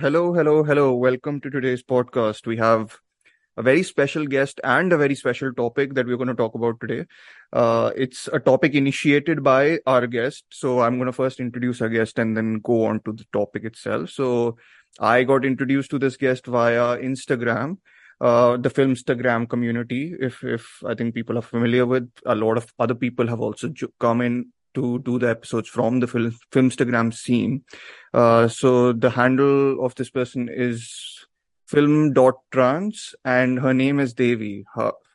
Hello, hello, hello. Welcome to today's podcast. We have a very special guest and a very special topic that we're going to talk about today. Uh, it's a topic initiated by our guest. So I'm going to first introduce our guest and then go on to the topic itself. So I got introduced to this guest via Instagram. Uh, the Filmstagram community. If if I think people are familiar with, a lot of other people have also come in to do the episodes from the film Filmstagram scene. Uh, so the handle of this person is film.trans and her name is Devi.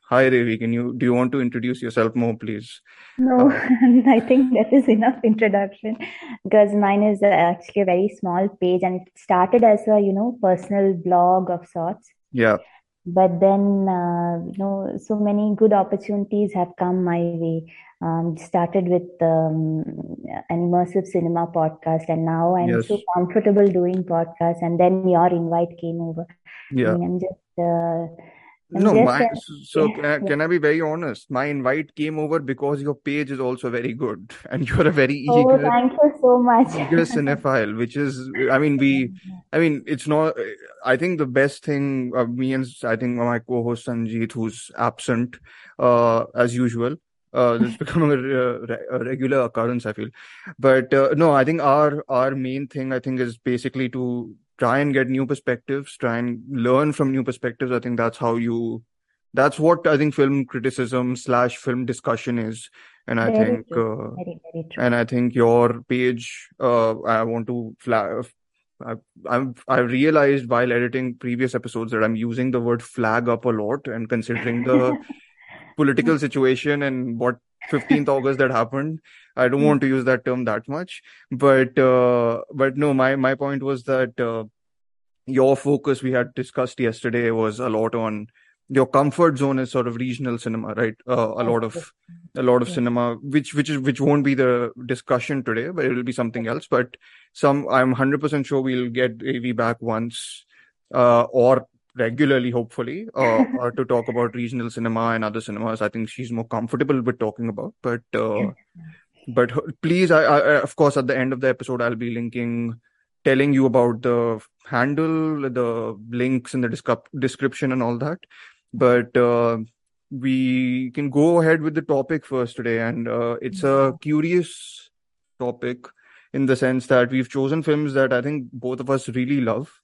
Hi Devi, can you do you want to introduce yourself more, please? No, uh, I think that is enough introduction because mine is actually a very small page and it started as a you know personal blog of sorts. Yeah but then uh, you know so many good opportunities have come my way. Um, started with um, an immersive cinema podcast and now i'm yes. so comfortable doing podcasts and then your invite came over. Yeah. I am just uh, no, my, so can I, can I be very honest? My invite came over because your page is also very good, and you're a very oh, eager. thank you so much. eager cinephile, which is, I mean, we, I mean, it's not. I think the best thing, uh, me and I think my co-host Sanjeet, who's absent, uh, as usual. Uh, it's becoming a, a, regular occurrence. I feel, but uh, no, I think our our main thing, I think, is basically to try and get new perspectives, try and learn from new perspectives. I think that's how you, that's what I think film criticism slash film discussion is. And I very think, uh, very, very and I think your page, uh, I want to flag, I, I've, I realized while editing previous episodes that I'm using the word flag up a lot and considering the political situation and what 15th August that happened. I don't want to use that term that much, but uh, but no, my my point was that uh, your focus we had discussed yesterday was a lot on your comfort zone is sort of regional cinema, right? Uh, a lot of a lot of cinema, which which is which won't be the discussion today, but it will be something else. But some, I'm hundred percent sure we'll get Devi back once, uh, or regularly, hopefully, uh, uh, to talk about regional cinema and other cinemas. I think she's more comfortable with talking about. But uh, but please, I, I, of course, at the end of the episode, I'll be linking, telling you about the handle, the links in the descrip- description, and all that. But uh, we can go ahead with the topic first today, and uh, it's a curious topic in the sense that we've chosen films that I think both of us really love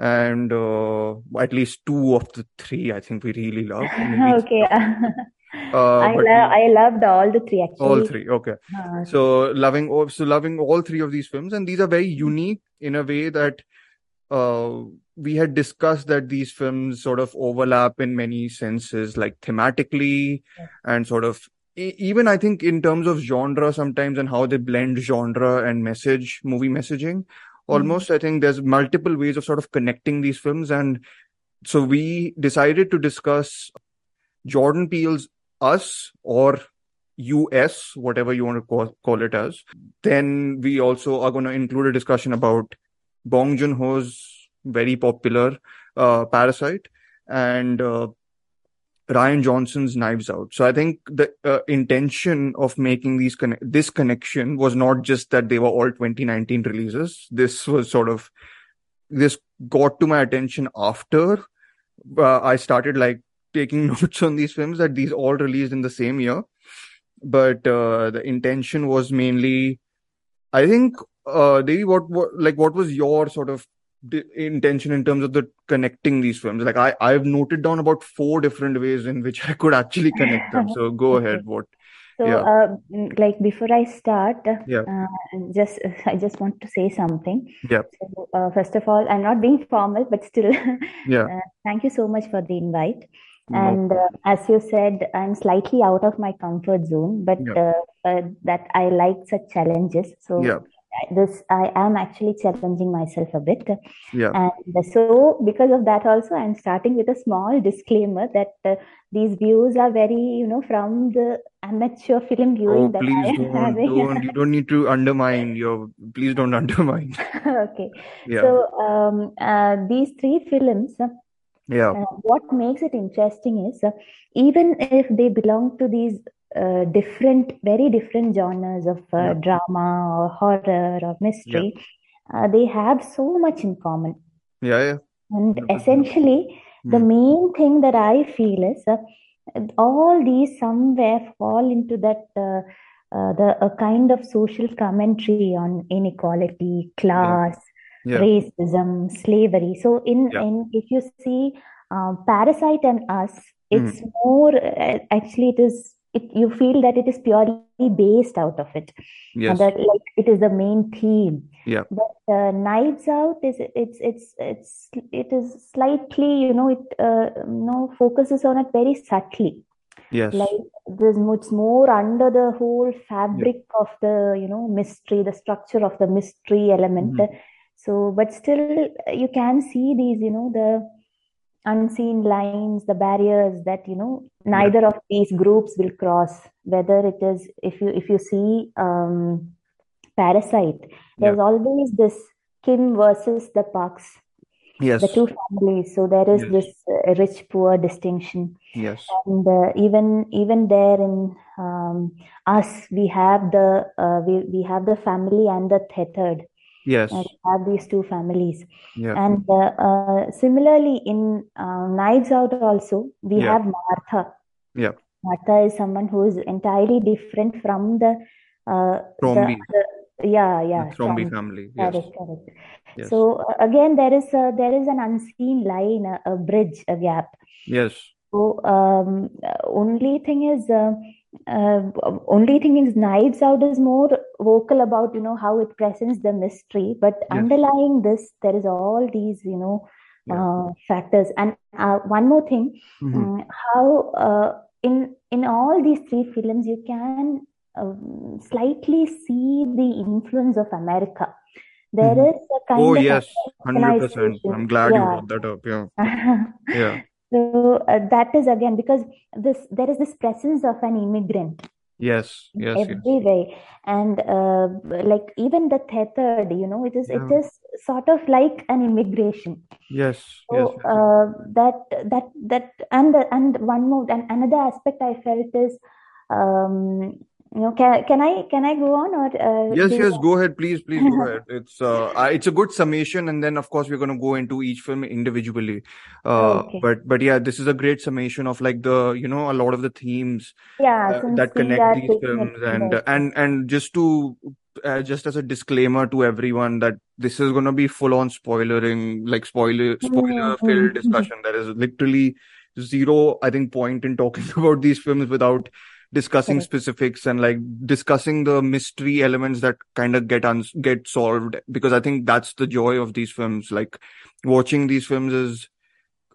and uh, at least two of the three I think we really love. okay. Uh, I, I loved all the three actually. All three, okay. Uh, so loving, so loving all three of these films, and these are very unique in a way that uh, we had discussed that these films sort of overlap in many senses, like thematically, yeah. and sort of even I think in terms of genre sometimes and how they blend genre and message, movie messaging almost mm-hmm. i think there's multiple ways of sort of connecting these films and so we decided to discuss jordan peele's us or us whatever you want to call, call it as then we also are going to include a discussion about bong joon-ho's very popular uh, parasite and uh, Rian Johnson's Knives Out. So I think the uh, intention of making these this connection was not just that they were all 2019 releases. This was sort of this got to my attention after uh, I started like taking notes on these films that these all released in the same year. But uh, the intention was mainly, I think, uh, Devi, what, what like what was your sort of intention in terms of the connecting these films. Like i i've noted down about four different ways in which i could actually connect them. So go ahead what so yeah. uh, like before i start yeah. Uh, just i just want to say something. Yeah. So, uh, first of all i'm not being formal but still yeah. uh, thank you so much for the invite. And uh, as you said i'm slightly out of my comfort zone but yeah. Uh, that i like such challenges. So yeah this i am actually challenging myself a bit. Yeah. And so because of that also i'm starting with a small disclaimer that uh, these views are very you know from the amateur film viewing oh, please don't, don't you don't need to undermine your please don't undermine. Okay. Yeah. so um, uh, these three films yeah. uh, what makes it interesting is uh, even if they belong to these uh, different, very different genres of uh, yeah. drama or horror or mystery, yeah. uh, they have so much in common. Yeah, yeah. And 100%. essentially, the Hmm. main thing that I feel is uh, all these somewhere fall into that uh, uh, the a kind of social commentary on inequality, class, Yeah. racism, slavery. So in Yeah. in if you see uh, Parasite and Us, Hmm. it's more uh, actually it is it you feel that it is purely based out of it Yes. that like it is the main theme. Yeah. But uh, Knives Out is it's it's it's it is slightly you know it uh, you know focuses on it very subtly Yes. like there's much more under the whole fabric of the you know mystery the structure of the mystery element Mhm. so but still you can see these you know the unseen lines the barriers that you know Yeah. neither of these groups will cross whether it is if you if you see um parasite Yeah. there's always this kim versus the parks the two families so there is Yes. this uh, rich poor distinction Yes. and uh, even even there in um, us we have the uh, we, we have the family and the tethered Yes. uh, have these two families Yeah. and uh, uh, similarly in uh, Knives Out also we Yeah. have Martha Yeah. Martha is someone who is entirely different from the uh, the Thrombey. yeah yeah Thrombey family. Yes. correct correct Yes. so uh, again there is a, there is an unseen line a, a bridge a gap Yes. so um, uh, only thing is uh, only thing is Knives Out is more vocal about you know how it presents the mystery, but Yes. underlying this there is all these you know Yeah. uh, factors. And uh, one more thing, Mhm. um, how uh, in in all these three films you can um, slightly see the influence of America. There Mhm. is a kind of Oh, of yes. 100%. I'm glad you brought that up. Yeah. Yeah. So uh, that is again because this there is this presence of an immigrant Yes. Yes. Yes. every way, and uh, like even the tethered, you know, it is it Yeah. is sort of like an immigration. Yes. Yes. So Yes. yes. uh, that that that and the, and one more and another aspect I felt is um, you know can can I can I go on or uh, Yes, yes, go ahead, please, please go ahead. It's uh, it's a good summation, and then of course we're going to go into each film individually. Uh, okay but but yeah, this is a great summation of like the you know a lot of the themes yeah uh, that connect these films, and and and just to uh, just as a disclaimer to everyone that this is going to be full on spoilering, like spoiler spoiler Hmm, filled hmm. discussion. There is literally zero, I think, point in talking about these films without discussing correct specifics and like discussing the mystery elements that kind of get uns get solved because I think that's the joy of these films. Like watching these films is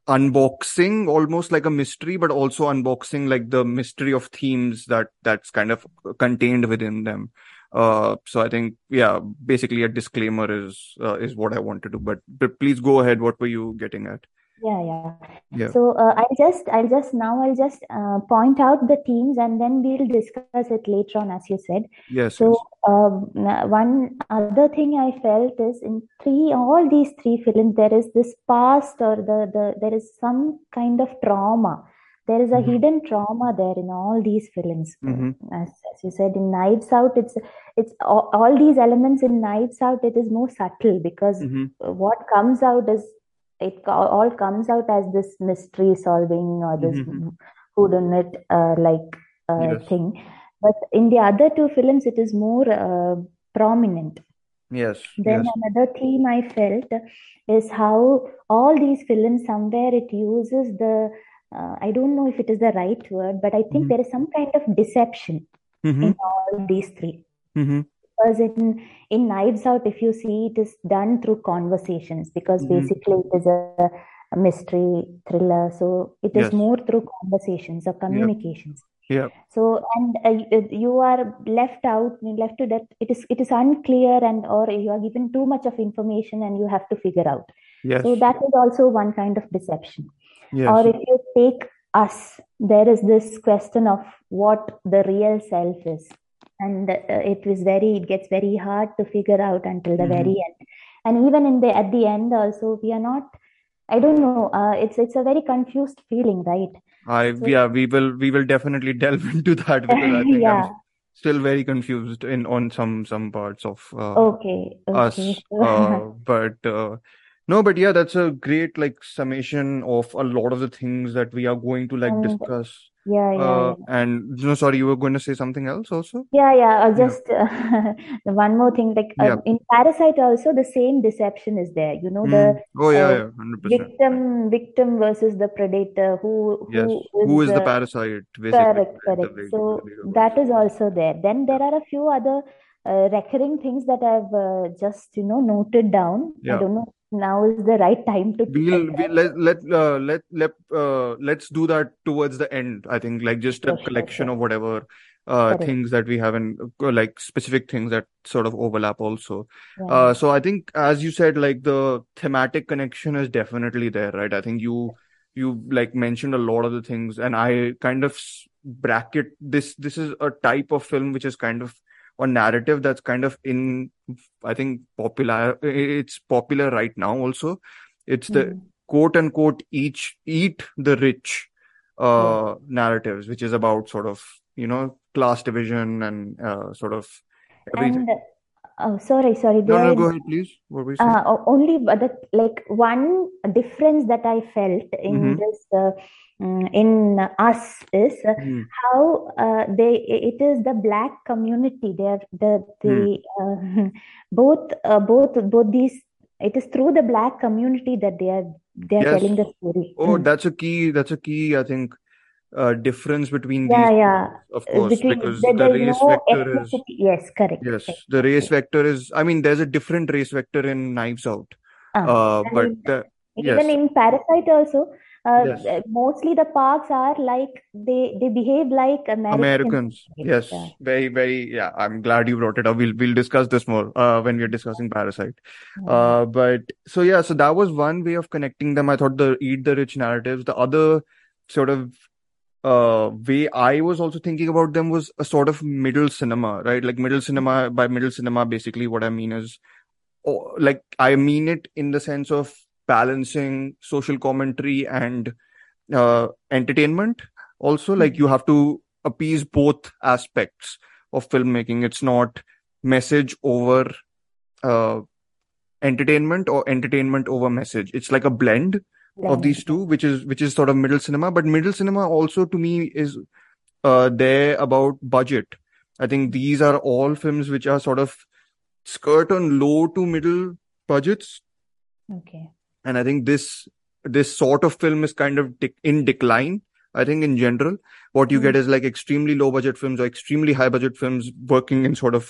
unboxing almost like a mystery, but also unboxing like the mystery of themes that that's kind of contained within them. Uh, so I think yeah, basically a disclaimer is uh, is what I want to do. But but please go ahead. What were you getting at? Yeah, yeah. Yeah. So uh, I'll just, I'll just now, I'll just uh, point out the themes and then we'll discuss it later on, as you said. Yes. So Yes. um, one other thing I felt is in three, all these three films, there is this past or the the there is some kind of trauma. There is a hmm hidden trauma there in all these films. hmm As, as you said, in Knives Out, it's it's all, all these elements in Knives Out. It is more subtle because hmm what comes out is it all comes out as this mystery solving or this hmm whodunit uh, like uh, Yes. thing. But in the other two films, it is more uh, prominent. Yes. Then Yes. another theme I felt is how all these films somewhere it uses the uh, I don't know if it is the right word, but I think hmm there is some kind of deception hmm in all these three. hmm Because in in Knives Out, if you see, it is done through conversations because hmm basically it is a, a mystery thriller. So it is Yes. more through conversations or communications. Yeah. So and uh, you you are left out, left to that. It is it is unclear and or you are given too much of information and you have to figure out. yes. So that is also one kind of deception. Yes. Or if you take us, there is this question of what the real self is. And uh, it was very, it gets very hard to figure out until the hmm very end. And even in the at the end also, we are not, I don't know, uh, it's it's a very confused feeling, right? I So yeah, we will we will definitely delve into that because I think I'm yeah, still very confused in on some some parts of uh, okay, us. Uh, but uh, no but yeah that's a great like summation of a lot of the things that we are going to like And discuss yeah, yeah, uh yeah. and no sorry you were going to say something else also Yeah, yeah. Uh, yeah just uh, one more thing, like yeah um, in Parasite also the same deception is there. You know, the mm. oh yeah uh, yeah 100% victim victim versus the predator who yes who who is is the uh, parasite basically correct, right? the correct. So the that is also there. Then there are a few other uh, recurring things that I've uh, just, you know, noted down. I yeah don't know now is the right time to we'll we let let uh, let let uh, let's do that towards the end i think like just a Sure, collection sure. of whatever uh things that we haven't uh, like specific things that sort of overlap also. Yeah, uh so i think as you said like the thematic connection is definitely there right? I think you you like mentioned a lot of the things and i kind of bracket this this is a type of film which is kind of a narrative that's kind of in i think popular it's popular right now also it's the Mm. quote unquote each eat the rich uh narratives which is about sort of you know class division and uh sort of everything And oh, sorry, sorry. Do no no go ahead please what were Uh, only but the like one difference that I felt in mm-hmm. this uh, in us is mm. how uh, they it is the black community. They are the Mm. the uh, both uh, both both these. It is through the black community that they are they are yes telling the story. oh Mm. that's a key that's a key i think uh difference between Yeah, these yeah. of course Between because there, the race no vector is. Yes, correct, yes correct. the race vector is i mean there's a different race vector in knives out Ah, uh but the, even yes in Parasite also, yes uh, mostly the parks are like they they behave like Americans. Americans. Yes, Yeah. very, very. Yeah, I'm glad you brought it up. We'll we'll discuss this more uh, when we're discussing Parasite. Yeah. Uh, but so yeah, so that was one way of connecting them. I thought the Eat the Rich narratives. The other sort of uh way I was also thinking about them was a sort of middle cinema, right? Like middle cinema. By middle cinema, basically what I mean is, oh, like I mean it in the sense of balancing social commentary and uh, entertainment. Also like Mhm. you have to appease both aspects of filmmaking. It's not message over uh, entertainment or entertainment over message. It's like a blend of these two which is which is sort of middle cinema. But middle cinema also to me is uh there about budget. I think these are all films which are sort of skirt on low to middle budgets. Okay. And i think this this sort of film is kind of dec- in decline i think in general. What you get Mm. is like extremely low budget films or extremely high budget films working in sort of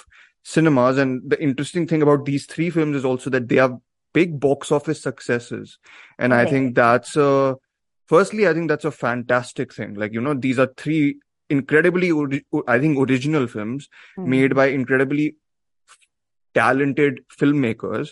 cinemas. And the interesting thing about these three films is also that they are big box office successes. And i think that's a firstly i think that's a fantastic thing. Like you know these are three incredibly i think original films made Mm. by incredibly talented filmmakers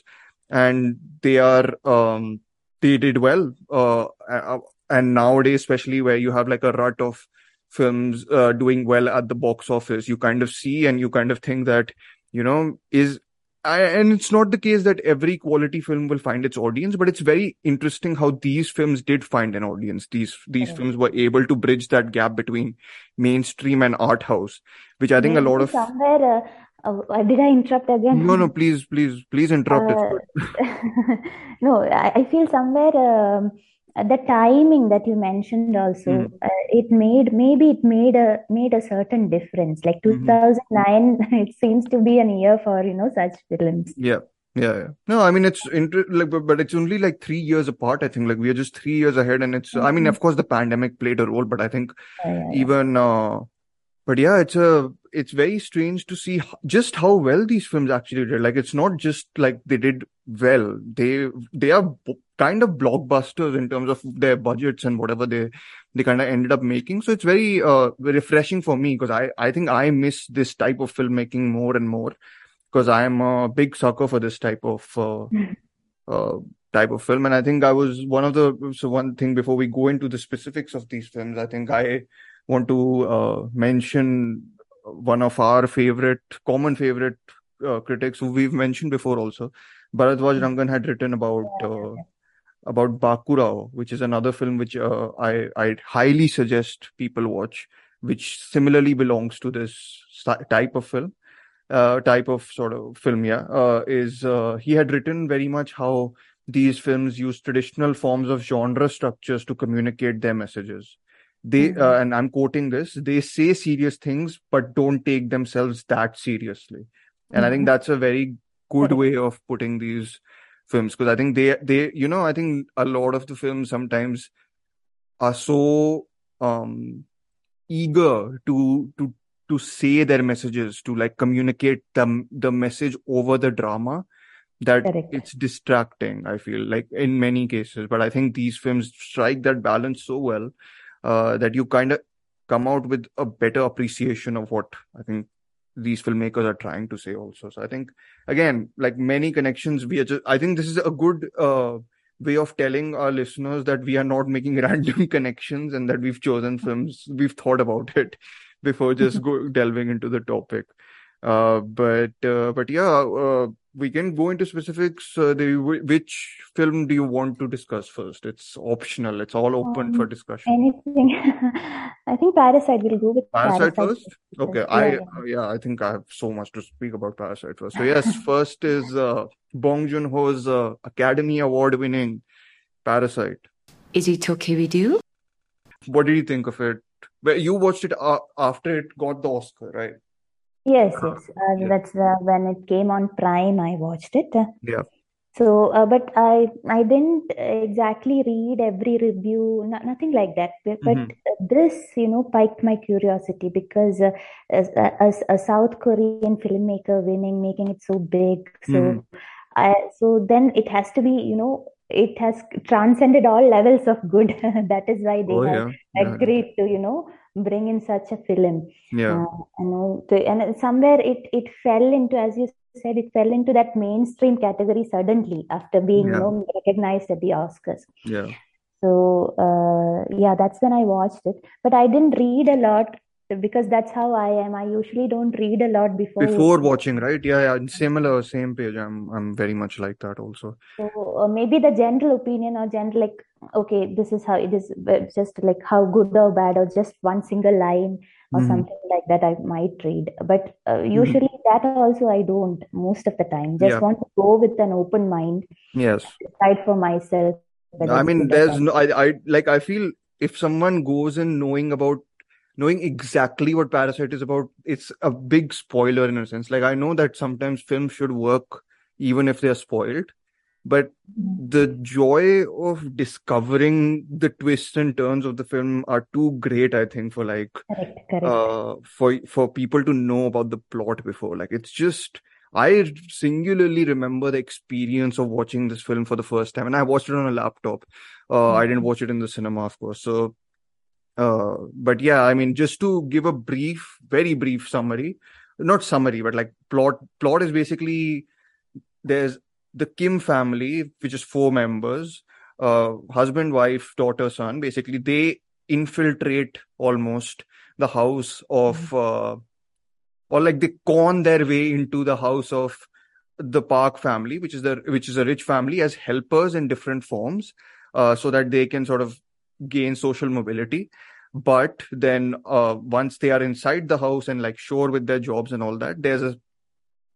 and they are um they did well uh uh, and nowadays especially where you have like a rut of films uh, doing well at the box office you kind of see and you kind of think that you know is I, and it's not the case that every quality film will find its audience but it's very interesting how these films did find an audience these these films were able to bridge that gap between mainstream and art house which i think a lot of somewhere. Uh, uh, did I interrupt again? no no please please please interrupt Uh, no, I, I feel somewhere um, the timing that you mentioned also, Hmm. uh, it made maybe it made a made a certain difference. Like Mhm. 2009, it seems to be an year for, you know, such films. Yeah, yeah, yeah. No, I mean it's inter like, but, but it's only like three years apart. I think like we are just three years ahead, and it's. I mean, Mhm. of course, the pandemic played a role, but I think yeah, yeah. even. uh But yeah, it's a. It's very strange to see just how well these films actually did. Like it's not just like they did well. They they are b- kind of blockbusters in terms of their budgets and whatever they they kind of ended up making. So it's very uh refreshing for me because I I think I miss this type of filmmaking more and more because I am a big sucker for this type of uh, uh, type of film. And I think I was one of the so one thing before we go into the specifics of these films, I think I want to uh, mention one of our favorite, common favorite uh, critics who we've mentioned before also. Bharadwaj Rangan had written about uh, about Bacurau, which is another film which uh, I I highly suggest people watch, which similarly belongs to this type of film uh, type of sort of film, yeah, uh, is uh, he had written very much how these films use traditional forms of genre structures to communicate their messages they mm-hmm. uh, and i'm quoting this they say serious things but don't take themselves that seriously and mm-hmm. i think mm-hmm. that's a very good way of putting these films because i think they they you know i think a lot of the films sometimes are so um eager to to to say their messages to like communicate the the message over the drama that Correct. it's distracting i feel like in many cases but i think these films strike that balance so well uh, that you kind of come out with a better appreciation of what i think these filmmakers are trying to say also. So i think again like many connections we are just i think this is a good uh, way of telling our listeners that we are not making random connections and that we've chosen films we've thought about it before just go delving into the topic but uh, but yeah uh, we can go into specifics. Uh, the, which film do you want to discuss first? It's optional. It's all open um, for discussion. Anything. I think Parasite. We'll go with Parasite, Parasite first. Okay. Yeah. I uh, yeah. I think I have so much to speak about Parasite first. So yes, first is uh, Bong Joon Ho's uh, Academy Award winning Parasite. Is it okay with you? What did you think of it? Well, you watched it uh, after it got the Oscar, right? Yes, yes. Uh, yeah. That's uh, when it came on Prime. I watched it. Yeah. So, uh, but I I didn't exactly read every review, not, nothing like that. But mm-hmm. this, you know, piqued my curiosity because uh, as, as a South Korean filmmaker winning, making it so big, so mm-hmm. I so then it has to be, you know, it has transcended all levels of good. that is why they oh, have yeah. agreed yeah. to, you know, bring in such a film. Yeah. Uh, you know, to, and somewhere it it fell into, as you said, it fell into that mainstream category suddenly after being yeah. you know recognized at the Oscars. Yeah. So uh, yeah, that's when I watched it. But I didn't read a lot because that's how I am. I usually don't read a lot before before watching, right? Yeah, yeah, similar, same page. I'm I'm very much like that also. So uh, maybe the general opinion or general like, okay, this is how it is. Just like how good or bad, or just one single line or mm-hmm. something like that, I might read. But uh, mm-hmm. usually mm-hmm. that also I don't most of the time. Just yeah. want to go with an open mind. Yes. Decide for myself. I mean, there's no. I I like. I feel if someone goes in knowing about knowing exactly what Parasite is about, it's a big spoiler in a sense. Like I know that sometimes films should work even if they're spoiled, but the joy of discovering the twists and turns of the film are too great, I think, for like correct, correct. Uh, for for people to know about the plot before. Like it's just I singularly remember the experience of watching this film for the first time, and I watched it on a laptop. Uh, mm-hmm. I didn't watch it in the cinema, of course. So uh, but yeah, I mean, just to give a brief, very brief summary, not summary, but like plot. Plot is basically there's the Kim family, which is four members, uh, husband, wife, daughter, son. Basically, they infiltrate almost the house of, mm-hmm. uh, or like they con their way into the house of the Park family, which is the which is a rich family, as helpers in different forms, uh, so that they can sort of gain social mobility but then uh, once they are inside the house and like sure with their jobs and all that there's a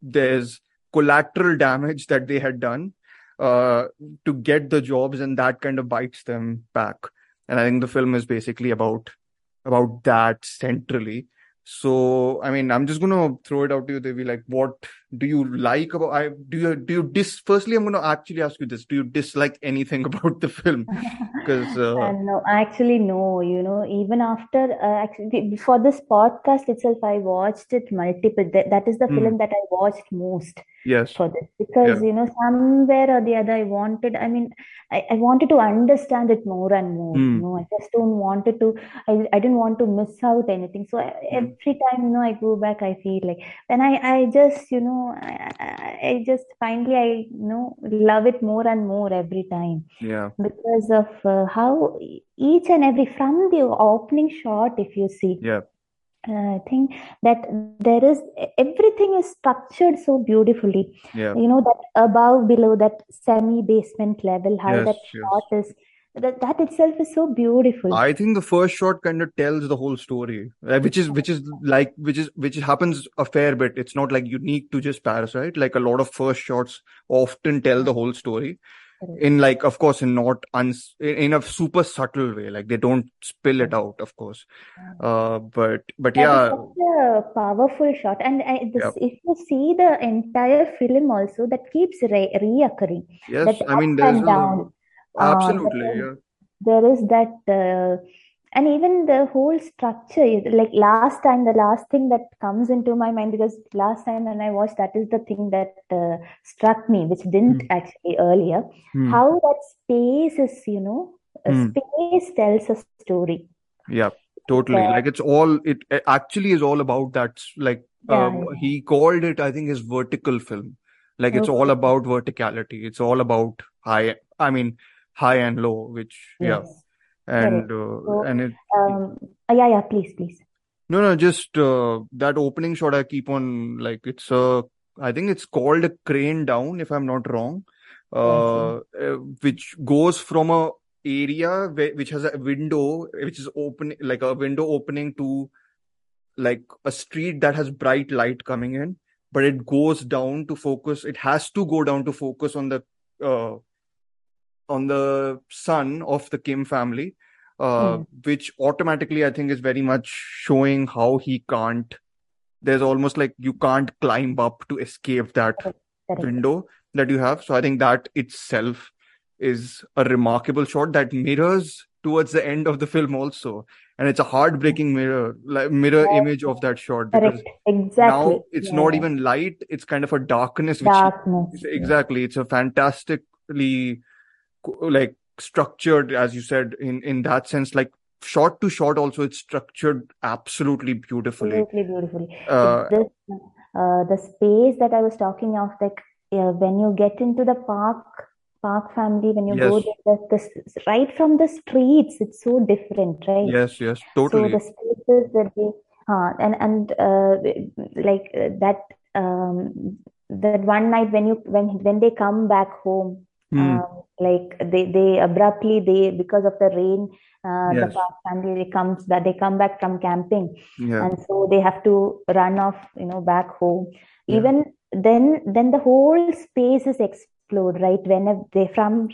there's collateral damage that they had done uh, to get the jobs and that kind of bites them back. And i think the film is basically about about that centrally so, I mean, I'm just gonna throw it out to you, Devi. Like, what do you like about? I do you do you dis? Firstly, I'm gonna actually ask you this: Do you dislike anything about the film? Because uh... uh, no, actually, no. You know, even after uh, actually for this podcast itself, I watched it multiple. That, that is the mm. film that I watched most yes for this because yeah. you know somewhere or the other i wanted i mean I, I wanted to understand it more and more mm. you know i just don't wanted to i, I didn't want to miss out anything so I, mm. Every time you know i go back i feel like and i i just you know I, I just finally i you know love it more and more every time yeah because of uh, how each and every from the opening shot if you see yeah I think that there is everything is structured so beautifully. Yeah. You know that above, below that semi basement level, how yes, that yes. shot is. That, that itself is so beautiful. I think the first shot kind of tells the whole story, which is which is like which is which happens a fair bit. It's not like unique to just Parasite. Like a lot of first shots often tell the whole story. in like of course in not uns in a super subtle way. Like they don't spill it out of course. Uh but but That yeah. such a powerful shot, and I, this, yeah. if you see the entire film, also that keeps re reoccurring, yes i mean there's a absolutely is yeah there is that, uh, and even the whole structure. is- Like last time, the last thing that comes into my mind because last time when I watched, that is the thing that uh, struck me, which didn't Hmm. actually earlier. Hmm. How that space is, you know, a Hmm. space tells a story. Yeah, totally. Uh, Like it's all it actually is all about that. Like yeah, um, he called it, I think, his vertical film. Like it's all about verticality. It's all about high. I mean, high and low. Which yeah, Yes, correct. and uh, So, and it um, uh, yeah, yeah, please, please. no no just uh, that opening shot. I keep on like it's a. I think it's called a crane down, if I'm not wrong. Uh, uh, which goes from a area where, which has a window, which is open, like a window opening to like a street that has bright light coming in, but it goes down to focus. It has to go down to focus on the uh, on the son of the Kim family, uh, Hmm. which automatically I think is very much showing how he can't. There's almost like you can't climb up to escape that window that you have. So I think that itself is a remarkable shot that mirrors towards the end of the film also. And it's a heartbreaking mirror, like mirror image of that shot because. Exactly. now it's Yeah, not even light, it's kind of a darkness which Darkness. Yeah. exactly it's a fantastically like structured as you said in in that sense like shot to shot also it's structured absolutely beautifully Absolutely beautifully. uh this, uh, the space that I was talking of, like uh, when you get into the park, park family, when you go yes there, the, the, right from the streets, it's so different, right? yes yes totally So the spaces that they, uh, and and uh, like uh, that um, that one night when you when when they come back home, hmm um, like they they abruptly they because of the rain, uh, the yes park family they comes that they come back from camping, yeah and so they have to run off, you know, back home. yeah Even then, then the whole space is explode, right? When they from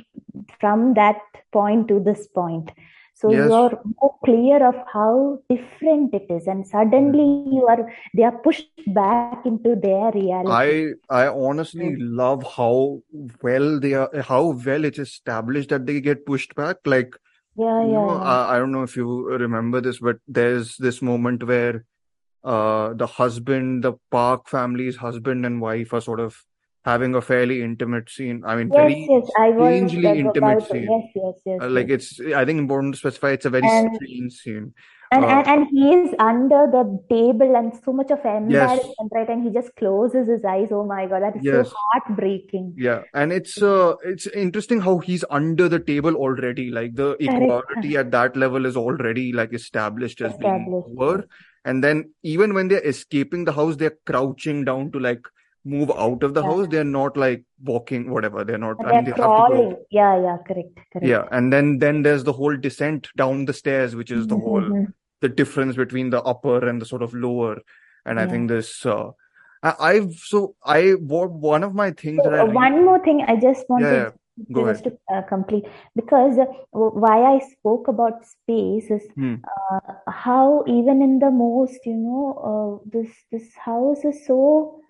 from that point to this point. So yes you're more clear of how different it is, and suddenly you are they are pushed back into their reality. I I honestly Mm. love how well they are, how well it's established that they get pushed back. Like, Yeah, you yeah, know, yeah. I, I don't know if you remember this, but there's this moment where uh the husband, the Park family's husband and wife are sort of having a fairly intimate scene. I mean, Yes, very yes, I strangely intimate scene. Yes, yes, yes, Uh, like it's, I think important to specify it's a very And strange scene. and Uh, and and he is under the table and so much of embarrassment, right? And he just closes his eyes. Oh my God, that is so heartbreaking. Yeah, and it's uh it's interesting how he's under the table already. Like the equality at that level is already like established as being Established. lower. And then even when they're escaping the house, they're crouching down to like move out of the Yeah. house. They're not like walking, whatever. They're not, And I mean, they're have to go. crawling. Yeah, yeah, correct, correct Yeah, and then then there's the whole descent down the stairs, which is the whole Mm-hmm. the difference between the upper and the sort of lower. And I think this uh I, I've so I one of my things So that I uh, read. one more thing I just Yeah, wanted yeah. Go just ahead. to uh, complete because uh, why I spoke about space is Hmm. uh, how even in the most you know uh, this this house is so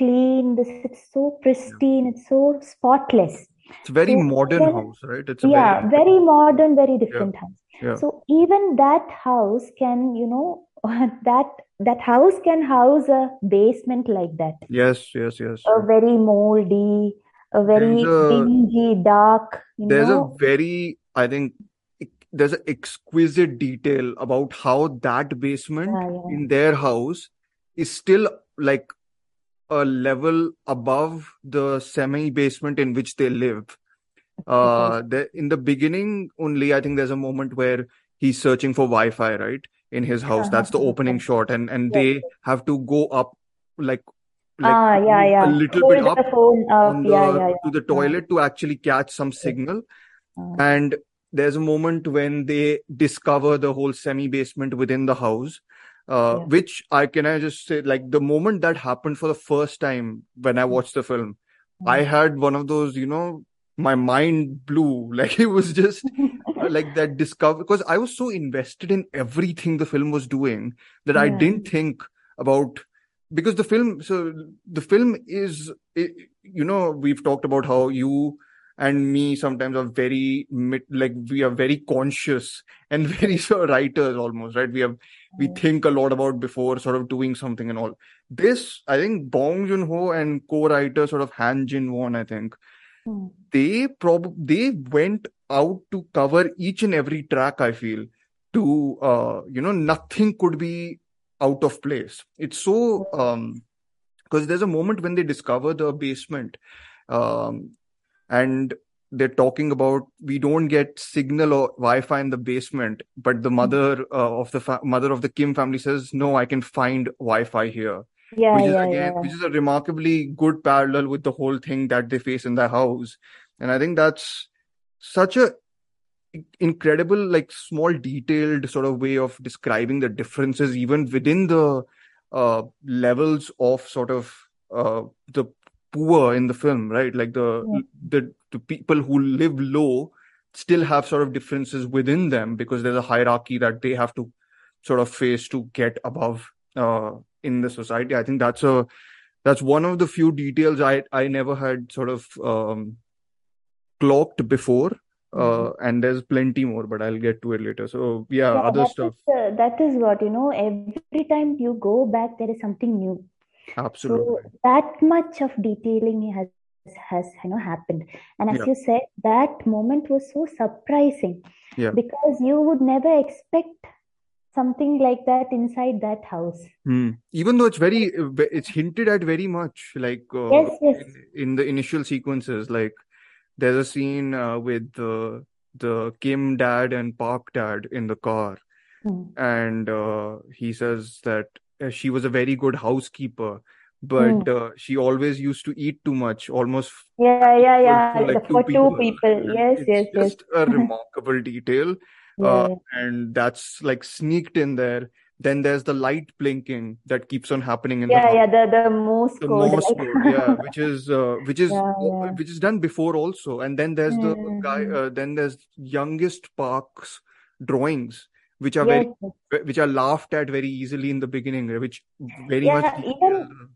clean this it's so Yeah. pristine it's so spotless It's a very so modern even house, right? It's a very yeah very modern very yeah, different house yeah. so even that house can you know that that house can house a basement like that Yes, yes, yes. a very moldy, a very a dingy, dark, you there's a very, I think there's an exquisite detail about how that basement Yeah, yeah. in their house is still like a level above the semi basement in which they live. Uh, the, in the beginning only, I think there's a moment where he's searching for Wi-Fi, right? In his house. Uh-huh, That's the opening shot, and and Yes, they have to go up like like Ah, yeah, move a yeah. little bit up the up. on Yeah, the yeah, to the yeah. Toilet to actually catch some signal. Uh, And there's a moment when they discover the whole semi-basement within the house, uh, yeah. which I can I just say, like the moment that happened for the first time when I watched the film, I mm. had one of those, you know, my mind blew. Like it was just like that discover because I was so invested in everything the film was doing that yeah. I didn't think about because the film so the film is it, you know we've talked about how you and me sometimes are very like we are very conscious and very so writers almost right? We have we think a lot about before sort of doing something and all. This i think bong joon-ho and co-writer sort of han jin-won i think hmm. they prob they went out to cover each and every track i feel to uh you know nothing could be out of place. It's so um because there's a moment when they discover the basement um and they're talking about we don't get signal or wi-fi in the basement but the mother uh, of the fa- mother of the kim family says no i can find wi-fi here. Yeah, which is yeah, again yeah. which is a remarkably good parallel with the whole thing that they face in the house. And i think that's such a incredible like small detailed sort of way of describing the differences even within the uh, levels of sort of uh, the poor in the film, right? Like the yeah. the the people who live low still have sort of differences within them because there's a hierarchy that they have to sort of face to get above uh, in the society. I think that's a that's one of the few details I I never had sort of um, clocked before. Uh, mm-hmm. and there's plenty more, but I'll get to it later. So yeah, yeah other stuff. Is, uh, that is what you know. Every time you go back, there is something new. Absolutely. So that much of detailing has has you know happened and as Yeah. you said that moment was so surprising Yeah. because you would never expect something like that inside that house Hmm. Even though it's very, it's hinted at very much, like uh, yes yes in, in the initial sequences. Like there's a scene uh, with the the Kim dad and Park dad in the car, Hmm. and uh, he says that she was a very good housekeeper, but Hmm. uh, she always used to eat too much, almost yeah yeah yeah. for like The- two for two people. people. And yes it's yes yes. just a remarkable detail, yeah. uh, and that's like sneaked in there. Then there's the light blinking that keeps on happening in the yeah house. yeah the the Morse the code Morse like code, yeah, which is uh, which is yeah yeah. which is done before also, and then there's the guy, hmm. uh, then there's youngest Park's drawings, which are yes very which are laughed at very easily in the beginning, which very much yeah detail. even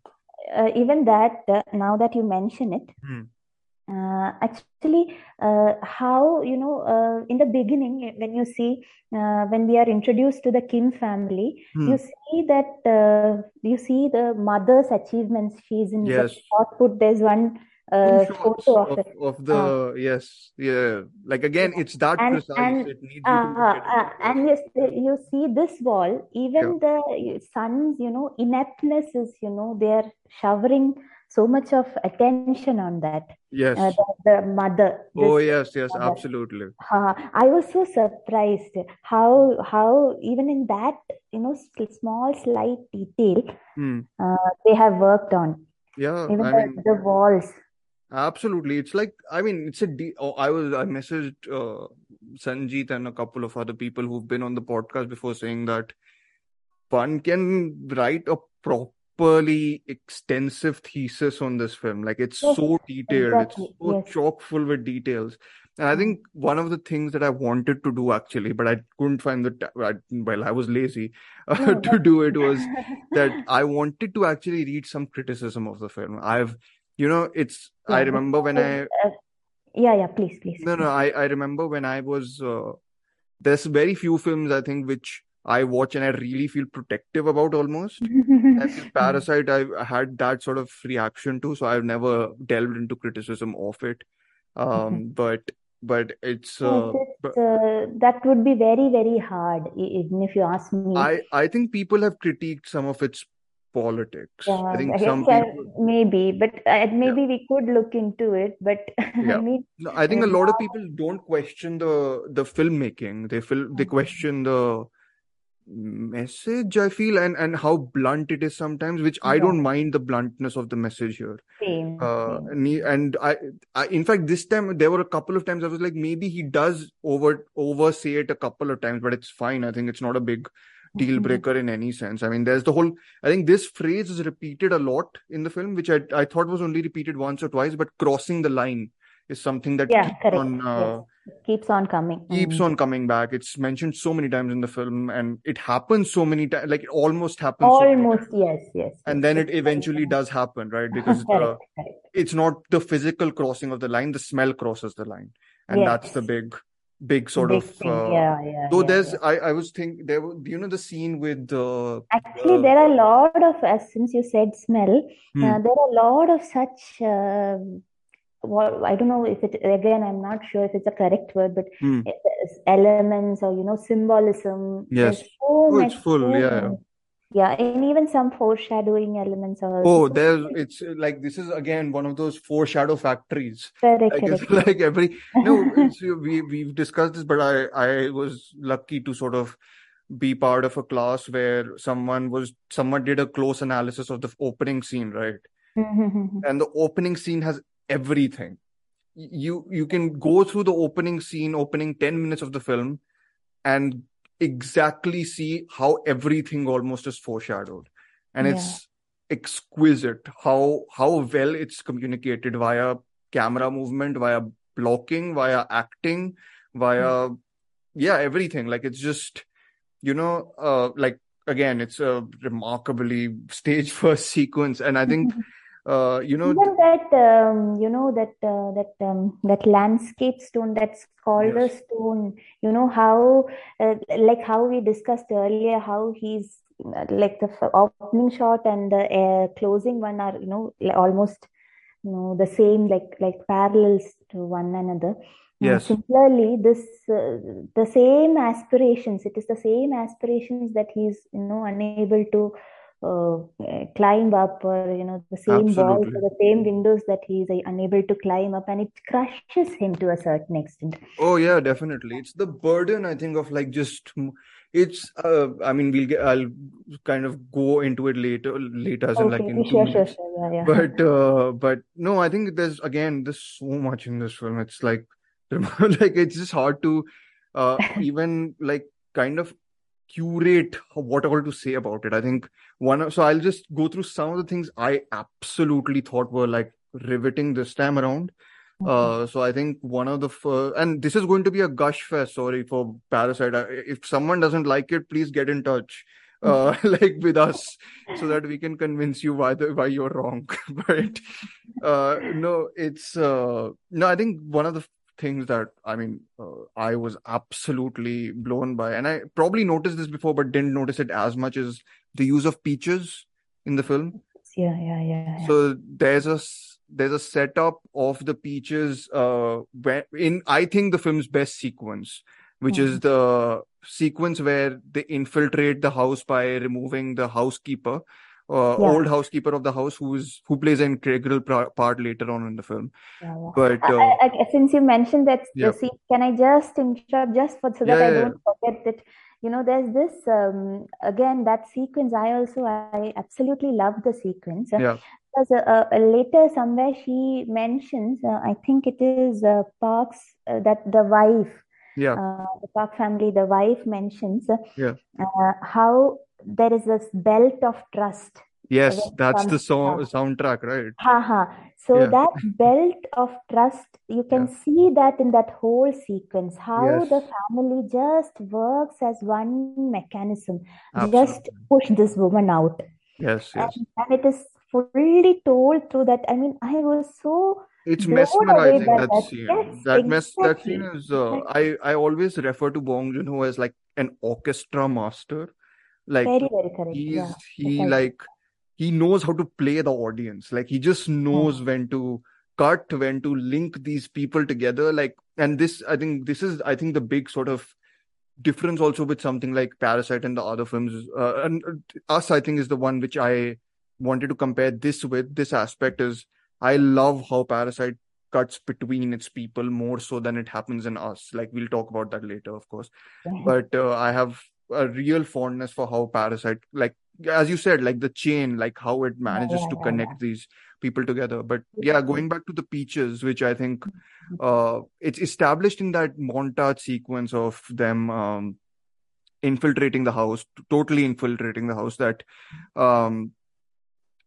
uh, even that uh, now that you mention it Hmm. uh, actually uh, how you know uh, in the beginning when you see uh, when we are introduced to the kim family Hmm. you see that uh, you see the mother's achievements she's in the Yes, shot put there's one uh, photo of of of uh, the yes, yeah. Like again, yeah. it's that and precise. and It needs you to uh, uh, and yes you see this wall Yeah. even the son's you know ineptness is you know they're showering so much of attention on that uh, Yes. the, the mother Oh yes, yes, mother absolutely. uh, I was so surprised how how even in that you know small slight detail Hmm. uh, they have worked on Yeah, even I the, mean, the walls Absolutely. It's like, I mean, it's a de oh, I was, I messaged uh, Sanjeet and a couple of other people who've been on the podcast before saying that one can write a properly extensive thesis on this film. Like it's yes so detailed, it's so yes chock full with details. And I Mm. think one of the things that I wanted to do actually, but I couldn't find the, ta- I, well, I was lazy uh, to do it was that I wanted to actually read some criticism of the film. I've, you know, it's, I remember when I, uh, yeah yeah please please no, no, I, I remember when I was, uh, there's very few films I think which I watch and I really feel protective about almost. And. Parasite, I had that sort of reaction to, so I've never delved into criticism of it. Um, but, but it's, uh, but uh, that would be very, very hard, even if you ask me. I, I think people have critiqued some of its politics. I think I some uh, people, maybe, but uh, yeah, maybe we could look into it. But I mean, No, I think uh, a lot of people don't question the the filmmaking. They feel they Mhm. question the message, I feel, and and how blunt it is sometimes, which I don't mind the bluntness of the message here. same, Uh, same. and, I, I, in fact, this time there were a couple of times I was like, maybe he does over oversay it a couple of times, but it's fine. I think it's not a big deal Mhm. breaker in any sense. I mean, there's the whole. I think this phrase is repeated a lot in the film, which I I thought was only repeated once or twice, but crossing the line is something that yeah, keeps on uh, yes. keeps on coming. keeps Mm. on coming back. It's mentioned so many times in the film, and it happens so many times. Like it almost happens. Almost, times. yes, yes. And yes. then it eventually does happen, right? Because uh, correct, correct. it's not the physical crossing of the line; the smell crosses the line, and that's the big, big sort Big of. thing. Uh, Yeah, yeah, though yeah, there's, yeah. I, I was think there, were- you know, the scene with uh, Actually, uh, there are a lot of, as since you said smell, hmm, uh, there are a lot of such, uh, what I don't know if it, again, I'm not sure if it's a correct word, but hmm. elements or, you know, symbolism. Yes. So Oh, it's full. Yeah, yeah. and even some foreshadowing elements are Oh, there's it's like this is again one of those foreshadow factories. correct, Like correct. like every no, we we've discussed this, but I I was lucky to sort of be part of a class where someone was someone did a close analysis of the opening scene, right? Mm-hmm. And the opening scene has everything. You you can go through the opening scene, opening 10 minutes of the film, and exactly see how everything almost is foreshadowed. And Yeah. it's exquisite how how well it's communicated via camera movement, via blocking, via acting, via yeah, everything. Like it's just, you know, uh like again, it's a remarkably stage first sequence. And I think uh, you know, Even that, um, you know, that uh, that um, that landscape stone, that scholar yes, stone, you know, how uh, like how we discussed earlier, how he's uh, like the opening shot and the uh, closing one are, you know, like almost, you know, the same, like like parallels to one another. Yes, similarly, this uh, the same aspirations. It is the same aspirations that he's, you know, unable to uh, climb up, or you know, the same walls or the same windows that he's uh, unable to climb up, and it crushes him to a certain extent. Oh yeah, definitely. It's the burden, I think, of like just it's uh I mean we'll get I'll kind of go into it later later as in like Okay, in sure, sure, sure. Yeah, yeah. But uh but no, I think there's again there's so much in this film. It's like like it's just hard to uh even like kind of curate what all to say about it. I think one of, so I'll just go through some of the things I absolutely thought were like riveting this time around. Uh, so I think one of the first, and this is going to be a gush fest. Sorry for Parasite. If someone doesn't like it, please get in touch, uh, like with us, so that we can convince you why the why you're wrong. But uh, no, it's uh, no. I think one of the things that I mean, uh, I was absolutely blown by, and I probably noticed this before, but didn't notice it as much, as the use of peaches in the film. Yeah, yeah, yeah, yeah. So there's a there's a setup of the peaches uh where in I think the film's best sequence, which is Mhm. the sequence where they infiltrate the house by removing the housekeeper, uh, Yeah, old housekeeper of the house who's who plays an integral part later on in the film. yeah, yeah. But uh, I, I- since you mentioned that scene, can I just interrupt just for so that I don't forget that, you know, there's this um, again that sequence. I also I absolutely love the sequence. yeah, because uh, uh, later somewhere she mentions, uh, I think it is uh, Park's uh, that the wife, yeah, uh, the Park family, the wife mentions uh, yeah. uh, how there is this belt of trust Yes, that's the song soundtrack, right? Haha. So Yeah, that belt of trust, you can yeah, see that in that whole sequence, how yes, the family just works as one mechanism, just push this woman out. Yes, And, yes. and it is fully told through that. I mean, I was so It's mesmerizing that that. scene. Yes, That mess that scene is uh, I I always refer to Bong Joon-ho as like an orchestra master. Like Very, very correct. Yeah, he's he precisely. like he knows how to play the audience. Like he just knows when to cut, when to link these people together. Like and this I think this is I think the big sort of difference also with something like Parasite and the other films. Uh, and uh, Us I think is the one which I wanted to compare this with. This aspect is I love how Parasite cuts between its people more so than it happens in us. Like we'll talk about that later, of course. But uh, I have a real fondness for how Parasite, like as you said, like the chain, like how it manages yeah, to yeah, connect these people together. But yeah, going back to the peaches, which I think uh it's established in that montage sequence of them um infiltrating the house, totally infiltrating the house, that um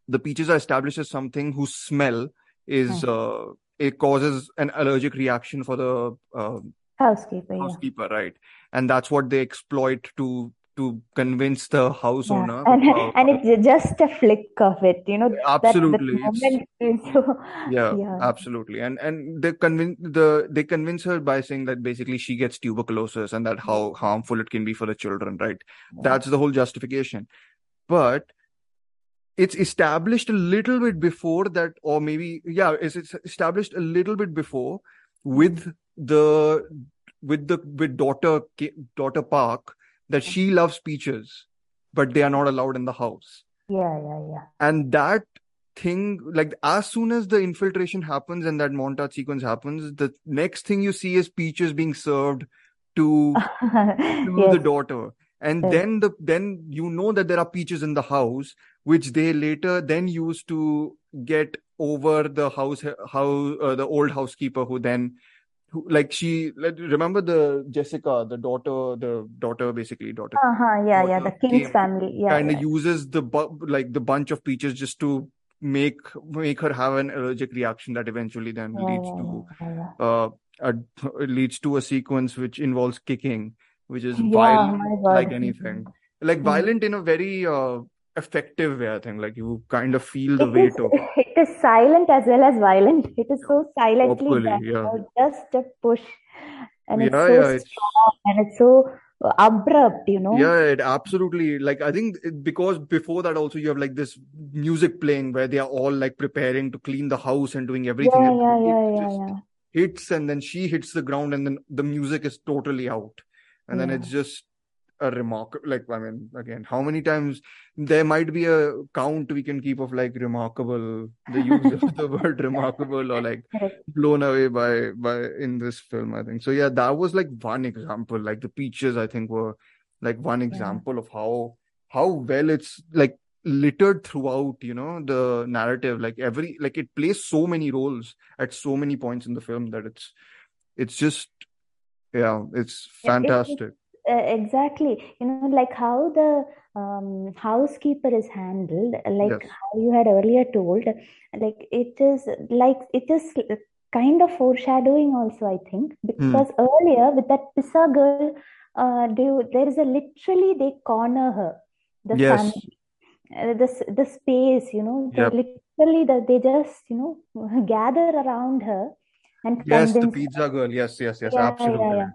the peaches are established as something whose smell is Hmm. uh it causes an allergic reaction for the uh, housekeeper housekeeper yeah. right and that's what they exploit to to convince the house yeah. owner and, uh, and it's just a flick of it you know absolutely so, yeah, yeah, absolutely and and they convince the they convince her by saying that basically she gets tuberculosis and that how harmful it can be for the children right yeah. that's the whole justification but it's established a little bit before that or maybe yeah it's, it's established a little bit before with the with the with daughter daughter park that she mm-hmm. loves peaches, but they are not allowed in the house. Yeah, yeah, yeah. And that thing, like as soon as the infiltration happens and that montage sequence happens, the next thing you see is peaches being served to, to yes. the daughter. And yes. then the then you know that there are peaches in the house, which they later then use to get over the house how uh, the old housekeeper who then like she like, remember the Jessica, the daughter, the daughter basically daughter. Uh huh. Yeah, daughter yeah. The King's family. Yeah. Kind of yeah. uses the bu- like the bunch of peaches just to make make her have an allergic reaction that eventually then yeah, leads yeah, to uh a, leads to a sequence which involves kicking, which is violent like anything, like mm-hmm. violent in a very uh effective way. I think like you kind of feel the it weight is, of it is silent as well as violent. It is so silently Hopefully, that, yeah. just a push, and it's yeah, so yeah, strong it's... and it's so abrupt you know yeah it absolutely like i think it, because before that also you have like this music playing where they are all like preparing to clean the house and doing everything yeah, yeah, yeah, yeah, yeah. hits and then she hits the ground and then the music is totally out and yeah. then it's just a remarkable like i mean again how many times there might be a count we can keep of like remarkable the use of the word remarkable or like blown away by by in this film i think. So yeah that was like one example. Like the peaches i think were like one example yeah. of how how well it's like littered throughout you know the narrative. Like every like it plays so many roles at so many points in the film that it's it's just yeah it's fantastic it, it, uh, exactly you know like how the um, housekeeper is handled like yes. how you had earlier told like it is like it is kind of foreshadowing also i think hmm. because mm. earlier with that pizza girl uh, they, there is a literally they corner her the yes. family uh, the, the space you know yep. literally that they just you know gather around her and yes the pizza girl yes yes yes yeah, absolutely yeah, yeah.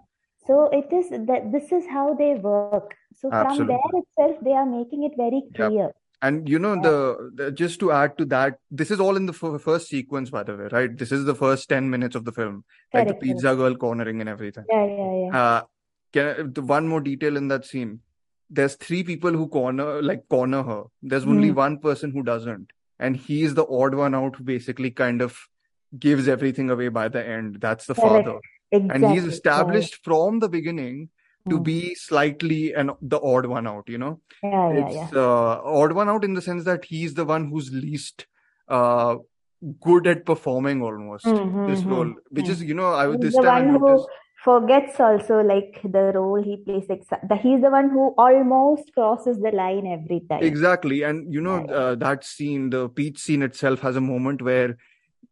So it is that this is how they work. So Absolutely. from there itself, they are making it very clear. Yep. And you know, the, the, just to add to that, this is all in the f- first sequence, by the way, right? This is the first ten minutes of the film, correct, like the pizza girl cornering and everything. Yeah, yeah, yeah. Uh, can the one more detail in that scene? There's three people who corner, like corner her. There's only mm. one person who doesn't, and he's the odd one out who basically kind of gives everything away by the end. That's the correct. father. Exactly. And he's established right. from the beginning to mm. be slightly an the odd one out, you know? Yeah, it's, yeah, yeah. Uh, odd one out in the sense that he's the one who's least uh, good at performing almost mm-hmm, this role, mm-hmm. which is, you know, I was this the time one who forgets also like the role he plays. Like the, he's the one who almost crosses the line every time. Exactly, and you know uh, that scene, the peach scene itself, has a moment where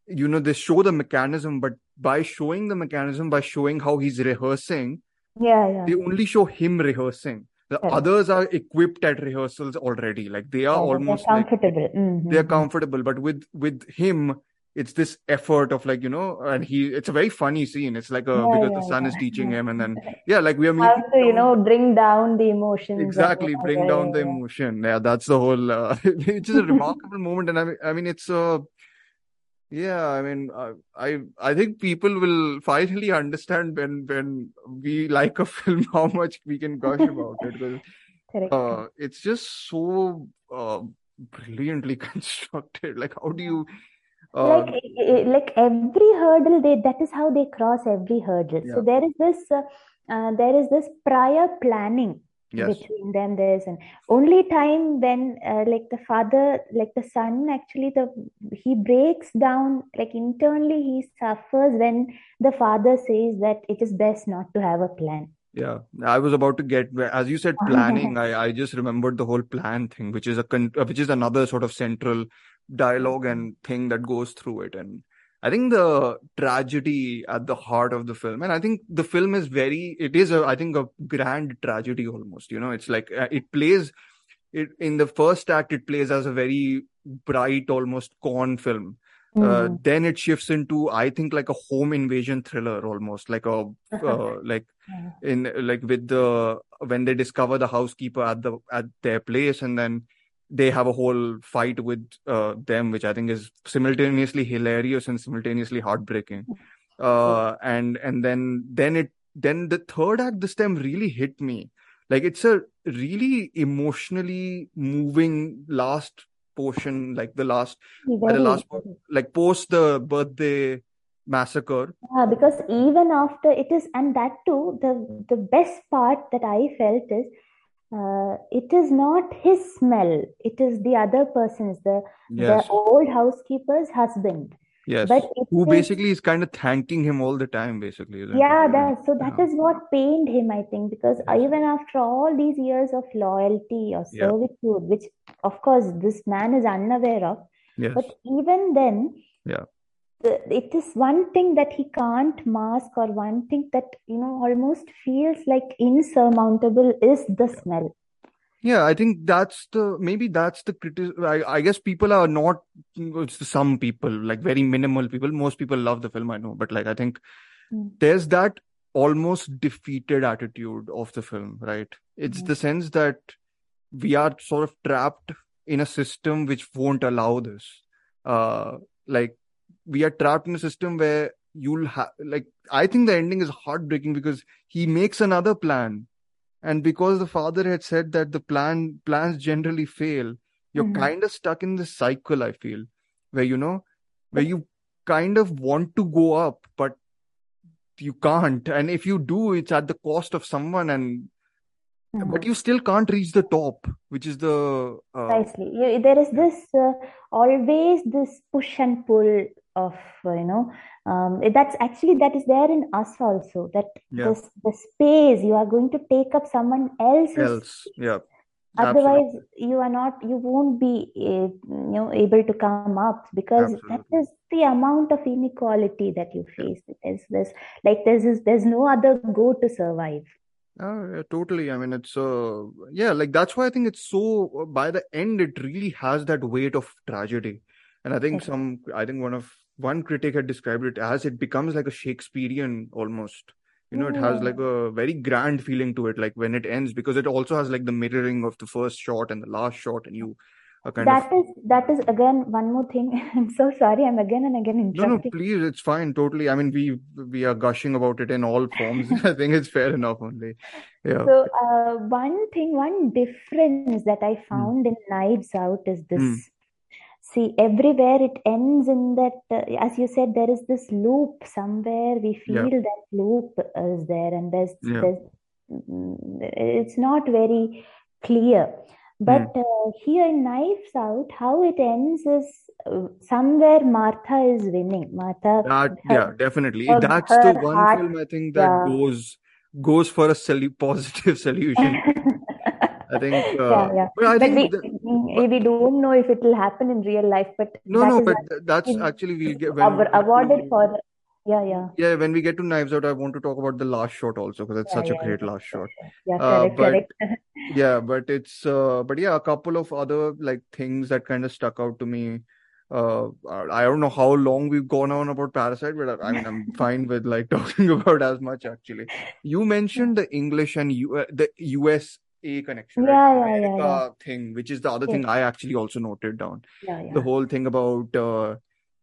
you know they show the mechanism but by showing the mechanism by showing how he's rehearsing yeah, yeah. they only show him rehearsing. The yeah. others are equipped at rehearsals already. Like they are yeah, almost comfortable. Like, mm-hmm. they're comfortable. But with with him it's this effort of like you know and he it's a very funny scene. It's like a because the son is teaching him and then yeah like we are how to you know bring down the emotions exactly bring down the emotion. Yeah that's the whole uh, which is a remarkable moment. And I mean, I mean it's a yeah, I mean, uh, I I think people will finally understand when when we like a film how much we can gush about it because uh, it's just so uh, brilliantly constructed. Like, how do you uh, like like every hurdle they that is how they cross every hurdle. Yeah. So there is this uh, uh, there is this prior planning yes. between them there's an only time when uh, like the father like the son actually the he breaks down like internally he suffers when the father says that it is best not to have a plan. Yeah. I was about to get as you said planning i i just remembered the whole plan thing which is a con- which is another sort of central dialogue and thing that goes through it. And I think the tragedy at the heart of the film, and I think the film is very, it is a, I think a grand tragedy almost, you know, it's like, uh, it plays, it, in the first act, it plays as a very bright, almost corn film. Mm. Uh, hmm. then it shifts into, I think, like a home invasion thriller almost, like a, uh, like in, like with the, when they discover the housekeeper at the, at their place and then, they have a whole fight with uh, them, which I think is simultaneously hilarious and simultaneously heartbreaking. Uh, and and then then it then the third act this time really hit me. Like it's a really emotionally moving last portion, like the last the last like post the birthday massacre. Yeah, because even after it is, and that too, the the best part that I felt is uh, it is not his smell it is the other person's the yes. the old housekeeper's husband yes but who is, basically is kind of thanking him all the time basically yeah that so that yeah. is what pained him i think because yes. even after all these years of loyalty or servitude yeah. which of course this man is unaware of yes. but even then yeah it is one thing that he can't mask or one thing that you know almost feels like insurmountable is the smell yeah i think that's the maybe that's the criticism I, I guess people are not it's some people like very minimal people most people love the film i know but like i think mm. there's that almost defeated attitude of the film right it's mm. the sense that we are sort of trapped in a system which won't allow this uh like we are trapped in a system where you'll have like i think the ending is heartbreaking because he makes another plan. And because the father had said that the plan plans generally fail you're mm-hmm. kind of stuck in this cycle i feel where you know where you kind of want to go up but you can't. And if you do it's at the cost of someone and Mm-hmm. but you still can't reach the top which is the uh... precisely. There is this uh, always this push and pull of uh, you know um, that's actually that is there in us also that yeah. the, the space you are going to take up someone else's else yeah otherwise Absolutely. you are not you won't be uh, you know able to come up because Absolutely. that is the amount of inequality that you face there's this like there's there's no other go to survive Oh, yeah, totally. I mean, it's uh, yeah, like that's why I think it's so. By the end, it really has that weight of tragedy, and I think some. I think one of one critic had described it as it becomes like a Shakespearean almost. You know, it has like a very grand feeling to it, like when it ends, because it also has like the mirroring of the first shot and the last shot, and you a kind that of... is that is again one more thing i'm so sorry i'm again and again interrupting. no no please it's fine totally i mean we we are gushing about it in all forms i think it's fair enough only yeah so uh, one thing one difference that i hmm. found mm. in knives out is this mm. See everywhere it ends in that uh, as you said there is this loop somewhere we feel yeah. that loop is there and there's, yeah. there's mm, it's not very clear but mm. uh, here in Knives Out, how it ends is uh, somewhere Martha is winning. Martha. That, her, yeah, definitely. Her, That's her the one heart, film I think that goes goes for a sol- positive solution. I think. Uh, yeah, yeah. I but think we, we don't know if it will happen in real life. But no, no, but that's actually we'll get when, awarded for yeah yeah yeah when we get to knives out i want to talk about the last shot also because it's yeah, such yeah, a great last shot yeah uh, correct, but yeah but it's uh, but yeah a couple of other like things that kind of stuck out to me uh i don't know how long we've gone on about parasite but i, I mean i'm fine with like talking about as much actually you mentioned the english and U- uh, the us a connection yeah, right? yeah, yeah, yeah, thing which is the other thing i actually also noted down. Yeah, yeah. the whole thing about uh,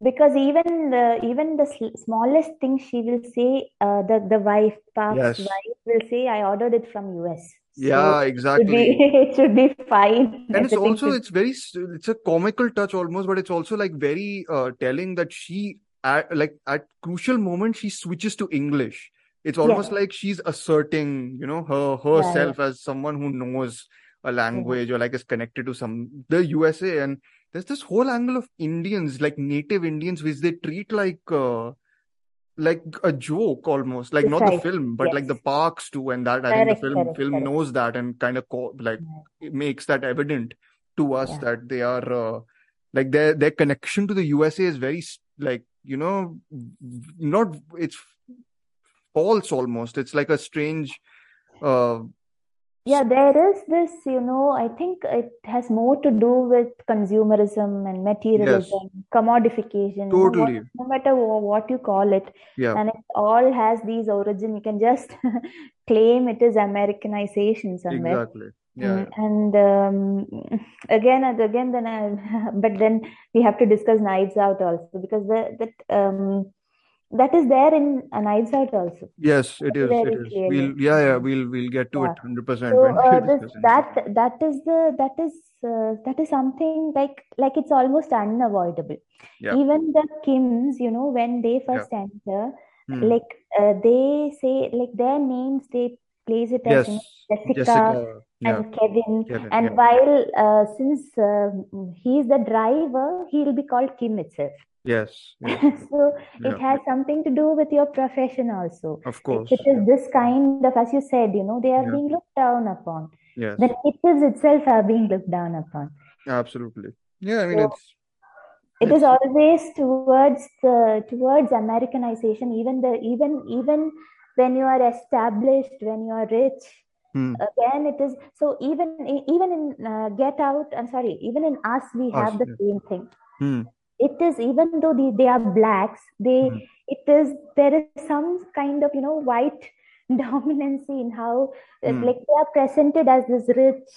because even the even the smallest thing she will say uh, the the wife Park's yes. wife will say I ordered it from US yeah exactly it should be, it should be fine. And it's also it's very it's a comical touch almost but it's also like very uh, telling that she at like at crucial moment she switches to english it's almost yeah. like she's asserting you know her herself yeah, yeah. as someone who knows a language or like is connected to some the usa and there's this whole angle of Indians, like native Indians, which they treat like uh, like a joke almost, like not the film, but yes. like the parks too, and that I think the film correct, film correct. knows that and kind of co- like makes that evident to us that they are uh, like their their connection to the USA is very like you know, not it's false almost. It's like a strange. Uh, yeah, there is this, you know, I think it has more to do with consumerism and materialism, yes, commodification, you know, what, totally. no matter what you call it. Yeah, And it all has these origin. You can just claim it is Americanization somewhere. exactly. Yeah, yeah. and um, again and again, then I, but then we have to discuss Knives Out also because the, that um, that is there in uh, Knives Out also Yes, it is. It is. We'll, yeah, yeah. We'll, we'll get to Yeah. it 100% So uh, this that that is the that is uh, that is something like like it's almost unavoidable. Yeah, Even the Kims, you know, when they yeah. first enter, Hmm. like uh, they say like their names they place it as Yes, Jessica Jessica. Yeah, and Kevin. Kevin. And Yeah, while uh, since uh, he's the driver, he'll be called Kim itself. Yes, yes. So Yeah, it has something to do with your profession also. of course. it is this kind of, as you said, you know, they are Yeah, being looked down upon. yes, The natives itself are being looked down upon. absolutely. Yeah, I mean, So it's, it is it's, always towards the towards Americanization, even the even even when you are established, when you are rich, hmm, again it is so even even in uh, Get Out, I'm sorry, even in Us we us. have the Yeah. same thing. Hmm, It is even though they, they are blacks, they hmm, it is there is some kind of you know white dominancy in how hmm. like they are presented as this rich,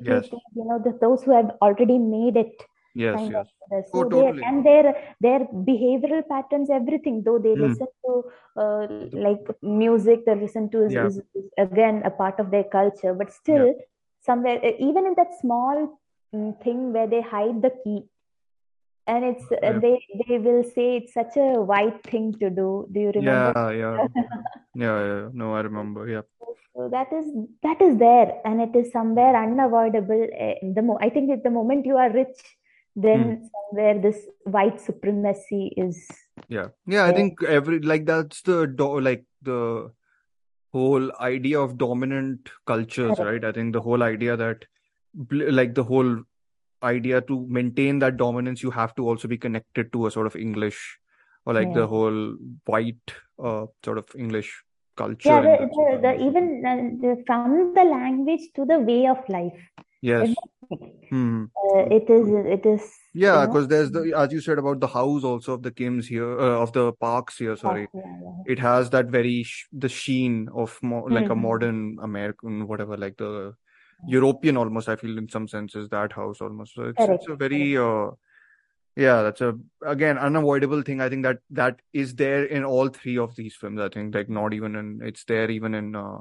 Yes, educated, you know, the, those who have already made it yes, yes. Oh, So they totally. and their their behavioral patterns, everything, though they Hmm. listen to uh, like music, they listen to is, Yeah, is, is again a part of their culture, but yeah, still somewhere uh, even in that small mm, thing where they hide the key and it's uh, yeah, they they will say it's such a white thing to do. Do you remember? yeah, yeah, yeah, yeah. No, I remember. Yeah, So that is that is there, and it is somewhere unavoidable. eh, The mo I think at the moment you are rich, then somewhere this white supremacy is Yeah, yeah. I think every like that's the do like the whole idea of dominant cultures, right? I think the whole idea that like the whole idea to maintain that dominance, you have to also be connected to a sort of English or like the whole white uh sort of English Yeah, culture the, the, the even uh, the, from the language to the way of life, Yes. Hmm. Uh, it is it is you Yeah, know because there's the as you said about the house also of the Kims here, uh, of the parks here, yeah, sorry. yeah, yeah. It has that very sh the sheen of more like a Mhm. modern American, whatever, like the European almost, I feel in some senses, that house almost. So it's it's a very uh yeah, that's a again unavoidable thing. I think that that is there in all three of these films. I think like not even in it's there even in uh,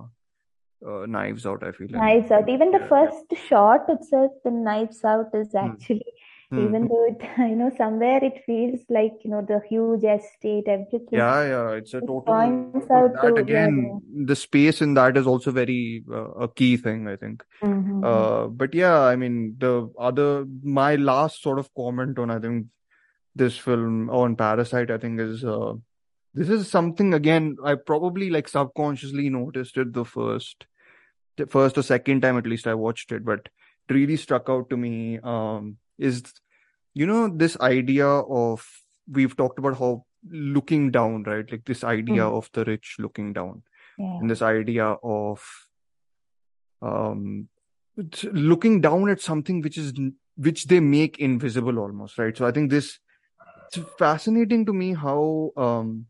uh Knives Out, I feel in Knives Out. Even the yeah, first shot itself, the Knives Out is Hmm. actually, Hmm. even though it, you know, somewhere it feels like, you know, the huge estate, everything. Yeah, yeah, it's a It total. points out that to, yeah, again, the space in that is also very uh, a key thing, I think. Mm-hmm. Uh, but yeah, I mean, the other, my last sort of comment on, I think, this film on Parasite, I think, is uh, this is something again, I probably like subconsciously noticed it the first, the first or second time at least I watched it, but it really struck out to me. Um, is you know this idea of we've talked about how looking down, right? Like this idea Mm. of the rich looking down, Yeah. and this idea of um looking down at something which is which they make invisible almost, right? So I think this it's fascinating to me how um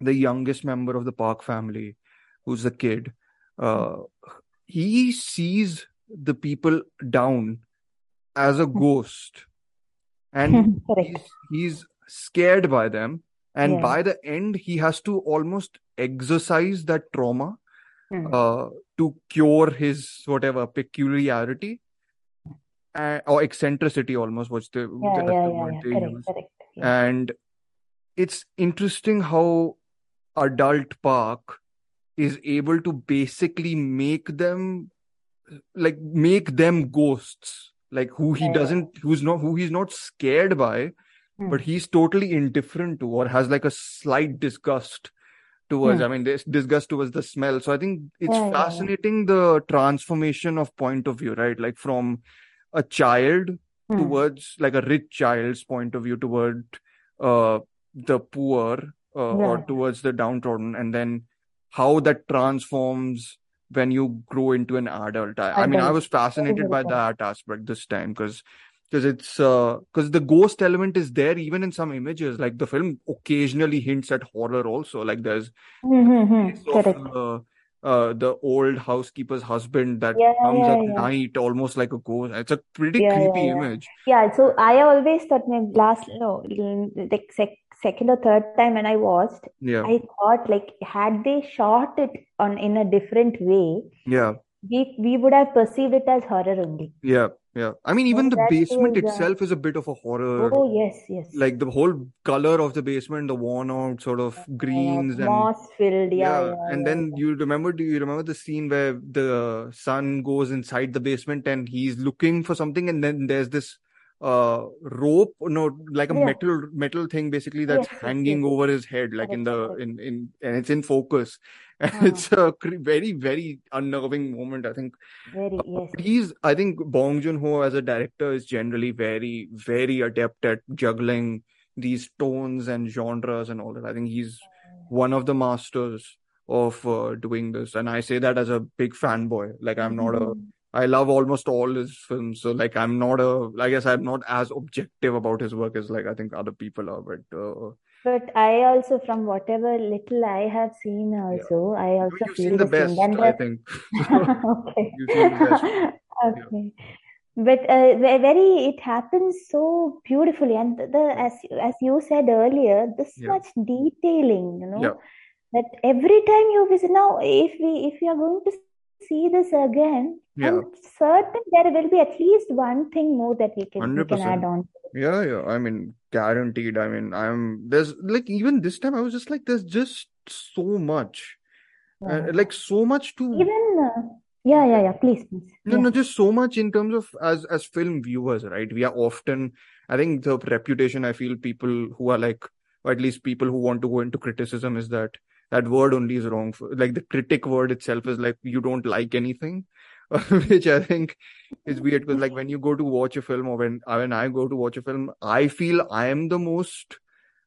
the youngest member of the Park family, who's the kid, uh he sees the people down as a ghost and he's he's scared by them and Yeah. by the end he has to almost exorcise that trauma Mm. uh to cure his whatever peculiarity uh, or eccentricity almost what's the Yeah, the yeah, yeah. Correct, correct. And it's interesting how adult park is able to basically make them like make them ghosts like who he doesn't who's not who he's not scared by but Mm. he's totally indifferent to or has like a slight disgust towards Mm. i mean this disgust towards the smell so i think it's Yeah, yeah, yeah. fascinating the transformation of point of view right like from a child Mm. towards like a rich child's point of view toward uh the poor uh, yeah. or towards the downtrodden, and then how that transforms when you grow into an adult. I, I mean, I was fascinated by that aspect this time because because it's because uh, the ghost element is there even in some images. Like the film occasionally hints at horror also. Like there's mm-hmm. of, uh, uh, the old housekeeper's husband that yeah, comes yeah, at yeah. night almost like a ghost. It's a pretty creepy image. Yeah, so I always thought my last no like sec- second or third time when I watched, yeah. I thought like had they shot it on in a different way, yeah, we we would have perceived it as horror only. Yeah, yeah. I mean, even the basement is, uh, itself is a bit of a horror. Oh yes, yes. Like the whole color of the basement, the worn out sort of greens yeah, and moss filled. Yeah, yeah, and then you remember? Do you remember the scene where the son goes inside the basement and he's looking for something, and then there's this uh rope no like a yeah. metal metal thing basically that's yes, hanging yes, over his head like in the in in and it's in focus. And uh-huh. it's a very very unnerving moment i think. Very yes. he's i think bong joon-ho as a director is generally very very adept at juggling these tones and genres and all that. I think he's one of the masters of uh, doing this. And i say that as a big fanboy. Like i'm not mm-hmm. a I love almost all his films. So like I'm not a I guess I'm not as objective about his work as like I think other people are, but uh, but I also from whatever little I have seen also, yeah. I also You've feel seen the, the best, I think. okay. okay. But uh, very, it happens so beautifully, and the, the as as you said earlier, this yeah. much detailing, you know, yeah. that every time you visit now, if we if we are going to see this again, yeah. I'm certain there will be at least one thing more that we can, we can add on. Yeah, yeah. I mean, guaranteed. I mean, I'm there's like even this time I was just like, there's just so much, uh, yeah. uh, like so much to even. Uh, yeah, yeah, yeah. Please, please. No, yeah. no, just so much in terms of as as film viewers, right? We are often, I think, the reputation I feel people who are like, or at least people who want to go into criticism is that that word only is wrong for like the critic word itself is like you don't like anything which i think is weird because like when you go to watch a film or when when i go to watch a film i feel i am the most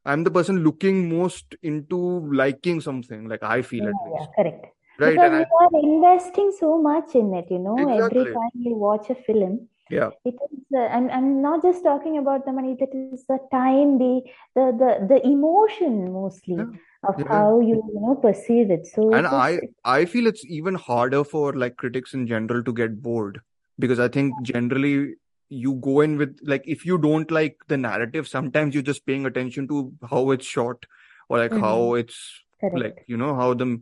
i'm the person looking most into liking something like i feel yeah, at least. yeah, correct. Right because and you I, are investing so much in it you know exactly. every time you watch a film yeah. it is uh, I'm, I'm not just talking about the money that is the time the the the, the emotion mostly. Yeah of yeah. how you you know perceive it so and i i feel it's even harder for like critics in general to get bored because i think generally you go in with like if you don't like the narrative sometimes you're just paying attention to how it's shot or like mm-hmm. how it's Correct. like you know how the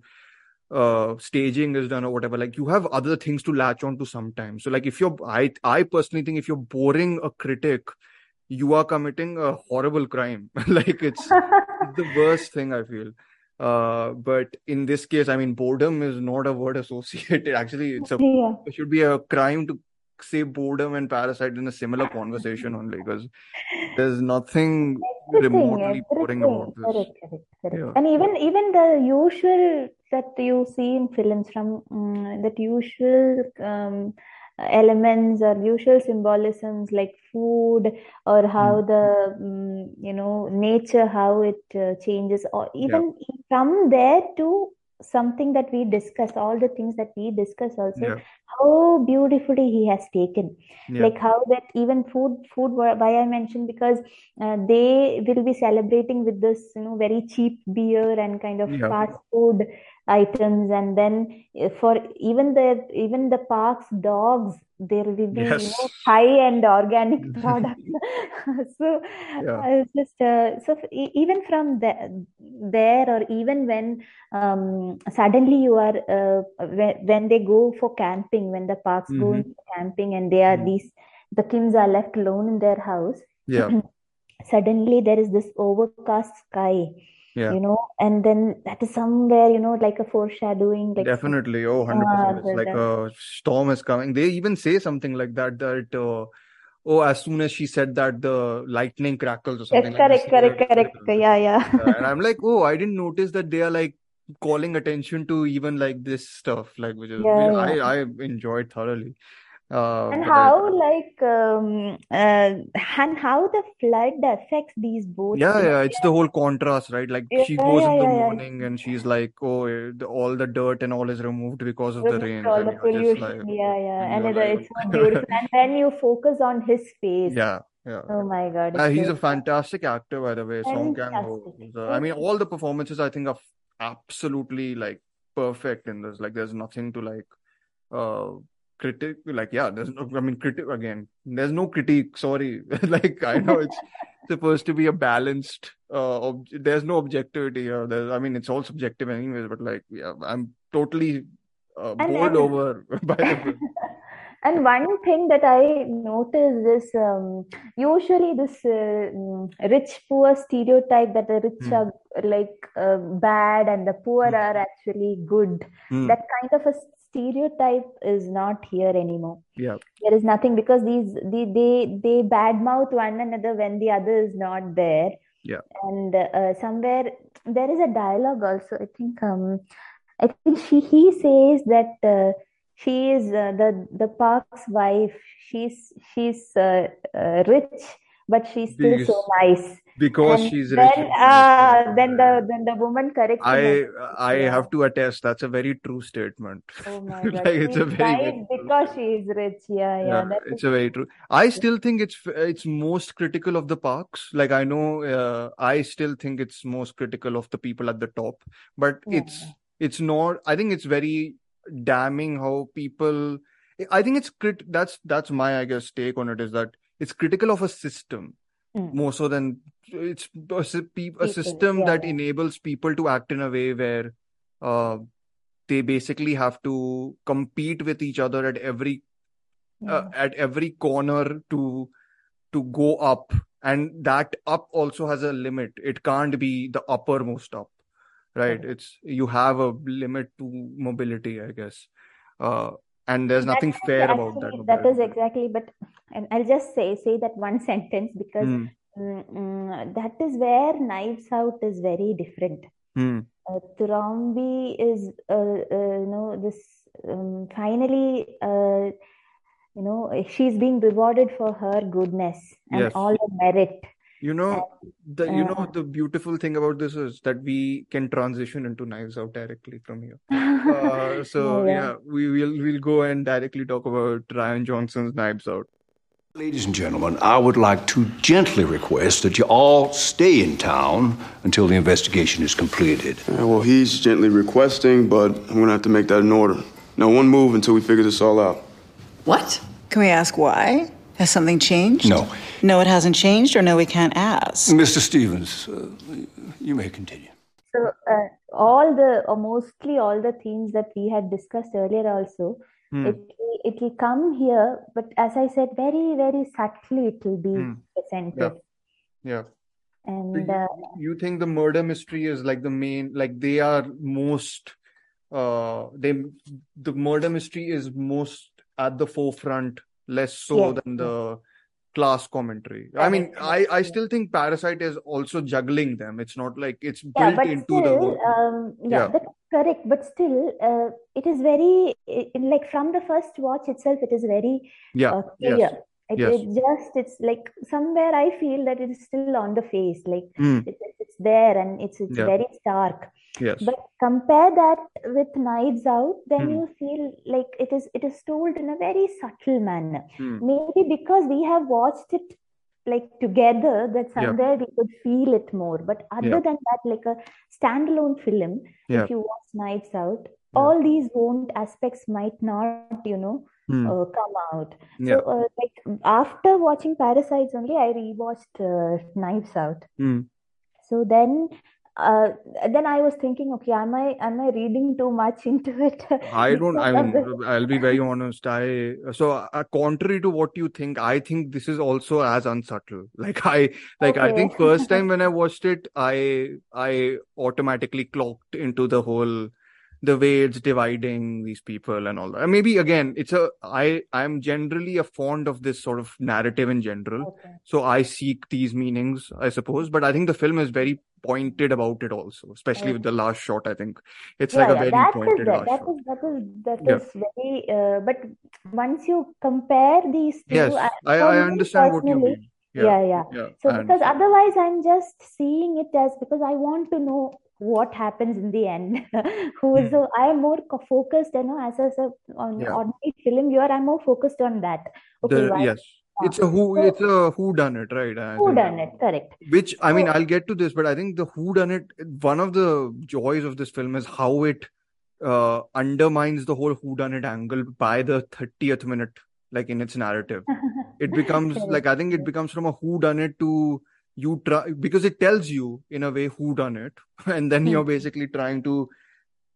uh staging is done or whatever like you have other things to latch on to sometimes so like if you're i i personally think if you're boring a critic you are committing a horrible crime like it's, the worst thing i feel uh, but in this case i mean boredom is not a word associated actually it's a yeah. it should be a crime to say boredom and parasite in a similar conversation only because there's nothing remotely boring about this correct, correct, correct. Yeah. and even even the usual that you see in films from um, that usual um, elements or usual symbolisms like food or how mm. the um, you know nature how it uh, changes or even yeah. from there to something that we discuss all the things that we discuss also yeah. how beautifully he has taken yeah. like how that even food food why i mentioned because uh, they will be celebrating with this you know very cheap beer and kind of yeah. fast food items and then eh, for even the even the parks dogs there will be yes. you know, high end organic products so yeah. just uh, so even from the, there or even when um, suddenly you are uh, when, when they go for camping when the parks mm-hmm. go into camping and they are mm-hmm. these the kids are left alone in their house yeah suddenly there is this overcast sky yeah. you know and then that is somewhere you know like a foreshadowing like definitely. Oh 100% uh, it's like a storm is coming. They even say something like that that uh, oh as soon as she said that the lightning crackles or something yes, correct like correct correct. yeah yeah. And i'm like oh i didn't notice that they are like calling attention to even like this stuff like which is yeah, I, yeah. I enjoyed thoroughly uh, And how like um uh and how the flood affects these boats, yeah yeah it's the whole contrast right like Yeah, she yeah, goes in the yeah, yeah. morning and she's like oh eh, all the dirt and all is removed because of the rain all the just like. Yeah, yeah. and it, like it's so beautiful. And then you focus on his face. yeah yeah Oh my God, Uh, he's a fantastic actor, by the way. Song Kang Ho. He's mean, all the performances I think are absolutely like perfect in this. Like, there's nothing to like uh critic. Like, yeah, there's no. I mean, critic again. There's no critique. Sorry. Like, I know it's supposed to be a balanced. Uh, ob- there's no objectivity here. There's. I mean, it's all subjective anyways. But like, yeah, I'm totally uh, bowled over by the and one thing that I noticed is um, usually this uh, mm, rich poor stereotype that the rich Hmm. are like uh, bad and the poor Hmm. are actually good. Hmm. That kind of a stereotype is not here anymore. Yeah. There is nothing because these they they, they badmouth one another when the other is not there. Yeah. And uh, somewhere there is a dialogue also. I think um I think she he says that uh, she is uh, the the park's wife. She's she's uh, uh, rich, but she's still so nice. Because And she's rich. then and uh, then the then the woman corrects I I yeah. have to attest that's a very true statement. Oh my God, Like it's a very right very true because she is rich. Yeah, yeah. yeah, it's a very true. I still think it's it's most critical of the parks. Like I know, uh, I still think it's most critical of the people at the top. But yeah. it's it's not. I think it's very damning how people. I think it's crit. That's that's my I guess take on it is that it's critical of a system Mm. more so than it's a, a system Yeah, that enables people to act in a way where uh, they basically have to compete with each other at every uh, at every corner to to go up. And that up also has a limit. It can't be the uppermost up right. It's you have a limit to mobility i guess. Uh, and there's That nothing fair about that that is exactly. But and I'll just say say that one sentence because hmm mm, mm, that is where Knives Out is very different. hmm uh, Thrombey is, uh, uh, you know, this um, finally, uh, you know, she's being rewarded for her goodness and yes all the merit. You know the you know uh, the beautiful thing about this is that we can transition into knives out directly from here uh, so yeah, yeah we will we'll go and directly talk about Rian Johnson's knives out Ladies and gentlemen, I would like to gently request that you all stay in town until the investigation is completed. Yeah, well, he's gently requesting, but I'm gonna have to make that an order. No one move until we figure this all out. What? Can we ask why? Has something changed? No. No, it hasn't changed, or no, we can't ask. Mr. Stevens, uh, you may continue. So uh, all the or mostly all the themes that we had discussed earlier also hmm it will- it will come here but as I said very very subtly it will be hmm yeah presented yeah So and you uh, you think the murder mystery is like the main like they are most uh they the murder mystery is most at the forefront less so yes than the class commentary. I mean I I still think Parasite is also juggling them. It's not like it's Yeah, built but into the still, thing. um, yeah, Yeah that's correct. But still, uh, it is very i i- like from the first watch itself, it is very yeah uh, yes clear. It, yes. it just it's like somewhere I feel that it is still on the face, like mm, it, it- it's there and it's it's yeah. very stark. yes. But compare that with Knives Out, then mm, you feel like it is it is told in a very subtle manner. mm, Maybe because we have watched it like together that yeah. somewhere we could feel it more. But other yeah. than that, like a standalone film, yeah. if you watch Knives Out, yeah. all these wound aspects might not, you know, mm, uh, come out. So, uh, like after watching Parasites only, I rewatched uh, Knives Out. mm. So then, uh, then I was thinking, okay, am I am I reading too much into it I don't, I mean, the... I'll be very honest. I, so uh, contrary to what you think, I think this is also as unsubtle. Like I, like I think first time when I watched it, I, I automatically clocked into the whole, the way it's dividing these people and all that. And maybe again, it's a I I'm generally a fond of this sort of narrative in general. Okay. So I seek these meanings, I suppose. But I think the film is very pointed about it also, especially with the last shot. I think it's Yeah, like a yeah, very that is pointed there. last That shot. is that is that Yeah. is very. Uh, but once you compare these two, Yes, I, I, I understand what you mean. yeah, Yeah, yeah. So because otherwise, I'm just seeing it as because I want to know what happens in the end. Who is Hmm. so I am more focused, you know, as a on Yeah. ordinary film viewer, I'm more focused on that. Okay, The yes, uh, it's a who so it's a who done it, right? I who done it? Correct. which I mean So I'll get to this, but I think the who done it. One of the joys of this film is how it uh, undermines the whole who done it angle by the 30th minute, like in its narrative. It becomes like. I think it becomes from a who done it to you try because it tells you in a way who done it, and then you're Hmm. basically trying to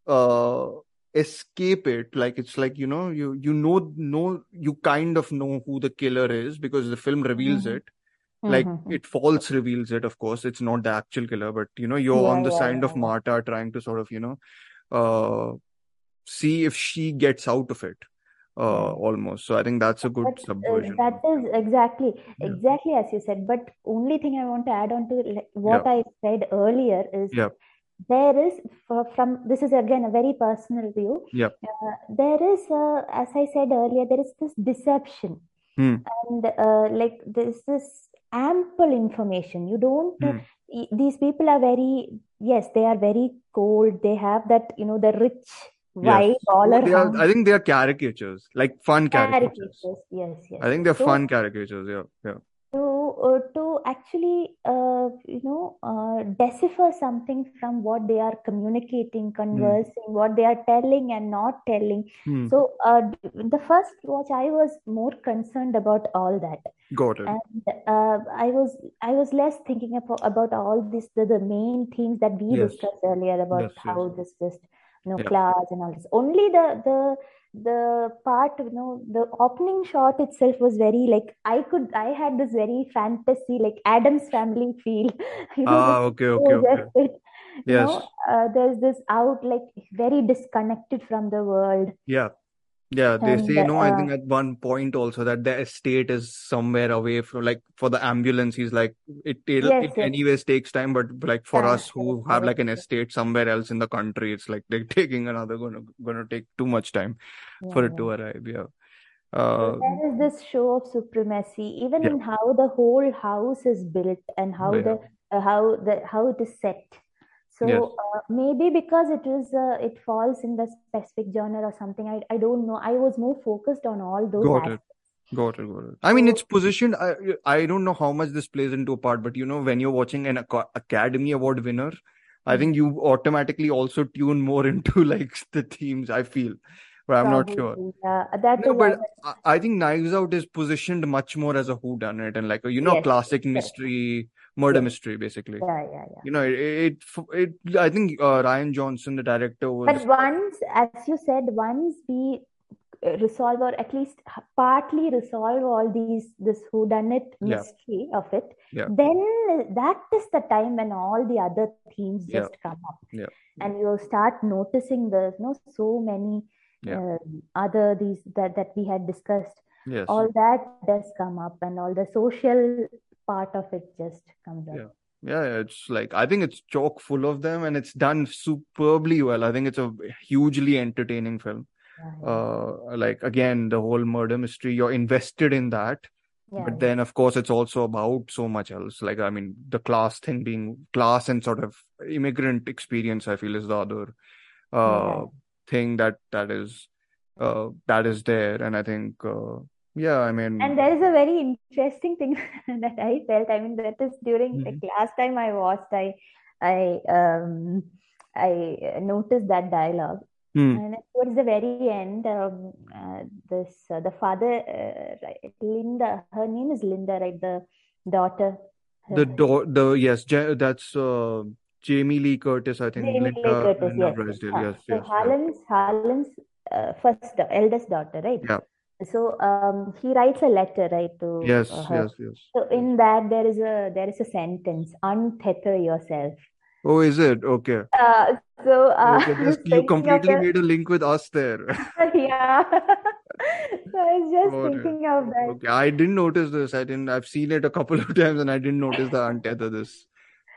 uh escape it like it's like you know you you know know you kind of know who the killer is because the film reveals Mhm. it like Mhm. it false reveals it of course it's not the actual killer but you know you're Yeah, on the yeah, side of yeah, yeah. Marta trying to sort of you know uh see if she gets out of it uh almost. So I think that's a good But uh, subversion. that is exactly yeah. exactly as you said. But only thing I want to add on to like, yeah. What I said earlier is yeah. there is for, from this is again a very personal view. yeah. Uh, there is uh, as I said earlier, there is this deception. Hmm. And uh, like there's this ample information. You don't uh, hmm these people are very yes, they are very cold. They have that you know the rich yes all they are. I think they are caricatures like fun caricatures. Caricatures, yes, yes. I think they're So fun caricatures yeah yeah. To uh, to actually uh, you know uh, decipher something from what they are communicating, hmm. conversing, what they are telling and not telling. hmm. So uh, the first watch, I was more concerned about all that, got it. And uh, I was I was less thinking about about all this the, the main things that we yes. discussed earlier about yes yes how this just you know yeah. class and all this. Only the the the part you know the opening shot itself was very like I could I had this very fantasy like Addams family feel. You know ah okay okay okay. it. You yes. know uh, there's this out like very disconnected from the world. Yeah Yeah, they and say no. I uh, think at one point also that the estate is somewhere away from like for the ambulance. He's like it. It, yes it yes anyways takes time, but like for correct us who have correct like an estate somewhere else in the country, it's like they're taking another gonna gonna take too much time for it to arrive. Yeah. Uh. there is this show of supremacy, even Yeah. in how the whole house is built and how Yeah. the uh, how the how it is set. So Yes. uh, maybe because it is uh, it falls in the specific genre or something. I I don't know. I was more focused on all those Got it. aspects. Got it. Got it. I mean, it's positioned. I I don't know how much this plays into a part, but you know, when you're watching an Academy Award winner, I mm, think you automatically also tune more into like the themes. I feel, but I'm not sure. probably that No, but. I think Knives Out is positioned much more as a whodunit and like a, you know, Yes, classic correct. mystery, murder Yes. mystery, basically. Yeah, yeah, yeah. You know, it, it, it, I think uh, Rian Johnson, the director, was. But once, as you said, once we uh, resolve or at least partly resolve all these this whodunit yeah, mystery of it, yeah, then that is the time when all the other themes yeah, just come up, yeah, and you start noticing the you know so many yeah, uh, other these that that we had discussed. yes, All that does come up, and all the social part of it just comes up. yeah. It's like I think it's chock full of them and it's done superbly well. I think it's a hugely entertaining film. Yeah, Uh, like again, the whole murder mystery, you're invested in that. yeah, But then, of course, it's also about so much else. Like, I mean, the class thing being class and sort of immigrant experience, I feel is the other yeah. Thing that that is uh that is there. And I think uh yeah, I mean And there is a very interesting thing that I felt. I mean, that is during like mhm. last time I watched, I I um I noticed that dialogue, Hmm. and towards the very end, um, uh, this uh, the father, uh, right, Linda, her name is Linda, right? The daughter, The her, do the yes, that's uh Jamie Lee Curtis, I think. Jamie Lee Curtis, Linda yes, yes. Drysdale. Yes, So yes, yeah. Harlan's Harlan's uh, first eldest daughter, right? Yeah. So um, he writes a letter, right, to Yes, uh, her. yes, yes. So in that there is a there is a sentence, untether yourself. Oh, is it? Okay. Uh, so uh, Okay, this, you completely made a link with us there. yeah. So I was just it. thinking of that. Okay, I didn't notice this. I didn't. I've seen it a couple of times, and I didn't notice the untether this,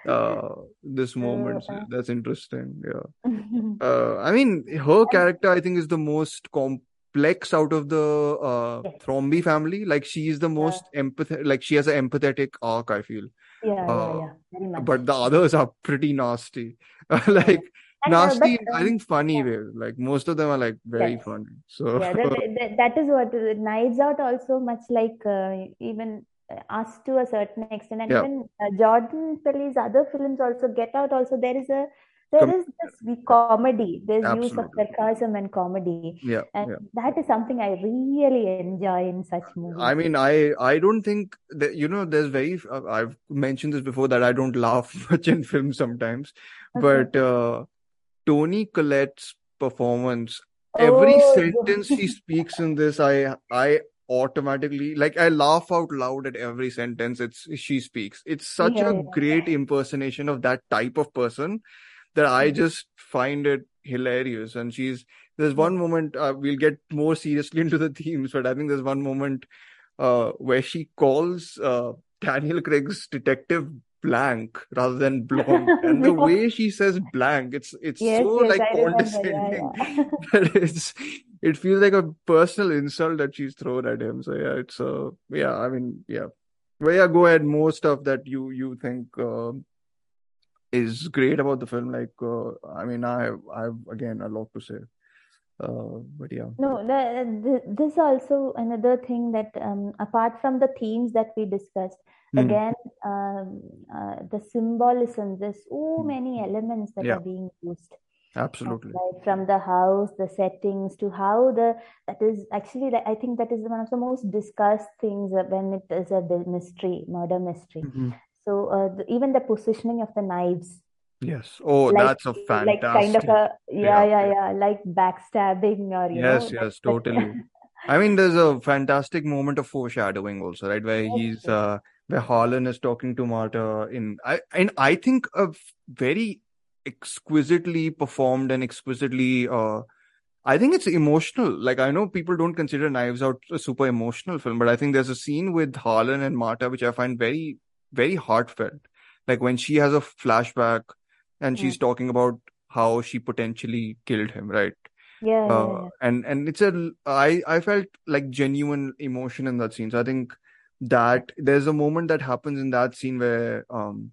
uh, this moment. Yeah. that's interesting. Yeah. Uh, I mean, her character, I think, is the most complex out of the uh Yes. Thrombey family. Like, she is the most empathetic. Like, she has an empathetic arc. I feel, Yeah, yeah, uh, yeah, very much. but the others are pretty nasty. Like And, uh, nasty, but, I um, think funny yeah. way. Like most of them are like very funny. So Yeah, that, that, that is what uh, Knives Out also much like uh, even us to a certain extent, and Yeah. even uh, Jordan Peele's other films also, Get Out also, there is a there Com- is this we comedy, there's use of sarcasm and comedy, yeah, and yeah. that is something I really enjoy in such movies. I mean, I I don't think that you know. There's very. Uh, I've mentioned this before that I don't laugh much in films sometimes, Okay. but uh, Toni Collette's performance, every Oh, sentence she speaks in this, I I automatically like I laugh out loud at every sentence it's she speaks. It's such Yeah, a great impersonation of that type of person that I just find it hilarious. And she's there's one moment uh, we'll get more seriously into the themes, but I think there's one moment uh, where she calls uh, Daniel Craig's detective blank rather than blonde, and the way she says blank, it's it's Yes, so yes, like I remember. Yeah, condescending yeah. it's it feels like a personal insult that she's thrown at him. So yeah, it's uh yeah, I mean yeah. But yeah, go ahead. More stuff that you you think uh, is great about the film. Like uh, I mean, I have I have again a lot to say. Uh, but yeah. No, the, the, this also another thing that um, apart from the themes that we discussed, Hmm. again, um, uh, the symbolism, there's so Hmm. many elements that Yeah. are being used. Absolutely. Like from the house, the settings to how the that is actually I think that is one of the most discussed things when it is a mystery, murder mystery. Mhm. So uh, the, even the positioning of the knives, Yes. Oh, like that's a fantastic like kind of a Yeah, yeah yeah yeah. like backstabbing or Yes, know yes, totally. I mean, there's a fantastic moment of foreshadowing also, right? Where he's uh where Harlan is talking to Marta in I and I think a very exquisitely performed and exquisitely uh I think it's emotional. Like I know people don't consider Knives Out a super emotional film, but I think there's a scene with Harlan and Marta which I find very, very heartfelt. Like when she has a flashback and she's talking about how she potentially killed him, right? yeah yeah uh, yeah and and it's a I I felt like genuine emotion in that scene. So I think that there's a moment that happens in that scene where um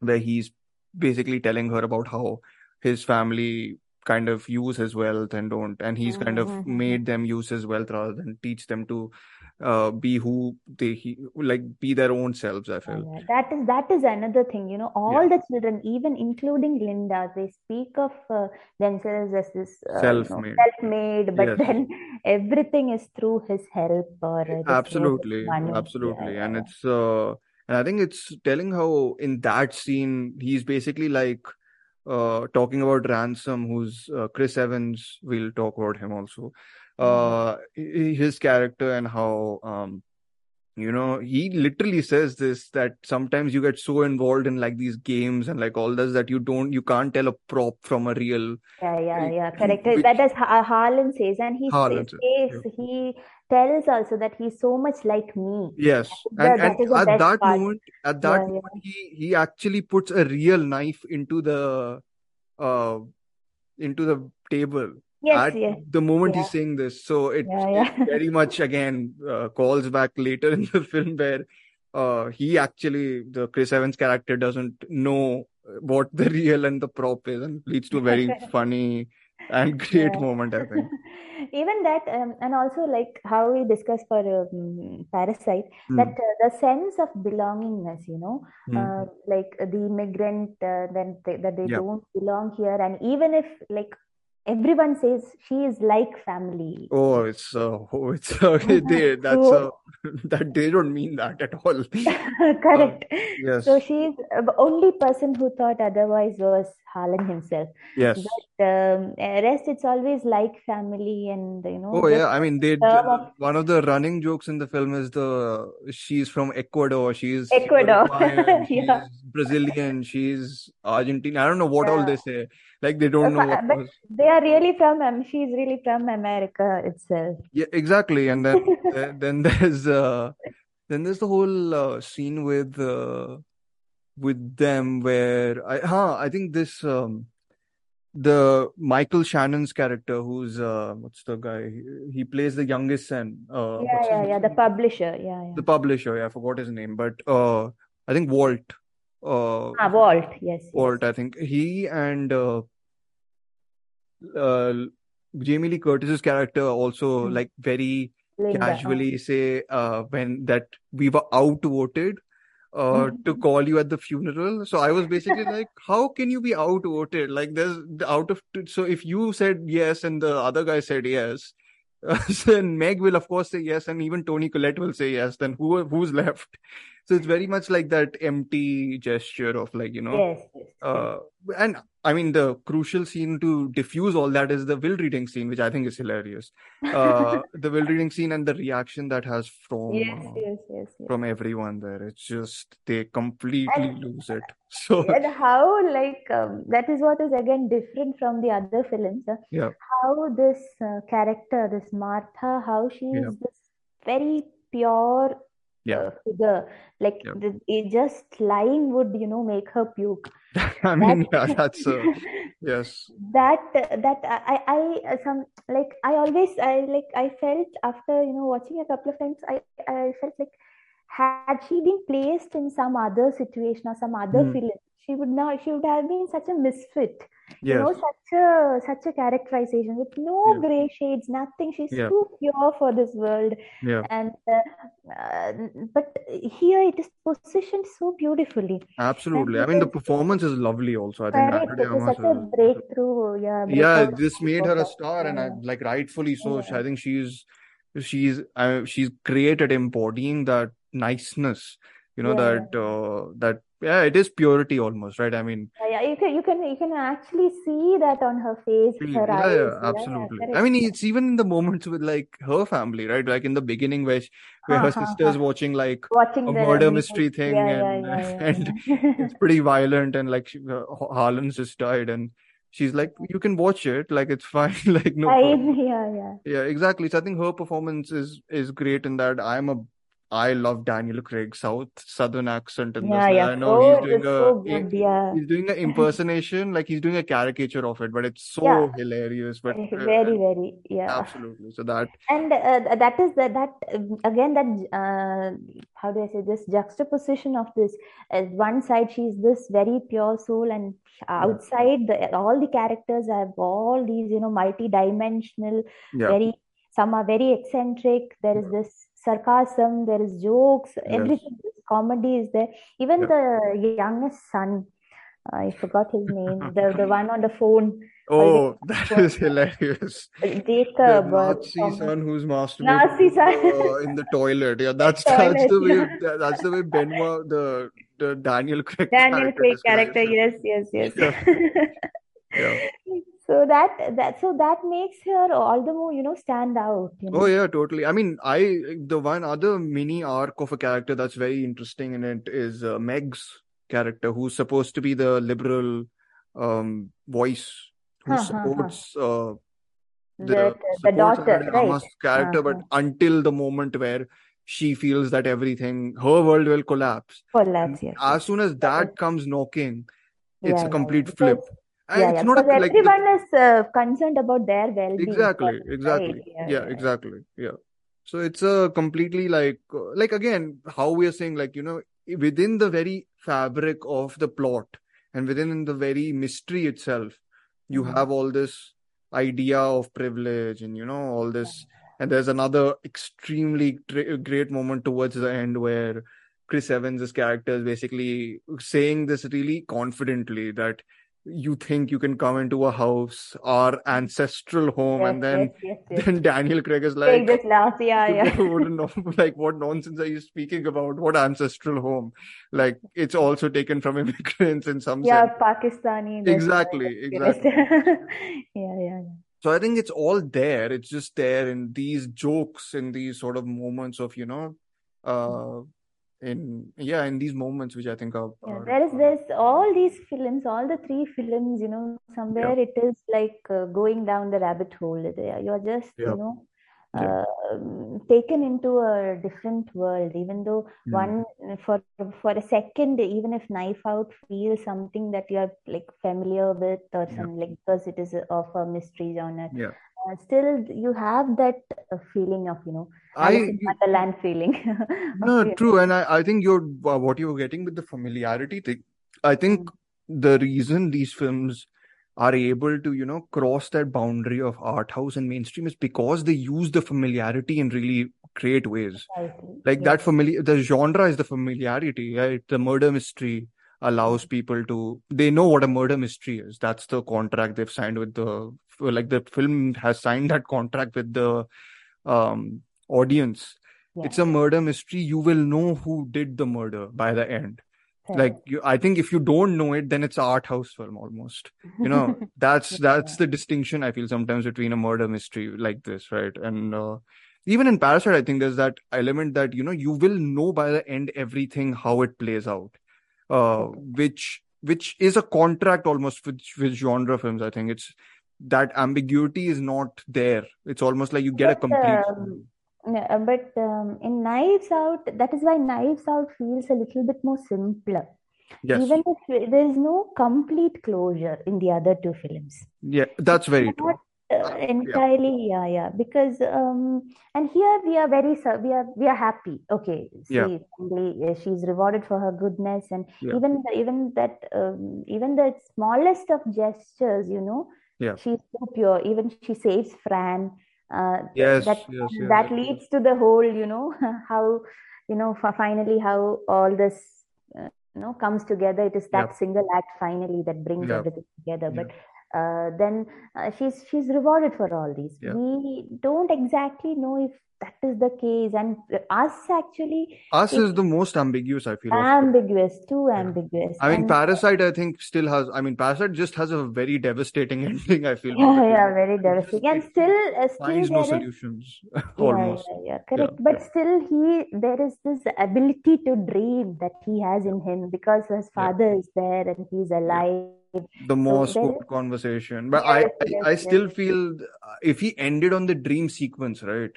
where he's basically telling her about how his family kind of use his wealth and don't, and he's kind of Mhm, mhm, made them use his wealth rather than teach them to uh be who they he, like be their own selves. I feel yeah. That is that is another thing, you know, all the children, even including Linda, they speak of uh, themselves as this, uh, you know, Self-made. self-made, but Yes. then everything is through his help or his Absolutely, absolutely. yeah, And yeah. it's uh and I think it's telling how in that scene he's basically like uh talking about Ransom, who's uh, Chris Evans. We'll talk about him also. Uh his character and how um you know he literally says this that sometimes you get so involved in like these games and like all this that you don't you can't tell a prop from a real Yeah, yeah, yeah, correct. which That is Ha- Harlan says, and he Harlan sa- says, says, he tells also that he's so much like me. Yes, That, and and is the at that part. moment, at that yeah. moment, he he actually puts a real knife into the uh into the table Yes, at yes, the moment yeah, he's saying this. So it yeah, it very much again uh, calls back later in the film where uh he actually the Chris Evans character doesn't know what the real and the prop is and leads to a very funny and great Yeah. moment, I think. Even that, um, and also like how we discussed for um, Parasite, Hmm. that uh, the sense of belongingness, you know, Hmm. uh, like the immigrant, uh, then they, that they Yeah. don't belong here, and even if like everyone says she is like family. Oh, it's uh, oh, it's uh, they, that's So a that they don't mean that at all. Correct. Uh, yes. So she's the only person who thought otherwise was Harlan himself. Yes. But um, rest, it's always like family, and you know. Oh yeah, I mean they of one of the running jokes in the film is the she's from Ecuador, she's Ecuador. Uruguayan, she's Yeah. Brazilian, she's Argentine. I don't know what all they say. Like they don't know But they are really from, um, she's really from America itself. Yeah, exactly. And then then then there's uh then there's the whole uh, scene with uh with them where I huh, I think this um the Michael Shannon's character who's uh what's the guy he, he plays the youngest son uh Yeah, yeah, yeah. The publisher. Yeah, yeah. the publisher yeah I forgot his name but uh I think Walt uh Ah, Walt. Yes, yes. Walt I think he and uh uh Jamie Lee Curtis's character also Hmm. like very Linda. casually say uh, when that we were outvoted uh, to call you at the funeral. So I was basically like, how can you be outvoted? Like there's out of so if you said yes and the other guy said yes, uh, then Meg will of course say yes, and even Toni Collette will say yes. Then who who's left? So it's very much like that empty gesture of like you know. Yes, yes. Uh, and I mean, the crucial scene to diffuse all that is the will reading scene, which I think is hilarious. Uh, the will reading scene and the reaction that has from Yes, uh, yes, yes, yes. from everyone there. It's just they completely And- lose it. So And how, like, um, that is what is again different from the other films. uh, yeah, How this uh, character, this Martha, how she Yeah. is this very pure Yeah. figure. Like, Yeah. the, it just lying would, you know, make her puke. I mean, yeah, that's uh, yes, that that I I some like I always I like I felt after you know watching a couple of times I I felt like had she been placed in some other situation or some other Hmm. film she would not she would have been such a misfit you know such a such a characterization with no Yeah. gray shades nothing. She's Yeah. too pure for this world. Yeah, and uh, uh, but here it is positioned so beautifully. Absolutely. I mean, the performance is lovely also. I think correct. It is such a breakthrough. Yeah yeah this made her a star and I like rightfully so. I think she's she's uh, she's created embodying that niceness you know Yeah, that uh, that yeah it is purity almost right I mean Yeah, yeah, you can you can you can actually see that on her face, her yeah eyes. yeah Yeah, absolutely I mean it's even in the moments with like her family right like in the beginning where she, where her Uh-huh, sister's uh-huh. watching like Watching a the murder mystery thing Yeah, yeah, and yeah, yeah, and yeah. it's pretty violent and like she, uh, Harlan's just died and she's like you can watch it like it's fine like no I, yeah, yeah. Yeah, exactly. So I think her performance is is great in that. I'm a I love Daniel Craig South Southern accent in. Yeah, and yeah. I know Oh, he's doing is so a good. Yeah. he's doing an impersonation, like he's doing a caricature of it, but it's so Yeah. hilarious. But uh, Very, very, yeah. absolutely. So that And uh, that is that that um, again that uh, how do I say this juxtaposition of this at one side she's this very pure soul and outside the all the characters have all these you know multi-dimensional very some are very eccentric there is this sarcasm there is jokes everything this comedy is there even Yeah. the youngest son I forgot his name the the one on the phone oh, the- that is hilarious. The Jacob or Nazi Thomas. son who's masturbating uh, in the toilet. Yeah, that's that's Toilet, the way yeah. that- that's the way Benoit the the Daniel Craig Daniel character Craig character, yes, yes, yes. Yeah. So that that so that makes her all the more, you know, stand out, you Oh yeah, totally. I mean, I the one other mini arc of a character that's very interesting in it is uh, Meg's character, who's supposed to be the liberal um voice who Huh, huh, huh. supports uh The the the supports daughter, right? Character, but until the moment where she feels that everything, her world will collapse. Collapse, yes. As soon as That comes knocking, it's Yeah, a complete yeah. flip. Yeah, yeah, because like the everyone is uh, concerned about their well-being Exactly, exactly. right? Yeah, Yeah, yeah. exactly. Yeah. So it's a completely like uh, like again how we are saying like you know within the very fabric of the plot and within the very mystery itself you Mhm. have all this idea of privilege and you know all this and there's another extremely tr- great moment towards the end where Chris Evans' character is basically saying this really confidently that you think you can come into a house, our ancestral home, Yes, and then yes, yes, then Daniel Craig is like, just laugh. Yeah, know, like what nonsense are you speaking about? What ancestral home? Like it's also taken from immigrants in some Yeah, sense. Pakistani. Exactly, exactly. Yeah, yeah, yeah. So I think it's all there. It's just there in these jokes, in these sort of moments of, you know, uh, in yeah, in these moments which I think are, Yeah, there is are there's all these films, all the three films, you know, somewhere it is like uh, going down the rabbit hole. It- You're just, Yeah. you know, uh, taken into a different world, even though Hmm. one for for a second, even if Knife Out feels something that you're like familiar with or Yeah. some like because it is of a mystery genre, yeah. Uh, still you have that uh, feeling of, you know, I in feeling. No, you true. And I, I think you're uh, what you were getting with the familiarity thing. I think the reason these films are able to, you know, cross that boundary of art house and mainstream is because they use the familiarity in really great ways. Like Yeah. that familiar, the genre is the familiarity, right? The murder mystery allows people to, they know what a murder mystery is. That's the contract they've signed with the, like the film has signed that contract with the um audience. Yeah. it's a murder mystery. You will know who did the murder by the end. Like you, i think if you don't know it then it's an art house film almost. You know that's that's the distinction i feel sometimes between a murder mystery like this right? And uh, even in parasite i think there's that element that you know you will know by the end everything how it plays out uh which which is a contract almost with with genre films i think. It's that ambiguity is not there it's almost like you get a complete um, Yeah, but um, in Knives Out, that is why Knives Out feels a little bit more simpler. yes Even if there is no complete closure in the other two films. yeah that's very true uh, entirely, yeah, yeah. Because um, and here we are very we are we are happy. Okay, Yeah. see, uh, she's rewarded for her goodness, and Yeah. even the, even that um, even the smallest of gestures, you know, Yeah. she's so pure. Even she saves Fran. Uh, Yes, that yes, yes, that yes, leads to the whole, you know, how you know fi- finally how all this uh, you know comes together. It is that Yeah. single act finally that brings Yeah. everything together. Yeah. But uh, then uh, she's she's rewarded for all these. Yeah. We don't exactly know if that is the case, and us actually Us it is the most ambiguous, I feel. ambiguous, too Yeah. ambiguous. I mean, And Parasite, I think, still has. I mean, Parasite just has a very devastating ending. I feel. yeah, yeah, very devastating. And still, uh, still finds no there is solutions. Almost. yeah, yeah, correct. But still, he there is this ability to dream that he has in him because his father is there and he's alive. The So code is conversation, but yes, I, I, yes, I yes. still feel uh, if he ended on the dream sequence, right?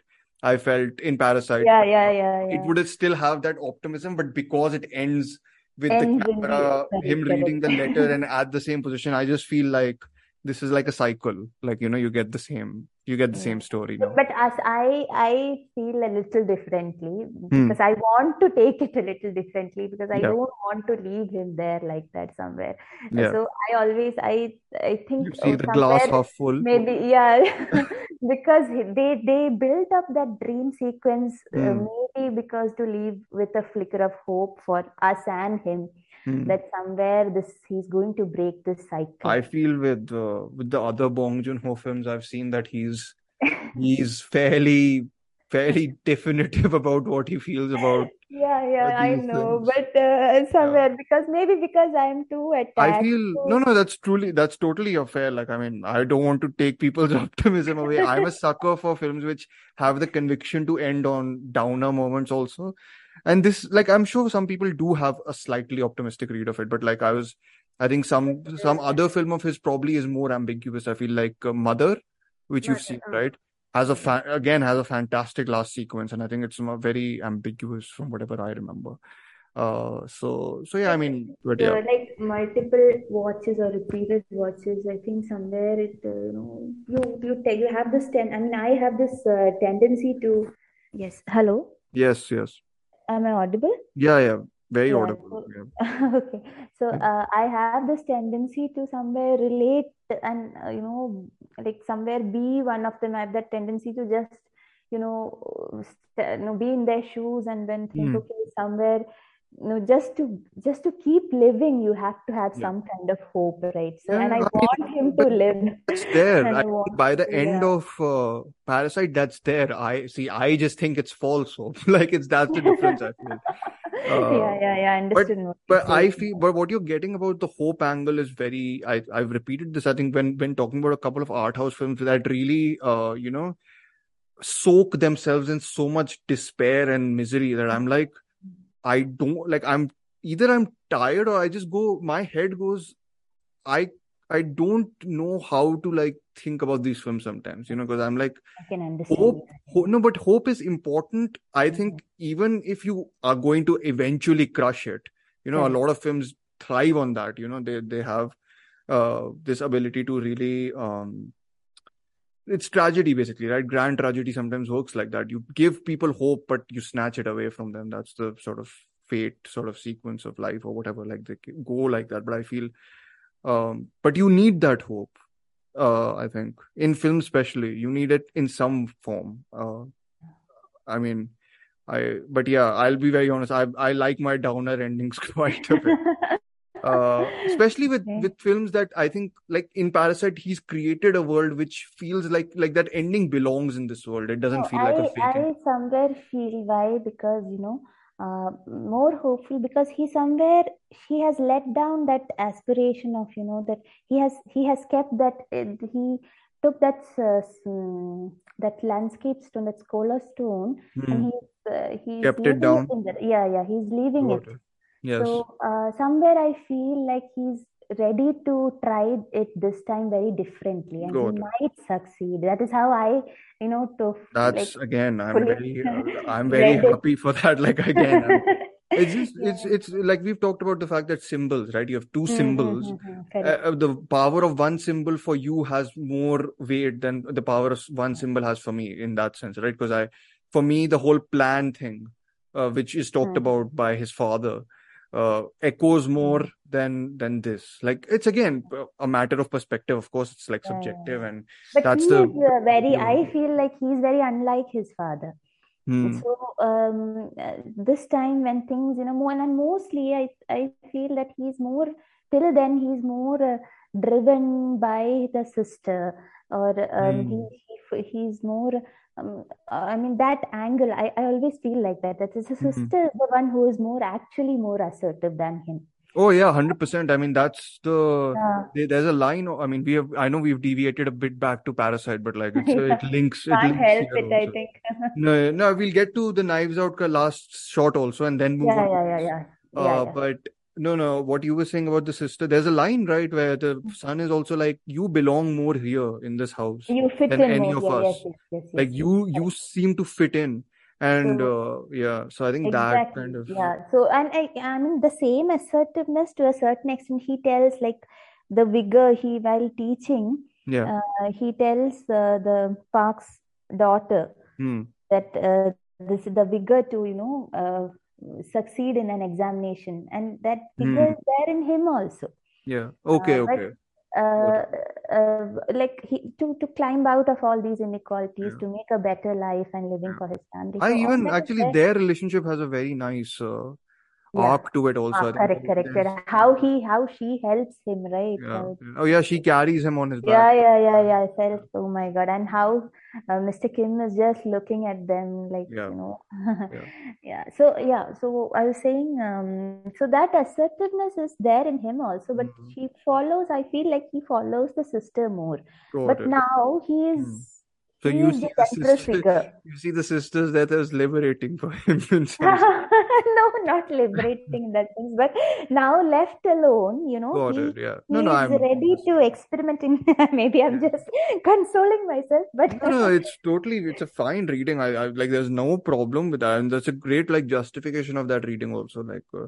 I felt in Parasite, Yeah, yeah, yeah, it yeah. would still have that optimism, but because it ends with the Ends the camera, correct, him reading the letter and at the same position, I just feel like this is like a cycle. Like, you know, you get the same, you get the same story But, now. but as I I feel a little differently Hmm. because I want to take it a little differently because I Yeah. don't want to leave him there like that somewhere. Yeah. So I always I I think You see oh, the glass half full. maybe yeah because they they built up that dream sequence uh, Hmm. maybe because to leave with a flicker of hope for us and him Hmm. that somewhere this he's going to break this cycle. I feel with uh, with the other Bong Joon-ho films, I've seen that he's he's fairly fairly definitive about what he feels about Yeah, yeah, uh, I know, things. but uh, somewhere because maybe because I'm too attached I feel no, no, that's truly that's totally fair. Like, I mean, I don't want to take people's optimism away. I'm a sucker for films which have the conviction to end on downer moments also. And this, like, I'm sure some people do have a slightly optimistic read of it, but like I was, I think some some other film of his probably is more ambiguous. I feel like uh, Mother, which you've seen, uh, right? Has a fa again has a fantastic last sequence, and I think it's very ambiguous from whatever I remember. Uh, so so yeah, I mean, but uh, yeah. like multiple watches or repeated watches. I think somewhere it uh, you know you you take you have this ten. I mean, I have this uh, tendency to yes. Hello, Yes, yes. Am I audible? Yeah, yeah, very Yeah. audible. Yeah. okay. So uh, I have this tendency to somewhere relate and uh, you know like somewhere be one of them. I have that tendency to just you know st- you know be in their shoes and then think Hmm. okay somewhere you know just to just to keep living you have to have some kind of hope right so Yeah, and i I mean, want him to live It's there. I I by the end yeah. of uh, Parasite, that's there. I see. I just think it's false hope. like it's that's the difference. I feel. yeah Uh, yeah yeah i but understood what you but I feel but what you're getting about the hope angle is very. I I've repeated this. I think when when talking about a couple of art house films that really uh you know soak themselves in so much despair and misery that I'm like I don't like I'm either I'm tired or I just go my head goes I I don't know how to like think about these films sometimes you know because I'm like i can understand hope, ho- no but hope is important. I think even if you are going to eventually crush it you know a lot of films thrive on that you know they they have uh this ability to really um it's tragedy basically right? Grand tragedy sometimes works like that. You give people hope but you snatch it away from them. That's the sort of fate sort of sequence of life or whatever like they go like that. But i feel um but you need that hope uh i think. In film especially you need it in some form uh i mean i but yeah i'll be very honest. I i like my downer endings quite a bit uh, especially with Okay. with films that I think like in Parasite he's created a world which feels like like that ending belongs in this world. It doesn't No, feel like a I, fake I somewhere feel why because you know uh, more hopeful because he somewhere he has let down that aspiration of you know that he has he has kept that uh, he took that uh, mm, that landscape stone that scholar stone and Hmm. he's uh, he's Kept it down. yeah yeah he's leaving it it. Yes. so uh, somewhere I feel like he's ready to try it this time very differently, and he might succeed. That is how I, you know, to like That's again, I'm very uh, I'm very happy for that. Like again, it's just Yeah. it's it's like we've talked about the fact that symbols, right? You have two Hmm, hmm, symbols. hmm, hmm. Uh, the power of one symbol for you has more weight than the power of one symbol has for me in that sense, right? Because I, for me, the whole plan thing, uh, which is talked Hmm. about by his father, uh, echoes more than than this. Like it's again a matter of perspective. Of course, it's like subjective, yeah. and But that's he the uh, very, I feel like he's very unlike his father. Hmm. So um, uh, this time when things, you know, more and mostly I I feel that he's more till then he's more uh, driven by the sister or um, he, Hmm. he he's more um, I mean that angle I, I always feel like that that his Hmm. sister is the one who is more actually more assertive than him. Oh yeah, hundred percent. I mean, that's the Yeah. there- there's a line. I mean, we have. I know we've deviated a bit back to Parasite, but like it's uh, Yeah. it links. It Can't links help it, I think. No, no, we'll get to the Knives Out last shot also, and then move Yeah, on yeah, yeah, yeah. Yeah, Uh, yeah. but no, no, what you were saying about the sister, there's a line, right, where the son is also like, you belong more here in this house You fit than in any more. of Yeah, us. yes, yes, Like yes, yes. you, you seem to fit in, and So uh, yeah. So I think that kind of yeah. So and I, I mean the same assertiveness to a certain extent. He tells like the vigor he while teaching, yeah. uh, he tells uh, the Park's daughter Hmm. that uh, this the vigor to you know uh, succeed in an examination, and that Hmm. is there in him also. Yeah. Okay. Uh, Okay. uh, uh, like he to to climb out of all these inequalities Yeah. to make a better life and living Yeah. for his family. I So even actually their relationship has a very nice uh, Yeah. arc to it also. Ah, correct, correct, correct. How he, how she helps him, right? yeah. Oh yeah, she carries him on his back. yeah, yeah, yeah. yeah. I felt, oh my God. And how uh, Mr. Kim is just looking at them like, Yeah. you know, Yeah. yeah. So, yeah. So I was saying, um, so that assertiveness is there in him also, but Mhm. he follows, I feel like he follows the sister more. Got But it. now he is, So he you see the sister, figure. you see the sisters that is liberating for him in some sense. No, not liberating in that sense, but now left alone, you know, Got he it. Yeah. No, he no, is I'm ready to experiment in maybe I'm yeah. just consoling myself, but No, no, it's totally it's a fine reading. I, I like there's no problem with that, and that's a great like justification of that reading also. Like uh,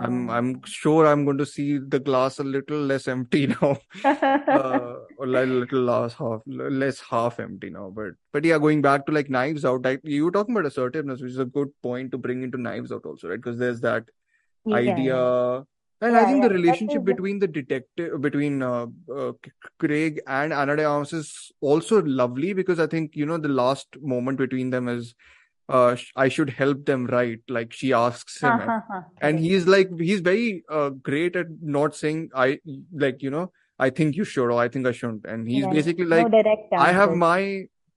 I'm. I'm sure I'm going to see the glass a little less empty now. uh or like a little less half less half empty now but but yeah going back to like knives out like you were talking about assertiveness which is a good point to bring into knives out also right because there's that Yeah, idea yeah. and I think the yeah. That relationship between the detective between uh, uh, Craig and Ana de Armas is also lovely because I think you know the last moment between them is uh, sh- I should help them right? Like she asks him, Uh-huh, uh-huh. and he's like, he's very uh, great at not saying I like, you know, I think you should or I think I shouldn't, and he's Yeah. basically No like, direct I have my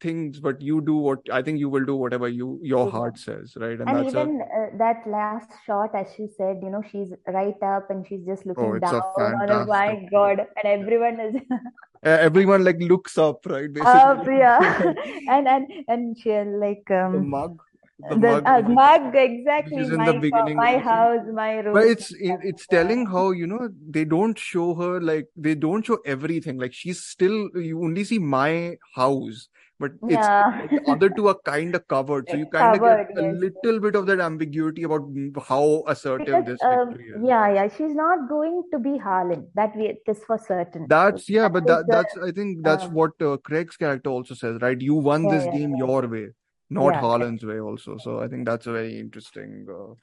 things, but you do what I think you will do whatever you your Yeah. heart says, right? And And that's a even uh, that last shot, as she said, you know, she's right up and she's just looking Oh, it's a down her. My God, and everyone is everyone like looks up, right? up, Basically, yeah. And and and she like the um mug, the the mug, uh, mug exactly my the beginning my house, my room. But it's it, it's telling how you know they don't show her like they don't show everything. Like she's still you only see my house, but it's yeah, like the other two are kind of covered, so you kind of get a Yes. little bit of that ambiguity about how assertive Because this um, victory is. yeah, yeah, she's not going to be Harlan. That we it is for certain. That's yeah, That but that the that's I think that's um, what uh, Craig's character also says, right? You won yeah, this yeah, game your way, not yeah. Harlan's way, also. So I think that's a very interesting uh,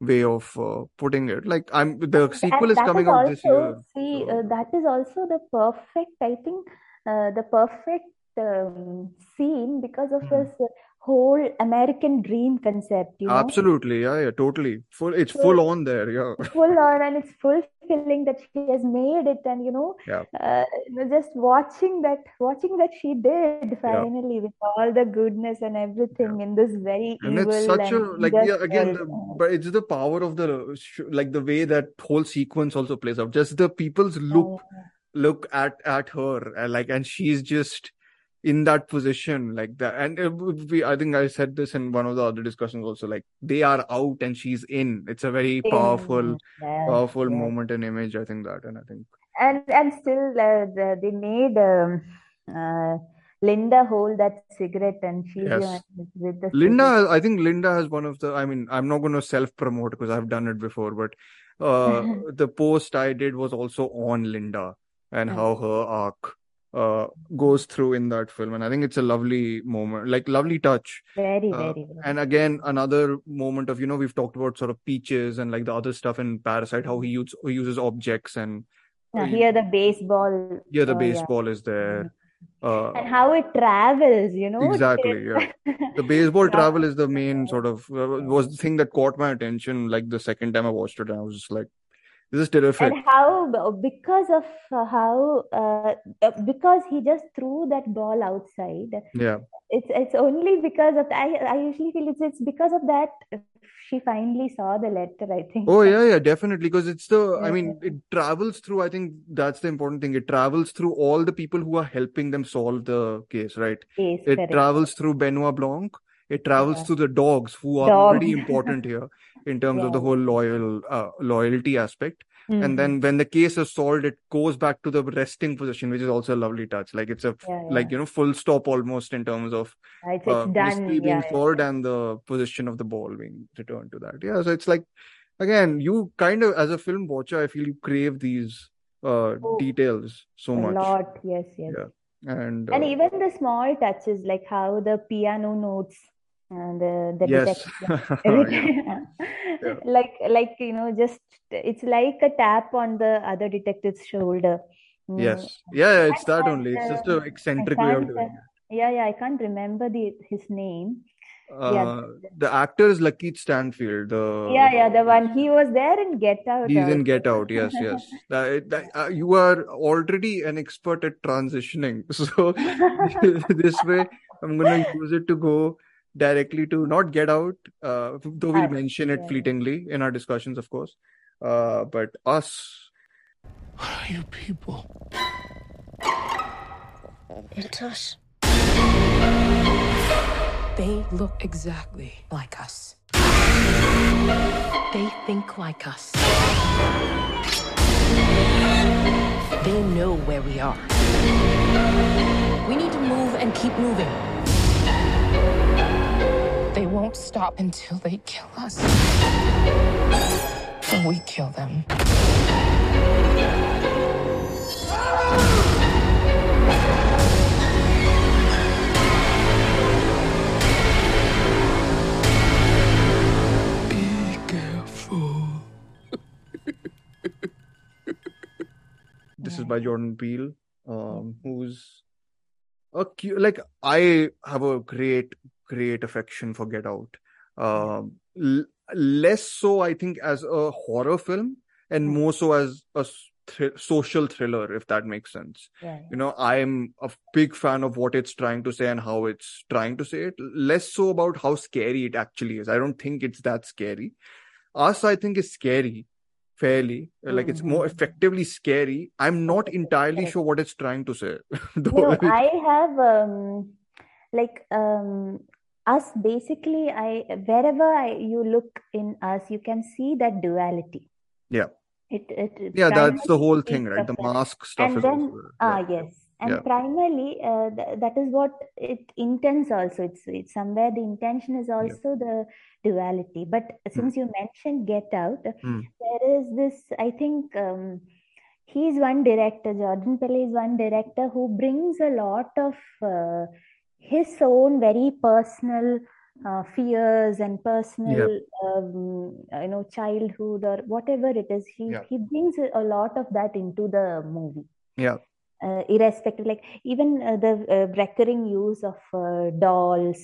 way of uh, putting it. Like I'm the sequel and is coming is out this year, see, so uh, that is also the perfect, I think, uh, the perfect um, scene because of Mhm. this uh, whole American dream concept, you know. absolutely, yeah, yeah, totally. Full, it's So full on there, yeah, full on and it's fulfilling that she has made it and you know yeah, uh, just watching that watching that she did yeah, finally with all the goodness and yeah. everything in this very And it's evil such a like yeah again the Uh, but it's the power of the like the way that whole sequence also plays out. Just the people's yeah, look look at at her and like and she's just in that position like that. And it would be i think i said this in one of the other discussions also like they are out and she's in. It's a very powerful powerful moment and image i think that and i think And and still uh, the, they made um, uh, Linda hold that cigarette and she's yes. with the cigarette. linda i think linda has one of the i mean i'm not going to self promote because i've done it before but uh the post i did was also on linda and how her arc uh goes through in that film and i think it's a lovely moment like lovely touch Very, Uh, very, very. and again, another moment of, you know, we've talked about sort of peaches and like the other stuff in Parasite, how he, use, he uses objects and uh, Yeah, here the baseball, yeah, the uh, yeah. baseball is there. Uh, And how it travels, you know, exactly, yeah. The baseball travel is the main sort of uh, was the thing that caught my attention like the second time I watched it, and I was just like, this is terrific. And how, because of uh, how, uh, uh, because he just threw that ball outside. Yeah, It's it's only because of I I usually feel it's it's because of that she finally saw the letter, I think. Oh yeah, yeah, definitely. Because it's the, I mean, it travels through. I think that's the important thing. It travels through all the people who are helping them solve the case, right? Yes, It correct. travels through Benoit Blanc. It travels Yeah. through the dogs, who are Dogs. already important here in terms of the whole loyal uh, loyalty aspect. Mhm. And then when the case is solved, it goes back to the resting position, which is also a lovely touch. Like it's a Yeah, like you know full stop almost in terms of It's, uh, done. being Yeah, yeah. solved and the position of the ball being returned to that. Yeah, so it's like again, you kind of as a film watcher, I feel you crave these uh Oh, details so much. A much. lot, yes, yes. Yeah, and And uh, even the small touches, like how the piano notes and the the yes, detective, yeah, yeah. like like you know, just it's like a tap on the other detective's shoulder. Mm, Yes. Yeah, yeah, it's that only. It's just uh, an eccentric way of doing uh, it. yeah, yeah, I can't remember the his name. Yeah, Uh, the actor is Lakeith Stanfield. The yeah, yeah, the one he was there in Get Out he's in also. Get Out. Yes, yes. That, that, uh, you are already an expert at transitioning. So this way, I'm gonna use it to go directly to not Get Out, uh, though we'll mention it fleetingly in our discussions, of course. Uh, but Us. What are you people? It's us. They look exactly like us. They think like us. They know where we are. We need to move and keep moving. They won't stop until they kill us. Or we kill them. Be careful. This is by Jordan Peele, um, who's a cute, like I have a great great affection for Get Out. Um, l- less so, I think, as a horror film, and more so as a thr- social thriller, if that makes sense. Yeah. You know, I'm a big fan of what it's trying to say and how it's trying to say it. Less so about how scary it actually is. I don't think it's that scary. Us, I think, is scary fairly like it's more effectively scary i'm not entirely Correct. sure what it's trying to say know, I have um, like um, us basically. I wherever I you look in us, you can see that duality. Yeah. It it yeah that's the whole thing right the mask stuff and is then also ah yeah. yes and Yeah. primarily uh, th- that is what it intends also it's it's somewhere the intention is also the duality but since you mentioned get out Hmm. there is this i think um, he's one director jordan peele is one director who brings a lot of uh, his own very personal uh, fears and personal um, you know childhood or whatever it is he Yeah. he brings a a lot of that into the movie. Yeah. Uh, irrespective like even uh, the uh, recurring use of uh, dolls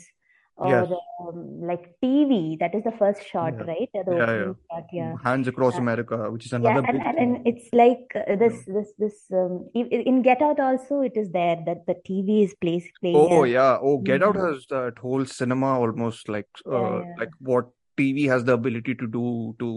or Yes. um, like tv that is the first shot Yeah. right the Yeah, yeah. shot yeah hands across Uh, america which is yeah another and, big and, and it's like uh, this this this um, in get out also it is there that the tv is place, playing oh a- yeah oh get out Mhm. has that whole cinema almost like uh, Yeah, yeah. like what tv has the ability to do to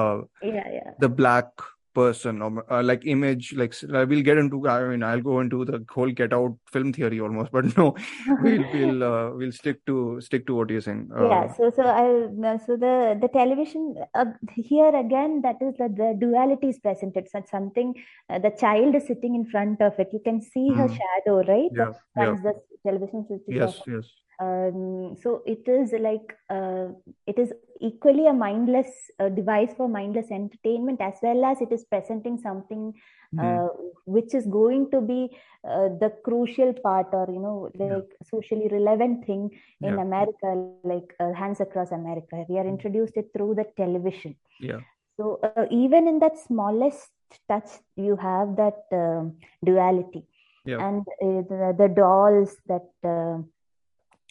uh, yeah yeah the black person or uh, like image like uh, we'll get into i mean i'll go into the whole get out film theory almost but no we'll we'll uh, we'll stick to stick to what you're saying uh, yeah so so i uh, so the the television uh, here again that is that the duality is presented. So it's something uh, the child is sitting in front of it. You can see her Mhm. shadow right? Yeah yeah. The television yes yes um, so it is like uh, it is equally a mindless uh, device for mindless entertainment as well as it is presenting something Mhm. uh, which is going to be uh, the crucial part or you know Yeah. like socially relevant thing in Yeah. America like uh, Hands Across America we are introduced it through the television yeah so uh, even in that smallest touch you have that um, duality Yeah. and the, the dolls that uh,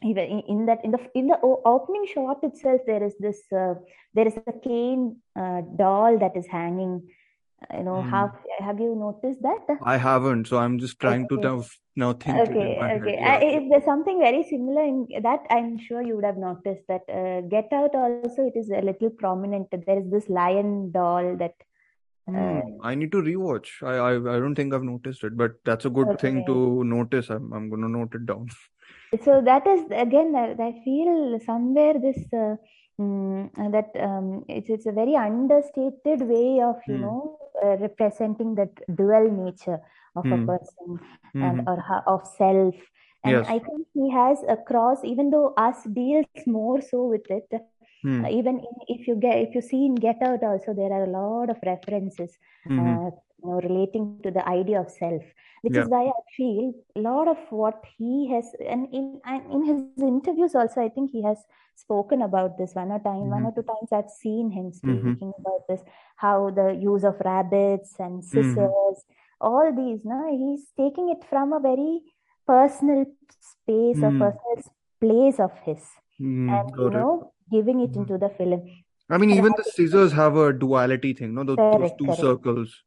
even in, that in the in the opening shot itself there is this uh, there is a cane uh, doll that is hanging uh, you know Hmm. have have you noticed that i haven't so i'm just trying to Okay. now now think okay in my head okay yeah I, if there's something very similar in that i'm sure you would have noticed that uh, get out also it is a little prominent there is this lion doll that Hmm, I need to rewatch. I, I I don't think I've noticed it, but that's a good thing to notice. I'm I'm gonna note it down. so that is again I, I feel somewhere this uh, mm, that um, it's it's a very understated way of you Hmm. know uh, representing that dual nature of a Hmm. person and Mhm. or ho- of self and Yes. I think he has across even though us deals more so with it Hmm. uh, even in, if you get if you see in Get Out also there are a lot of references Mhm. uh, you know relating to the idea of self which Yeah. is why I feel a lot of what he has and in and in his interviews also I think he has spoken about this one or time one Mhm. or two times I've seen him Mhm. speaking about this how the use of rabbits and Mhm. scissors all these no he's taking it from a very personal space or Hmm. personal place of his and you know giving it Mhm. into the film I mean, and even I the scissors have a duality thing, no? Those, those two correct circles.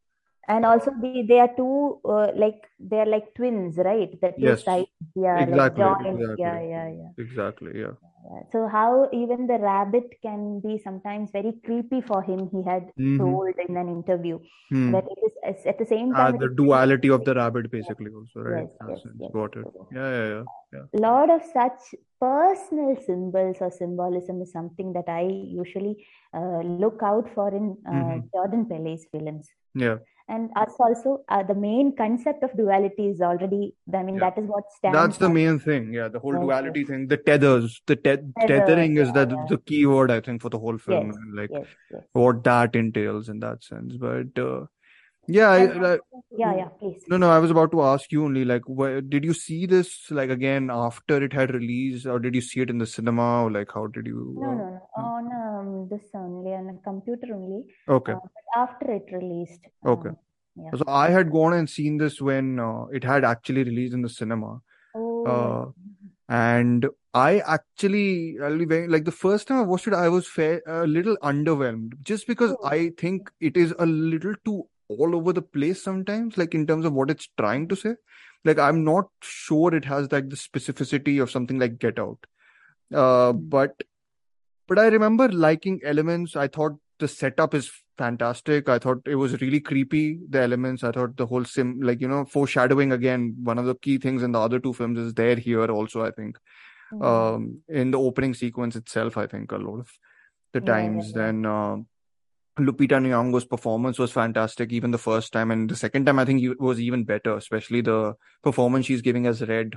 And also the, they are two uh, like they are like twins right the two Yes, sides yeah like exactly, joined yeah exactly, yeah yeah exactly. Yeah. Yeah. So how even the rabbit can be sometimes very creepy for him, he had Mhm. told in an interview Hmm. that it is at the same Uh, time it the duality of the rabbit, basically, also, right? yes, yes, yes. Got it. Yeah, yeah, yeah, yeah. lot of such personal symbols or symbolism is something that I usually uh, look out for in uh, Mhm. Jordan Peele's films. Yeah. And us also, uh, the main concept of duality is already, I mean, Yeah. that is what stands That's the main thing. Yeah, the whole duality yes. thing, the tethers, the te Tether, tethering is yeah, the yeah. the key word, I think, for the whole film, Yes, like yes. what that entails in that sense. But uh, yeah, I, yeah, yeah, please. no, no, I was about to ask you only, like, where, did you see this like again after it had released, or did you see it in the cinema, or like how did you? No, Uh, no, no. On um, this only, on a computer only. okay, Uh, after it released. okay. Um, yeah. So I had gone and seen this when uh, it had actually released in the cinema. Oh, Uh, and I actually, I'll be very, like the first time I watched it, I was fair, a little underwhelmed just because Oh. I think it is a little too all over the place sometimes, like in terms of what it's trying to say. Like I'm not sure it has like the specificity of something like Get Out. Uh, but but I remember liking elements. I thought the setup is fantastic. I thought it was really creepy. The elements. I thought the whole sim, like you know, foreshadowing again. One of the key things in the other two films is there here also. I think Mm. um, in the opening sequence itself, I think a lot of the Yeah, yeah, times. yeah. Then uh, Lupita Nyong'o's performance was fantastic, even the first time, and the second time I think it was even better, especially the performance she's giving as Red,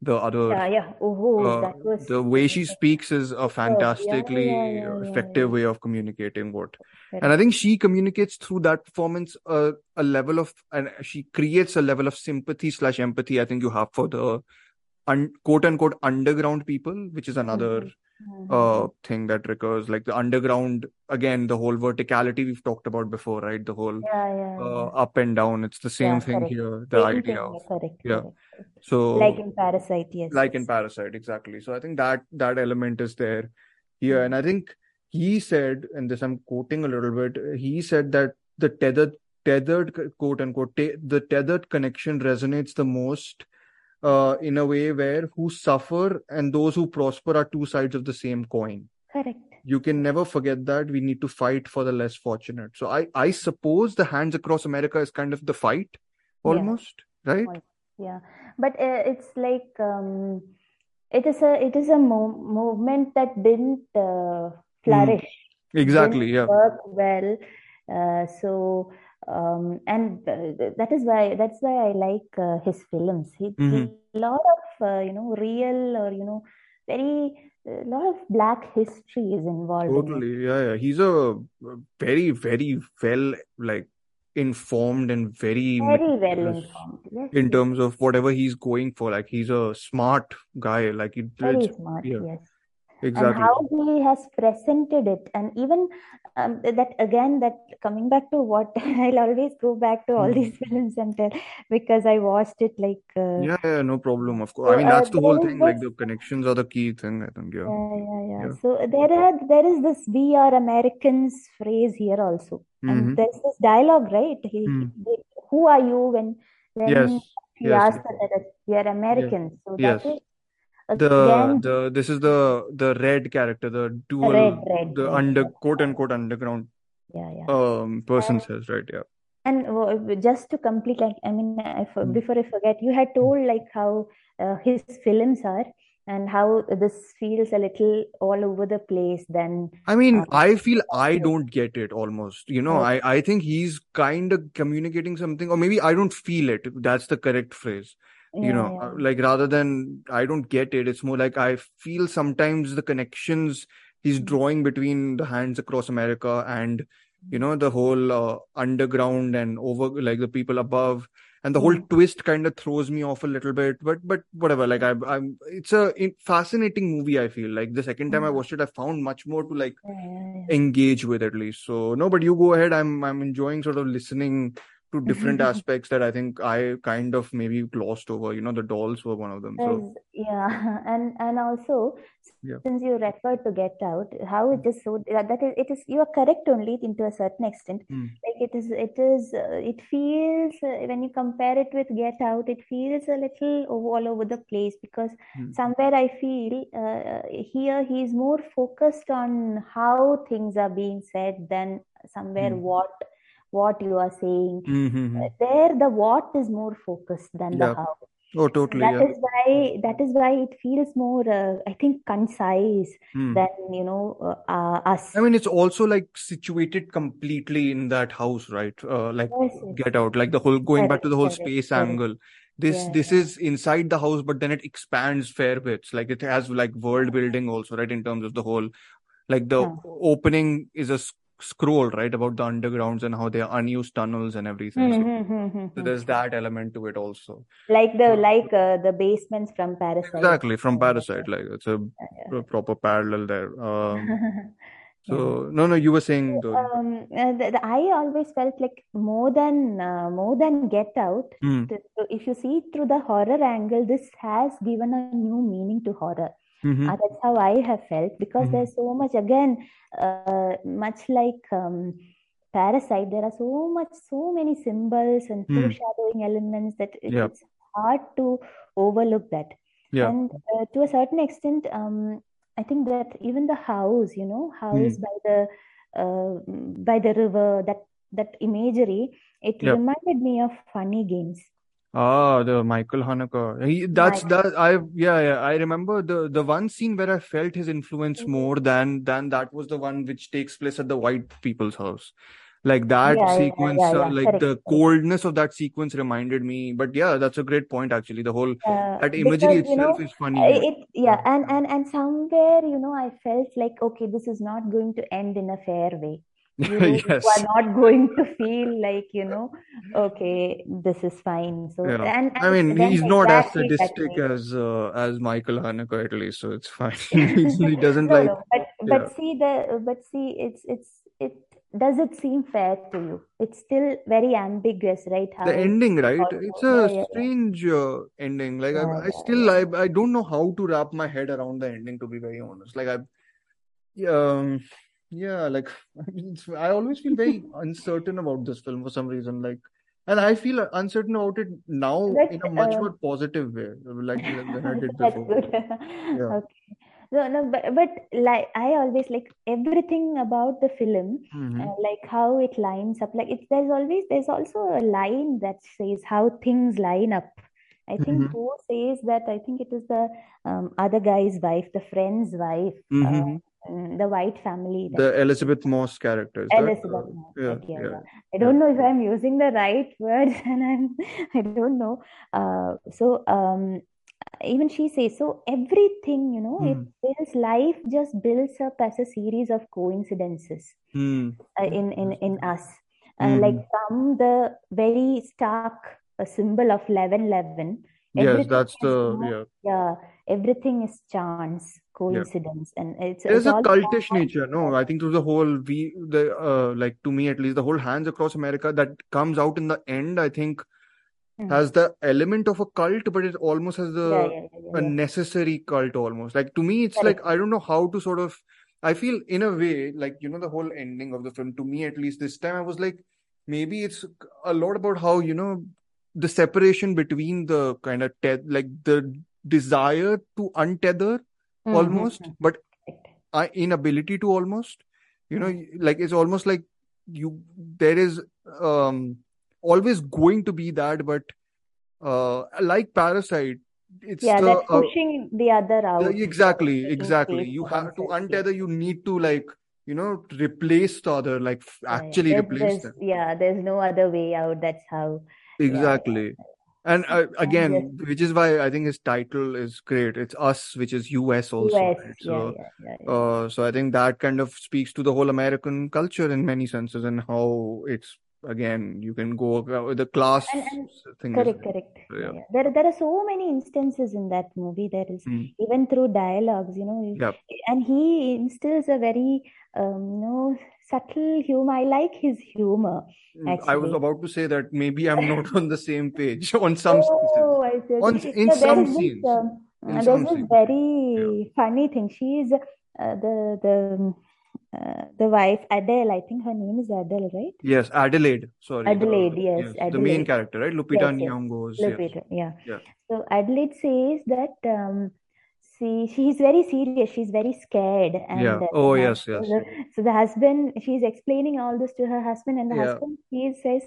the other. Yeah, yeah. Oh, Uh, that was the way she speaks is a fantastically yeah, yeah, yeah, effective way of communicating what Correct. and i think she communicates through that performance a, a level of and she creates a level of sympathy slash empathy i think you have for the un, quote unquote underground people which is another Mhm. Uh thing that recurs like the underground again the whole verticality we've talked about before right the whole Yeah, yeah, uh, yeah. up and down it's the same thing correct. here the Same idea thing, of yeah, correct, yeah correct, so Like in Parasite, yes, like in yes. Parasite, exactly. So I think that that element is there here, Mm. and I think he said, and this I'm quoting a little bit. He said that the tethered, tethered quote unquote, te- the tethered connection resonates the most, uh, in a way where who suffer and those who prosper are two sides of the same coin. Correct. You can never forget that. We need to fight for the less fortunate. So I I suppose the Hands Across America is kind of the fight, Yeah. almost, right? Yeah, but uh, it's like um, it is a it is a mo movement that didn't uh, flourish, Exactly. didn't Yeah. work well. Uh, so um, and uh, that is why that's why I like uh, his films. He hmm a lot of uh, you know real or you know very a lot of black history is involved in. Totally, yeah, yeah. He's a very, very well, like, informed and very Very well informed. Yes, in yes, terms of whatever he's going for. Like, he's a smart guy. Like, he, very smart. yeah, Yes. and exactly. how he has presented it and even um, that again that coming back to what I'll always go back to all Hmm. these films and tell because I watched it like uh, Yeah, yeah, no problem. Of course. I so mean, uh, that's the whole thing. Like, the connections are the key thing, I think. Yeah, yeah yeah yeah yeah. so there are there is this we are Americans phrase here also Mm-hmm. and there's this dialogue right he, Hmm. he who are you when Yes, when he yes, asked yes, that that we are yes, Americans so yes. that is The again the this is the the red character, the dual, red red the red under quote unquote underground yeah yeah um person and says, right? Yeah. And w- just to complete, like, I mean, I, for- Hmm. before I forget, you had told like how uh, his films are and how this feels a little all over the place. Then, I mean, um, I feel I don't get it almost. You know, okay, I, I think he's kind of communicating something, or maybe I don't feel it. That's the correct phrase. You know, yeah, like rather than I don't get it, it's more like I feel sometimes the connections he's Hmm. drawing between the hands across America and, you know, the whole uh, underground and over like the people above. And the whole Hmm. twist kind of throws me off a little bit, but but whatever. Like I, I'm, it's a fascinating movie. I feel like the second time I Hmm. watched it, I found much more to like yeah, yeah, yeah. engage with at least. So no, but you go ahead. I'm I'm enjoying sort of listening to different aspects that I think I kind of maybe glossed over. You know, the dolls were one of them. So yeah, and and also yeah. since you referred to Get Out, how it is so that is it is you are correct only into a certain extent. Mm. Like it is it is uh, it feels uh, when you compare it with Get Out, it feels a little all over the place because Mm. somewhere I feel uh, here he's more focused on how things are being said than somewhere Mm. what what you are saying. Mm-hmm. Uh, There the what is more focused than the Yeah. how. Oh, totally. that Yeah. is why that is why it feels more uh, I think concise Mm. than you know uh, uh, us. I mean, it's also like situated completely in that house, right? Uh, like Yes. Get Out, like the whole going back to the whole space angle. This Yeah, this yeah. is inside the house, but then it expands fair bits. Like it has like world building also, right? In terms of the whole, like the Huh. opening is a scroll, right, about the undergrounds and how they are unused tunnels and everything. So, Hmm, hmm, hmm, so there's that element to it also. Like the So like uh, the basements from Parasite. exactly from Parasite, like it's a yeah, pro- proper parallel there. Um, so no, no, you were saying So, um, uh, the, the, I always felt like more than uh, more than Get Out. To- to- if you see it through the horror angle, this has given a new meaning to horror. Mhm. Uh, that's how I have felt because Mhm. there's so much again, uh, much like um, Parasite. There are so much, so many symbols and Hmm. foreshadowing elements that it, Yeah. it's hard to overlook that. Yeah. And uh, to a certain extent, um, I think that even the house, you know, house Hmm. by the uh, by the river, that that imagery, it Yeah. reminded me of funny games. Ah, the Michael Haneke. He, that's Michael. that. I yeah yeah. I remember the the one scene where I felt his influence Mm-hmm. more than than that was the one which takes place at the white people's house. Like that Yeah, yeah, sequence, yeah, uh, like Correct, the coldness of that sequence reminded me. But yeah, that's a great point actually. The whole Uh, that imagery because you know, itself is funny. it yeah, Yeah. and and and somewhere you know, I felt like okay, this is not going to end in a fair way. You Yes. are not going to feel like you know, okay, this is fine. So Yeah. and I mean, he's not as exactly that sadistic as uh, as Michael Haneke at least, so it's fine. He doesn't No, like no, but yeah. but see the but see it's it's it does it seem fair to you? It's still very ambiguous, right? how The ending, right? also It's a yeah strange uh, ending. Like I, I still. I I don't know how to wrap my head around the ending, to be very honest. Like I um yeah, like it's, I always feel very uncertain about this film for some reason. Like, and I feel uncertain about it now in a much uh, more positive way, like than I did That's before. good. Yeah. Okay. No, no, but but like I always like everything about the film, hmm uh, like how it lines up. Like it's there's always there's also a line that says how things line up. I think hmm who says that? I think it is the um, other guy's wife, the friend's wife, uh, hmm mm, the white family that The Elisabeth Moss character, that? Elisabeth Uh, Moss, yeah? Yeah, yeah. I don't know if I'm using the right words, and I'm I don't know. Uh, so um, even she says so. Everything you know, it Hmm. builds life just builds up as a series of coincidences Hmm. uh, in in in us. Uh, like Hmm. from the very stark uh, symbol of 1111, Yes, that's the know, yeah. yeah, everything is chance, Yeah. coincidence, and it's There's it's a cultish nature. No, I think through the whole we the uh like to me at least the whole Hands Across America that comes out in the end, I think Hmm. has the element of a cult, but it almost has Yeah, the yeah, yeah, yeah, a necessary cult almost. Like to me, it's like I don't know how to sort of I feel in a way like you know the whole ending of the film to me at least this time I was like maybe it's a lot about how you know the separation between the kind of te like the desire to untether Hmm, hmm, almost, but uh, inability to almost you know like it's almost like you there is um always going to be that but uh like parasite it's Yeah, the that uh, pushing the other out, uh, exactly exactly you have to untether you need to like you know replace the other like f- Yeah, yeah. actually replace them yeah, there's no other way out. That's how. Exactly and uh, again which is why I think his title is great it's us which is US also US. right Yeah, so. Uh, so I think that kind of speaks to the whole American culture in many senses and how it's again you can go with the class And and thing correct, correct. So, Yeah, yeah. There there are so many instances in that movie. There is Mm. even through dialogues, you know, Yeah. and he instills a very um, you know, subtle humor. I like his humor Mm, I was about to say that maybe I'm not on the same page on some. Oh, I see. On in So some this scenes. um, In uh, some there's this scenes. Yeah. very funny thing. She is uh, the the uh, the wife Adele. I think her name is Adele, right? Yes, Adelaide. Sorry. the- Adelaide, yes, yes, the main character, right? Lupita Yes, yes. Nyong'o's. Yes. Lupita, yeah. Yeah. So Adelaide says that um, she she's very serious. She's very scared, and Yeah. uh, Oh, yes, yes. so the husband, she's explaining all this to her husband, and the Yeah. husband he says,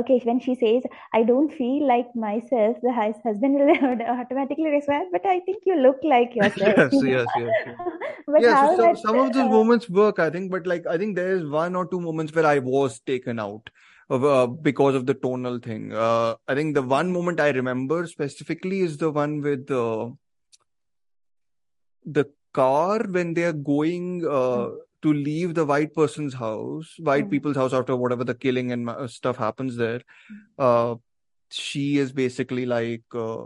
okay, when she says, "I don't feel like myself," the husband will automatically respond, "But I think you look like yourself." Yes, yes, yes, yes. But so some, some of those uh, moments work, I think, but like I think there is one or two moments where I was taken out of uh, because of the tonal thing. Uh, I think the one moment I remember specifically is the one with uh, the car when they are going uh, Mm, to leave the white person's house, white mm, people's house after whatever the killing and uh, stuff happens there. mm. Uh, she is basically like uh,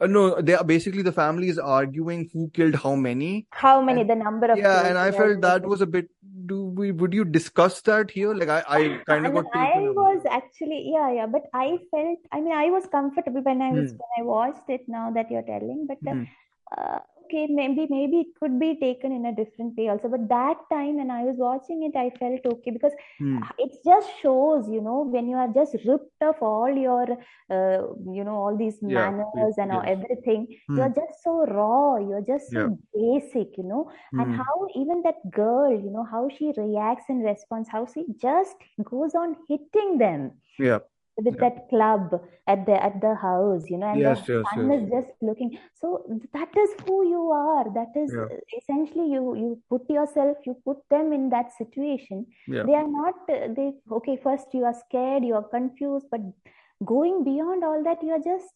uh, no, they are basically the family is arguing who killed how many. how many And the number of yeah, and I felt that was a bit. Do we? Would you discuss that here? Like I, I kind of got I was actually, yeah, yeah, but I felt, I mean, I was comfortable when I was Hmm. when I watched it now that you're telling, but uh, Hmm. uh, okay, maybe maybe it could be taken in a different way also. But that time when I was watching it, I felt okay because Hmm. it just shows, you know, when you are just ripped of all your, uh, you know, all these Yeah, manners and yes. everything. Hmm. You're just so raw. You're just so Yeah. basic, you know. And Hmm. how even that girl, you know, how she reacts and response how she just goes on hitting them Yeah. With Yeah. that club at the at the house, you know, and Yes, the yes, son yes. is just looking. So that is who you are. That is Yeah. essentially you you put yourself, you put them in that situation. Yeah. They are not they okay, first you are scared, you are confused, but going beyond all that, you are just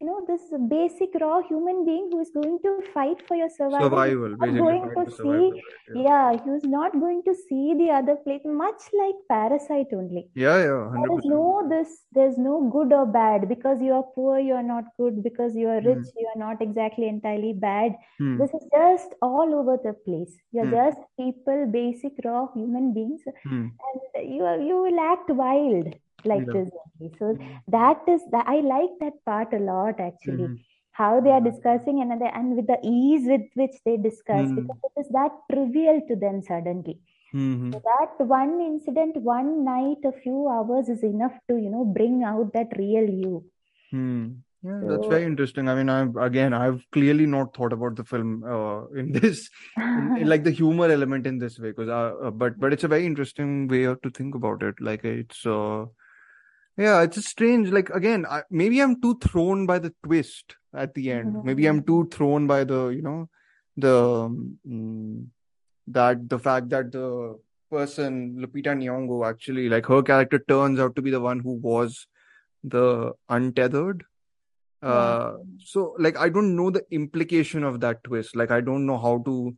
you know this basic raw human being who is going to fight for your survival. Survival, going to for see? Yeah. yeah, he was not going to see the other place, much like Parasite only. Yeah, yeah, There hundred is percent. no this, there's no good or bad because you are poor, you are not good, because you are Hmm. rich, you are not exactly entirely bad. Hmm. This is just all over the place. You're Hmm. just people, basic, raw human beings, Hmm. and you are, you will act wild like Yeah. this only. So that is that I like that part a lot actually. Mhm. How they are discussing another and with the ease with which they discuss Hmm. because it is that trivial to them suddenly. Mhm. So that one incident, one night, a few hours is enough to, you know, bring out that real you. Hmm. Yeah, that's very interesting. I mean, I've again, I've clearly not thought about the film uh, in this, in, in like the humor element in this way, because uh, uh, but but it's a very interesting way to think about it. Like it's uh, yeah, it's strange. Like again, I, maybe I'm too thrown by the twist at the end. Maybe I'm too thrown by the you know the um, that the fact that the person Lupita Nyong'o actually like her character turns out to be the one who was the untethered. Uh, so like I don't know the implication of that twist. Like I don't know how to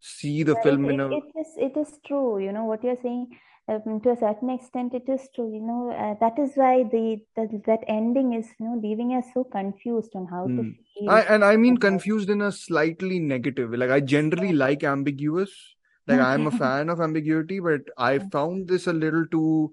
see the Well, film it, in a it is it is true, you know, what you're saying, um, to a certain extent, it is true, you know, uh, that is why the that, that ending is, you know, leaving us so confused on how to Hmm. feel. I and I mean confused in a slightly negative. Like I generally like ambiguous. Like I'm a fan of ambiguity, but I found this a little too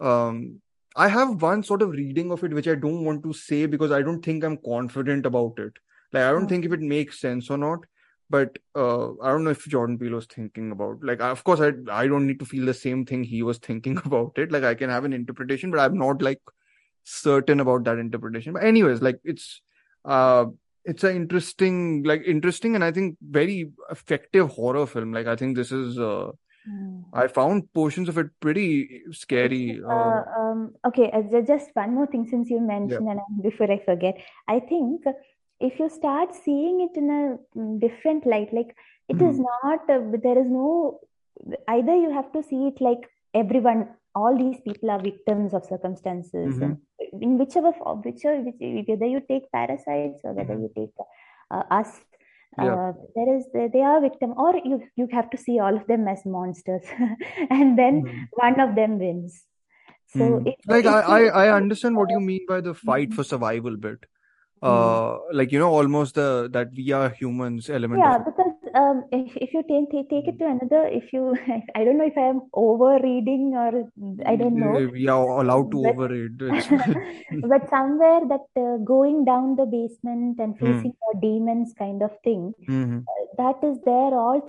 um I have one sort of reading of it which I don't want to say because I don't think I'm confident about it. Like I don't think if it makes sense or not. But uh, I don't know if Jordan Peele was thinking about like of course I I don't need to feel the same thing he was thinking about it. Like I can have an interpretation, but I'm not like certain about that interpretation. But anyways, like it's uh it's an interesting like interesting and I think very effective horror film. Like I think this is uh Hmm. I found portions of it pretty scary. Uh, Uh, um, okay, uh, just one more thing since you mentioned, and before I forget, I think if you start seeing it in a mm, different light, like it is not, uh, there is no, either you have to see it like everyone, all these people are victims of circumstances, and in whichever, whichever, which, whether you take parasites or whether you take uh, us. Yeah. Uh, there is they, are victim or you you have to see all of them as monsters and then Mhm. one of them wins so Mm. if, Like I, I, I understand what you mean by the fight Mhm. for survival bit. Mm. Uh, like you know, almost the that we are humans element yeah because um if, if you take, take it to another if you I don't know if I am over reading or I don't know Uh, We are allowed to but overrate. But somewhere that uh, going down the basement and Hmm. facing your demons kind of thing Mhm. that is there all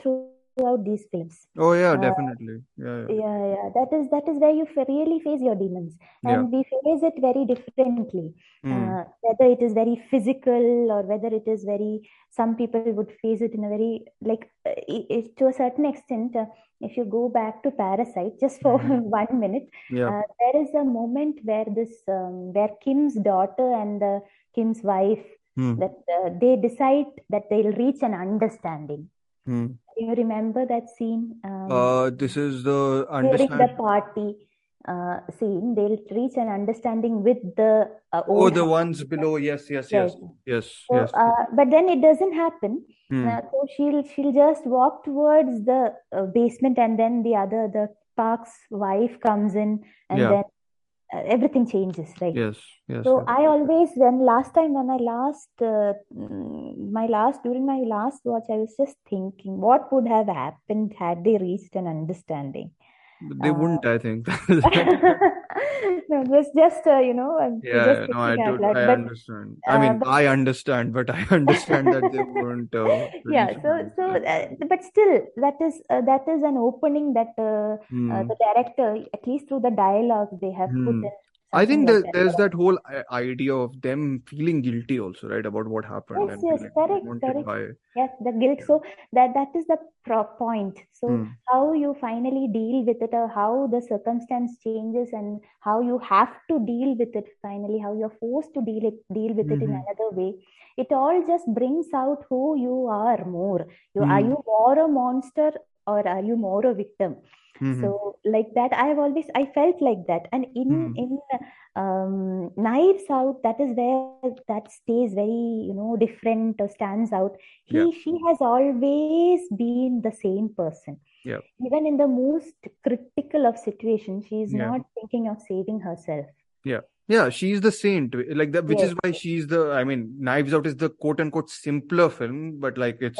throughout these films Oh yeah, Uh, definitely. Yeah, yeah. Yeah, yeah, that is that is where you really face your demons, and we face it very differently. Mm. Whether it is very physical or whether it is very, some people would face it in a very like uh, i- i- to a certain extent. If you go back to Parasite just for one minute, Yeah. uh, there is a moment where this um, where Kim's daughter and uh, Kim's wife Hmm. that uh, they decide that they'll reach an understanding. Hmm. You remember that scene? Um, Uh, this is the during the party uh, scene, they'll reach an understanding with the uh, Oh, the house. ones below. Yes, yes, yes, Right. yes, So, yes. uh, but then it doesn't happen. Hmm. Uh, so she'll she'll just walk towards the uh, basement, and then the other the Park's wife comes in, and Yeah. then everything changes, right? Yes, yes, So. I always, when last time when I last, uh, mm, my last, during my last watch, I was just thinking what would have happened had they reached an understanding. They wouldn't, I think. no, it was just uh, you know, uh, Yeah, just no, I do. I But understand. I mean, uh, but I understand, but I understand that they weren't uh, yeah, so so uh, but still, that is uh, that is an opening that uh, uh, Hmm. the director, at least through the dialogue, they have put Hmm. in I think that there's that whole idea of them feeling guilty also, right, about what happened Yes, and yes, correct, correct. by. Yes, the guilt. So that that is the point. So Hmm. how you finally deal with it, or how the circumstance changes, and how you have to deal with it finally, how you're forced to deal it deal with it in hmm another way. It all just brings out who you are more. You are Hmm. you more a monster or are you more a victim? hmm So like that, I've always I felt like that, and in hmm in um, Knives Out, that is where that stays very you know different or stands out. Yeah. He she has always been the same person. Yeah. Even in the most critical of situations, she is Yeah. not thinking of saving herself. Yeah. Yeah. She's the saint, like that, which Yes, is why she's the. I mean, Knives Out is the quote unquote simpler film, but like it's.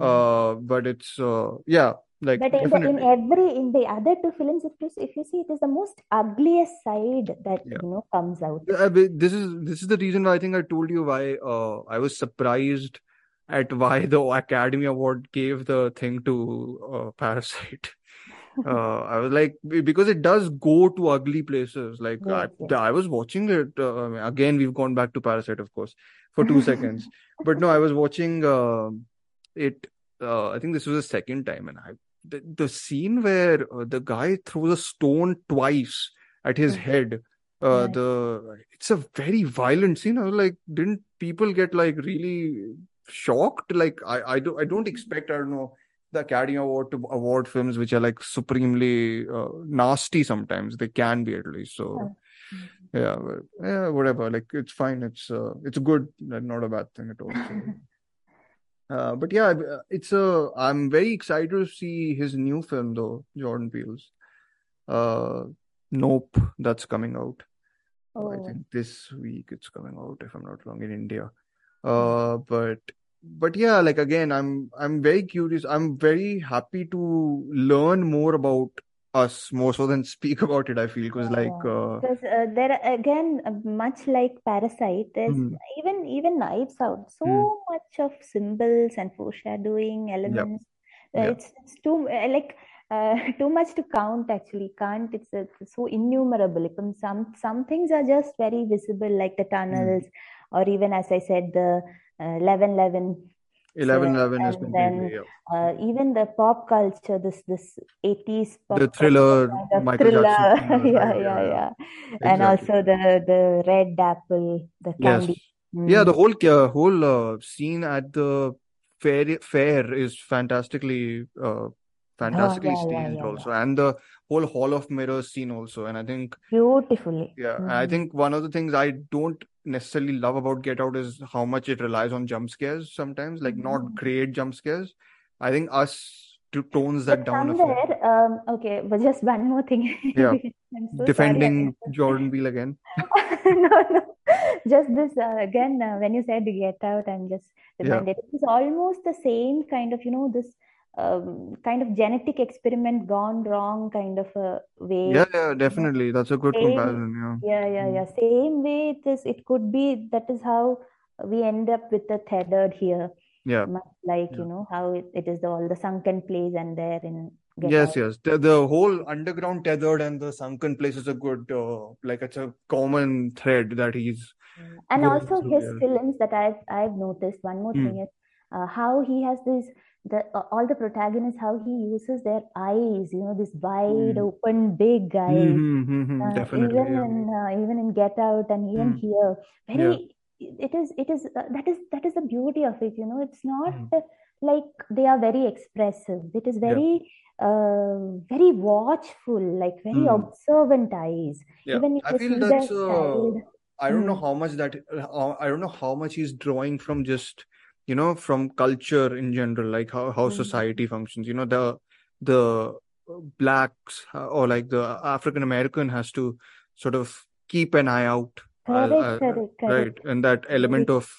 Uh, but it's uh, yeah, like But in the in every in the other two films, if you if you see, it is the most ugliest side that Yeah. you know comes out. Uh, but this is this is the reason why I think I told you why uh, I was surprised at why the Academy Award gave the thing to uh, Parasite. Uh, I was like because it does go to ugly places. Like I, Yes. I was watching it uh, again. We've gone back to Parasite, of course, for two seconds. But no, I was watching uh, it. Uh, I think this was the second time, and I the, the scene where uh, the guy throws a stone twice at his Mm. head uh Right. the it's a very violent scene i was like didn't people get like really shocked like i i don't i don't expect i don't know the academy award to award films which are like supremely uh, nasty sometimes they can be at least so Yeah. yeah but, yeah whatever like it's fine it's uh, it's good not a bad thing at all so uh, but yeah uh, it's a i'm very excited to see his new film though jordan peele's uh nope that's coming out uh, I Oh. think this week it's coming out, if I'm not wrong, in India. Uh, but but yeah, like again, I'm I'm very curious. I'm very happy to learn more about us more so than speak about it i feel because yeah. like. Uh, Cause, uh, there again uh, much like parasite there's mm-hmm. even even knives out so mm-hmm. much of symbols and foreshadowing elements uh, yep. uh, it's, it's too like too much to count actually can't it's, it's so innumerable um, some some things are just very visible like the hmm. tunnels mm-hmm. or even as i said the 11 11 11 11 has been then, yeah. uh, even the pop culture this this 80s pop the thriller culture, thriller Jackson, yeah, yeah, yeah yeah exactly. and also the the red apple the candy yes. Mm. yeah the whole uh, whole uh, scene at the fair fair is fantastically uh, oh, fantastically oh, staged also and the whole Hall of Mirrors scene also. And I think Beautifully. yeah, and I Mm. think one of the things I don't necessarily love about Get Out is how much it relies on jump scares sometimes, like not Mm. great jump scares. I think us to tones But that down a fair. somewhere, um, okay, but just one more thing. Yeah, so defending again. Jordan Peele again. No, no. Just this uh, again, uh, when you said Get Out, I'm just Yeah. It's almost the same kind of, you know, this um, kind of genetic experiment gone wrong kind of a way. Yeah, yeah, definitely. That's a good same, comparison. Yeah. yeah, yeah, Mm. yeah. Same way it is. It could be that is how we end up with the tethered here. Yeah. Much like, Yeah. you know, how it, it is the, all the sunken place and there in Get Yes, Out. yes. The, the whole underground tethered and the sunken place is a good, uh, like it's a common thread that he's Mm. And also his films that I've I've noticed. One more Mm. thing is uh, how he has these the uh, all the protagonists how he uses their eyes. You know, this wide Mm. open big eyes. Mm-hmm, Uh, definitely. even Yeah. in uh, even in Get Out and even Mm. here, Yeah. very it is it is uh, that is that is the beauty of it. You know, it's not Mm. like they are very expressive. It is Yeah. very uh, very watchful, like very Mm. observant eyes. Yeah. Even if I feel that's uh, child. I don't know Mm. how much that uh, I don't know how much he's drawing from just you know from culture in general, like how how Mm. society functions. You know the the blacks uh, or like the African American has to sort of keep an eye out, uh, Correct, uh, correct, right? And that element of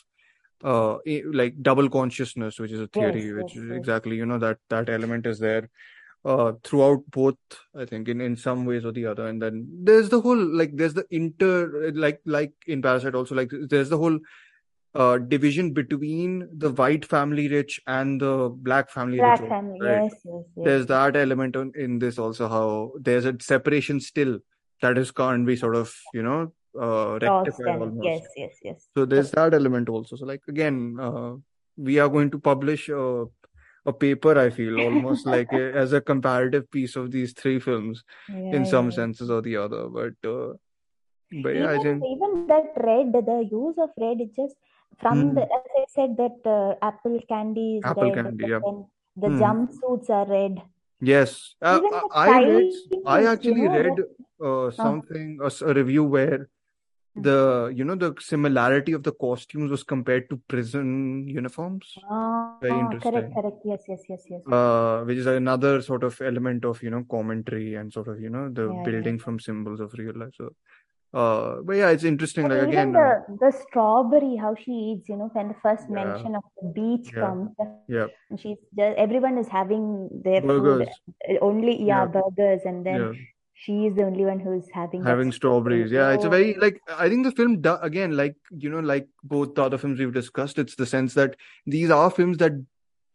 uh like double consciousness, which is a yes, theory, which yes, is yes. exactly you know that that element is there. uh, throughout both i think in in some ways or the other and then there's the whole like there's the inter like like in parasite also like there's the whole uh, division between the white family rich and the black family black rich family right? yes, yes yes there's that element on, in this also how there's a separation still that is can't be sort of you know uh, rectified almost yes yes yes so there's that element also so like again uh, we are going to publish a, a paper i feel almost like a, as a comparative piece of these three films yeah, in some yeah. senses or the other but uh, but yeah even, i think even that red the use of red it just from Hmm. the as I said that uh, apple candy is apple red candy yeah the Hmm. jumpsuits are red. Yes. Uh, even I read i is you actually know read uh, uh, something a review where the you know the similarity of the costumes was compared to prison uniforms? Very ah, correct interesting. correct. Yes yes yes yes. Uh which is another sort of element of you know commentary and sort of you know the yeah yeah. building from symbols of real life. So uh but yeah it's interesting And like again uh, the the strawberry, how she eats, you know, when the first yeah. mention of the beach yeah. comes, yeah. and she's just everyone is having their burgers. uh, only yeah, yeah. burgers, and then she is the only one who's having having strawberries. yeah it's a very like i think the film do, again like you know like both the other films we've discussed it's the sense that these are films that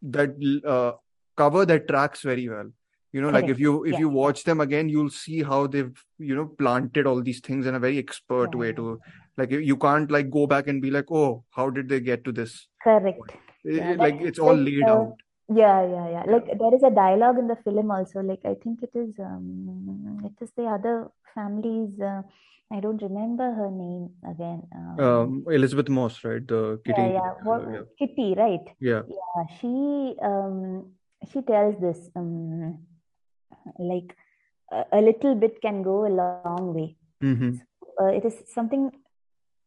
that uh, cover their tracks very well you know like if you if Yeah, you watch them again you'll see how they've you know planted all these things in a very expert yeah, way to like you can't like go back and be like oh how did they get to this Correct. Yeah, It- like it's all like laid uh, out yeah, yeah, yeah. yeah Like there is a dialogue in the film also. Like I think it is um it is the other family's uh, I don't remember her name again. Um um Elisabeth Moss right the kitty yeah. What uh, yeah Kitty, right? yeah Yeah, she um she tells this um like a, a little bit can go a long way. hmm So, uh, it is something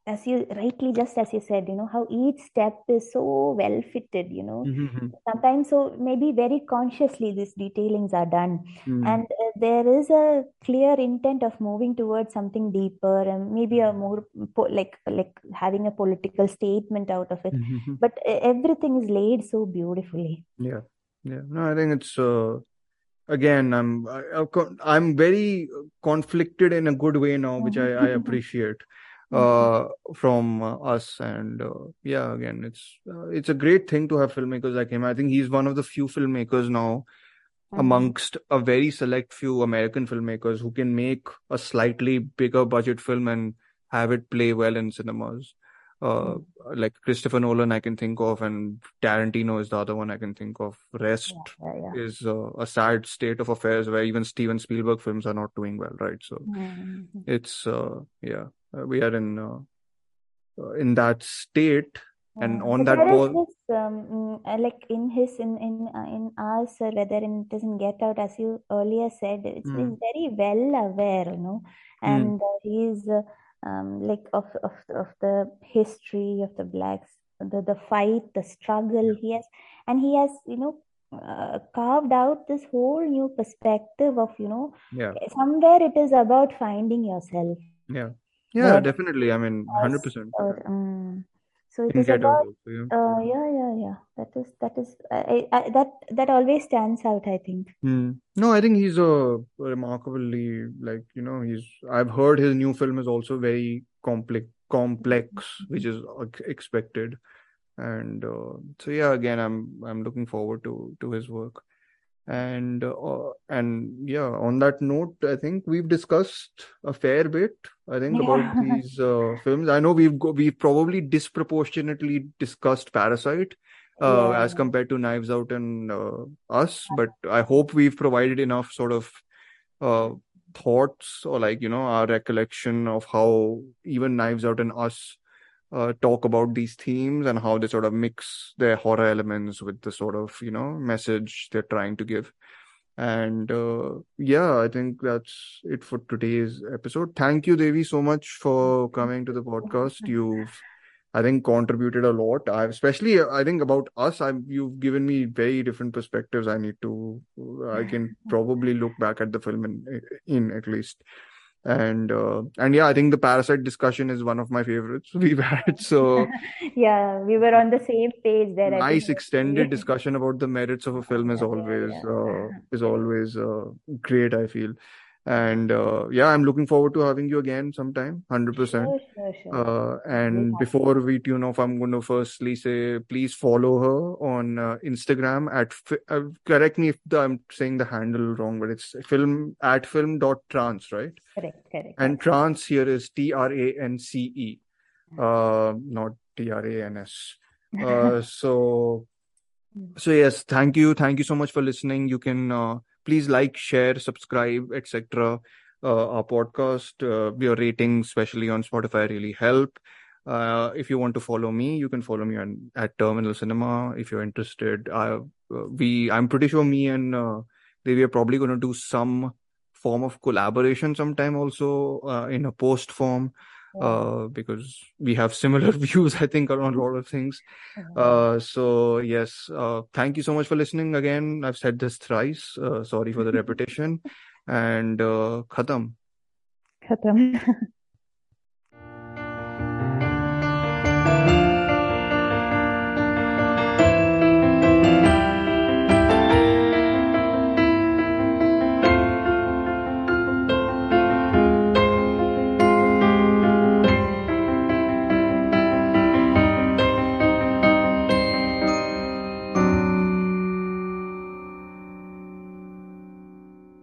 as you rightly just as you said, you know, how each step is so well fitted, you know. hmm Sometimes so maybe very consciously these detailings are done. hmm And uh, there is a clear intent of moving towards something deeper and maybe a more po like like having a political statement out of it. hmm But uh, everything is laid so beautifully. Yeah, yeah. No, I think it's uh, again, I'm co- I'm very conflicted in a good way now, which I I appreciate uh from uh, us and uh, yeah, again, it's uh, it's a great thing to have filmmakers like him. I think he's one of the few filmmakers now Mhm. amongst a very select few American filmmakers who can make a slightly bigger budget film and have it play well in cinemas. Uh, like Christopher Nolan, I can think of, and Tarantino is the other one I can think of. Rest Yeah, yeah, yeah. is uh, a sad state of affairs where even Steven Spielberg films are not doing well, right? So Mhm. it's uh, yeah, uh, we are in uh, uh, in that state, and on But that ball, this um mm, like in his in in uh, in ours uh, whether in it doesn't get out as you earlier said it's he's very well aware you know Hmm. and uh, he's uh, um like of of of the history of the blacks the the fight the struggle he has. And he has you know uh, carved out this whole new perspective of you know yeah, somewhere it is about finding yourself. Yeah, yeah, where definitely. I mean, 100% or um, so it is about uh, yeah, yeah, yeah. That is that is I, I, that that always stands out, I think. Hmm. No, I think he's a remarkably like you know he's I've heard his new film is also very complex complex which is expected and uh, so yeah again I'm I'm looking forward to to his work and uh, and yeah on that note I think we've discussed a fair bit I think about these uh, films. I know we've go, we've probably disproportionately discussed Parasite uh, Yeah. as compared to Knives Out and uh, Us, but I hope we've provided enough sort of uh, thoughts or like you know our recollection of how even Knives Out and Us uh, talk about these themes and how they sort of mix their horror elements with the sort of you know message they're trying to give. And uh, yeah, I think that's it for today's episode. Thank you, Devi, so much for coming to the podcast. You've I think contributed a lot. I've especially I think about us. I'm you've given me very different perspectives. I need to I can probably look back at the film in in at least. And uh, and yeah i think the parasite discussion is one of my favorites we've had so yeah we were on the same page there nice extended discussion about the merits of a film is always yeah, yeah. Uh, is always uh, great i feel and uh, yeah i'm looking forward to having you again sometime 100% sure, sure, sure. Uh, and before we tune off i'm going to firstly say please follow her on uh, instagram at uh, correct me if the, i'm saying the handle wrong but it's film at film dot trance right? Correct correct and trance here is t-r-a-n-c-e uh not t-r-a-n-s uh so so yes thank you thank you so much for listening. You can uh, please like share subscribe etc uh, our podcast uh, your ratings especially on spotify really help. Uh, if you want to follow me you can follow me on at terminal cinema. If you're interested uh, we i'm pretty sure me and uh, they are probably going to do some form of collaboration sometime also uh, in a post form uh, because we have similar views, I think, around a lot of things. Uh, so yes, uh, thank you so much for listening again. I've said this thrice. Uh, sorry for the repetition. And uh, khatam. Khatam.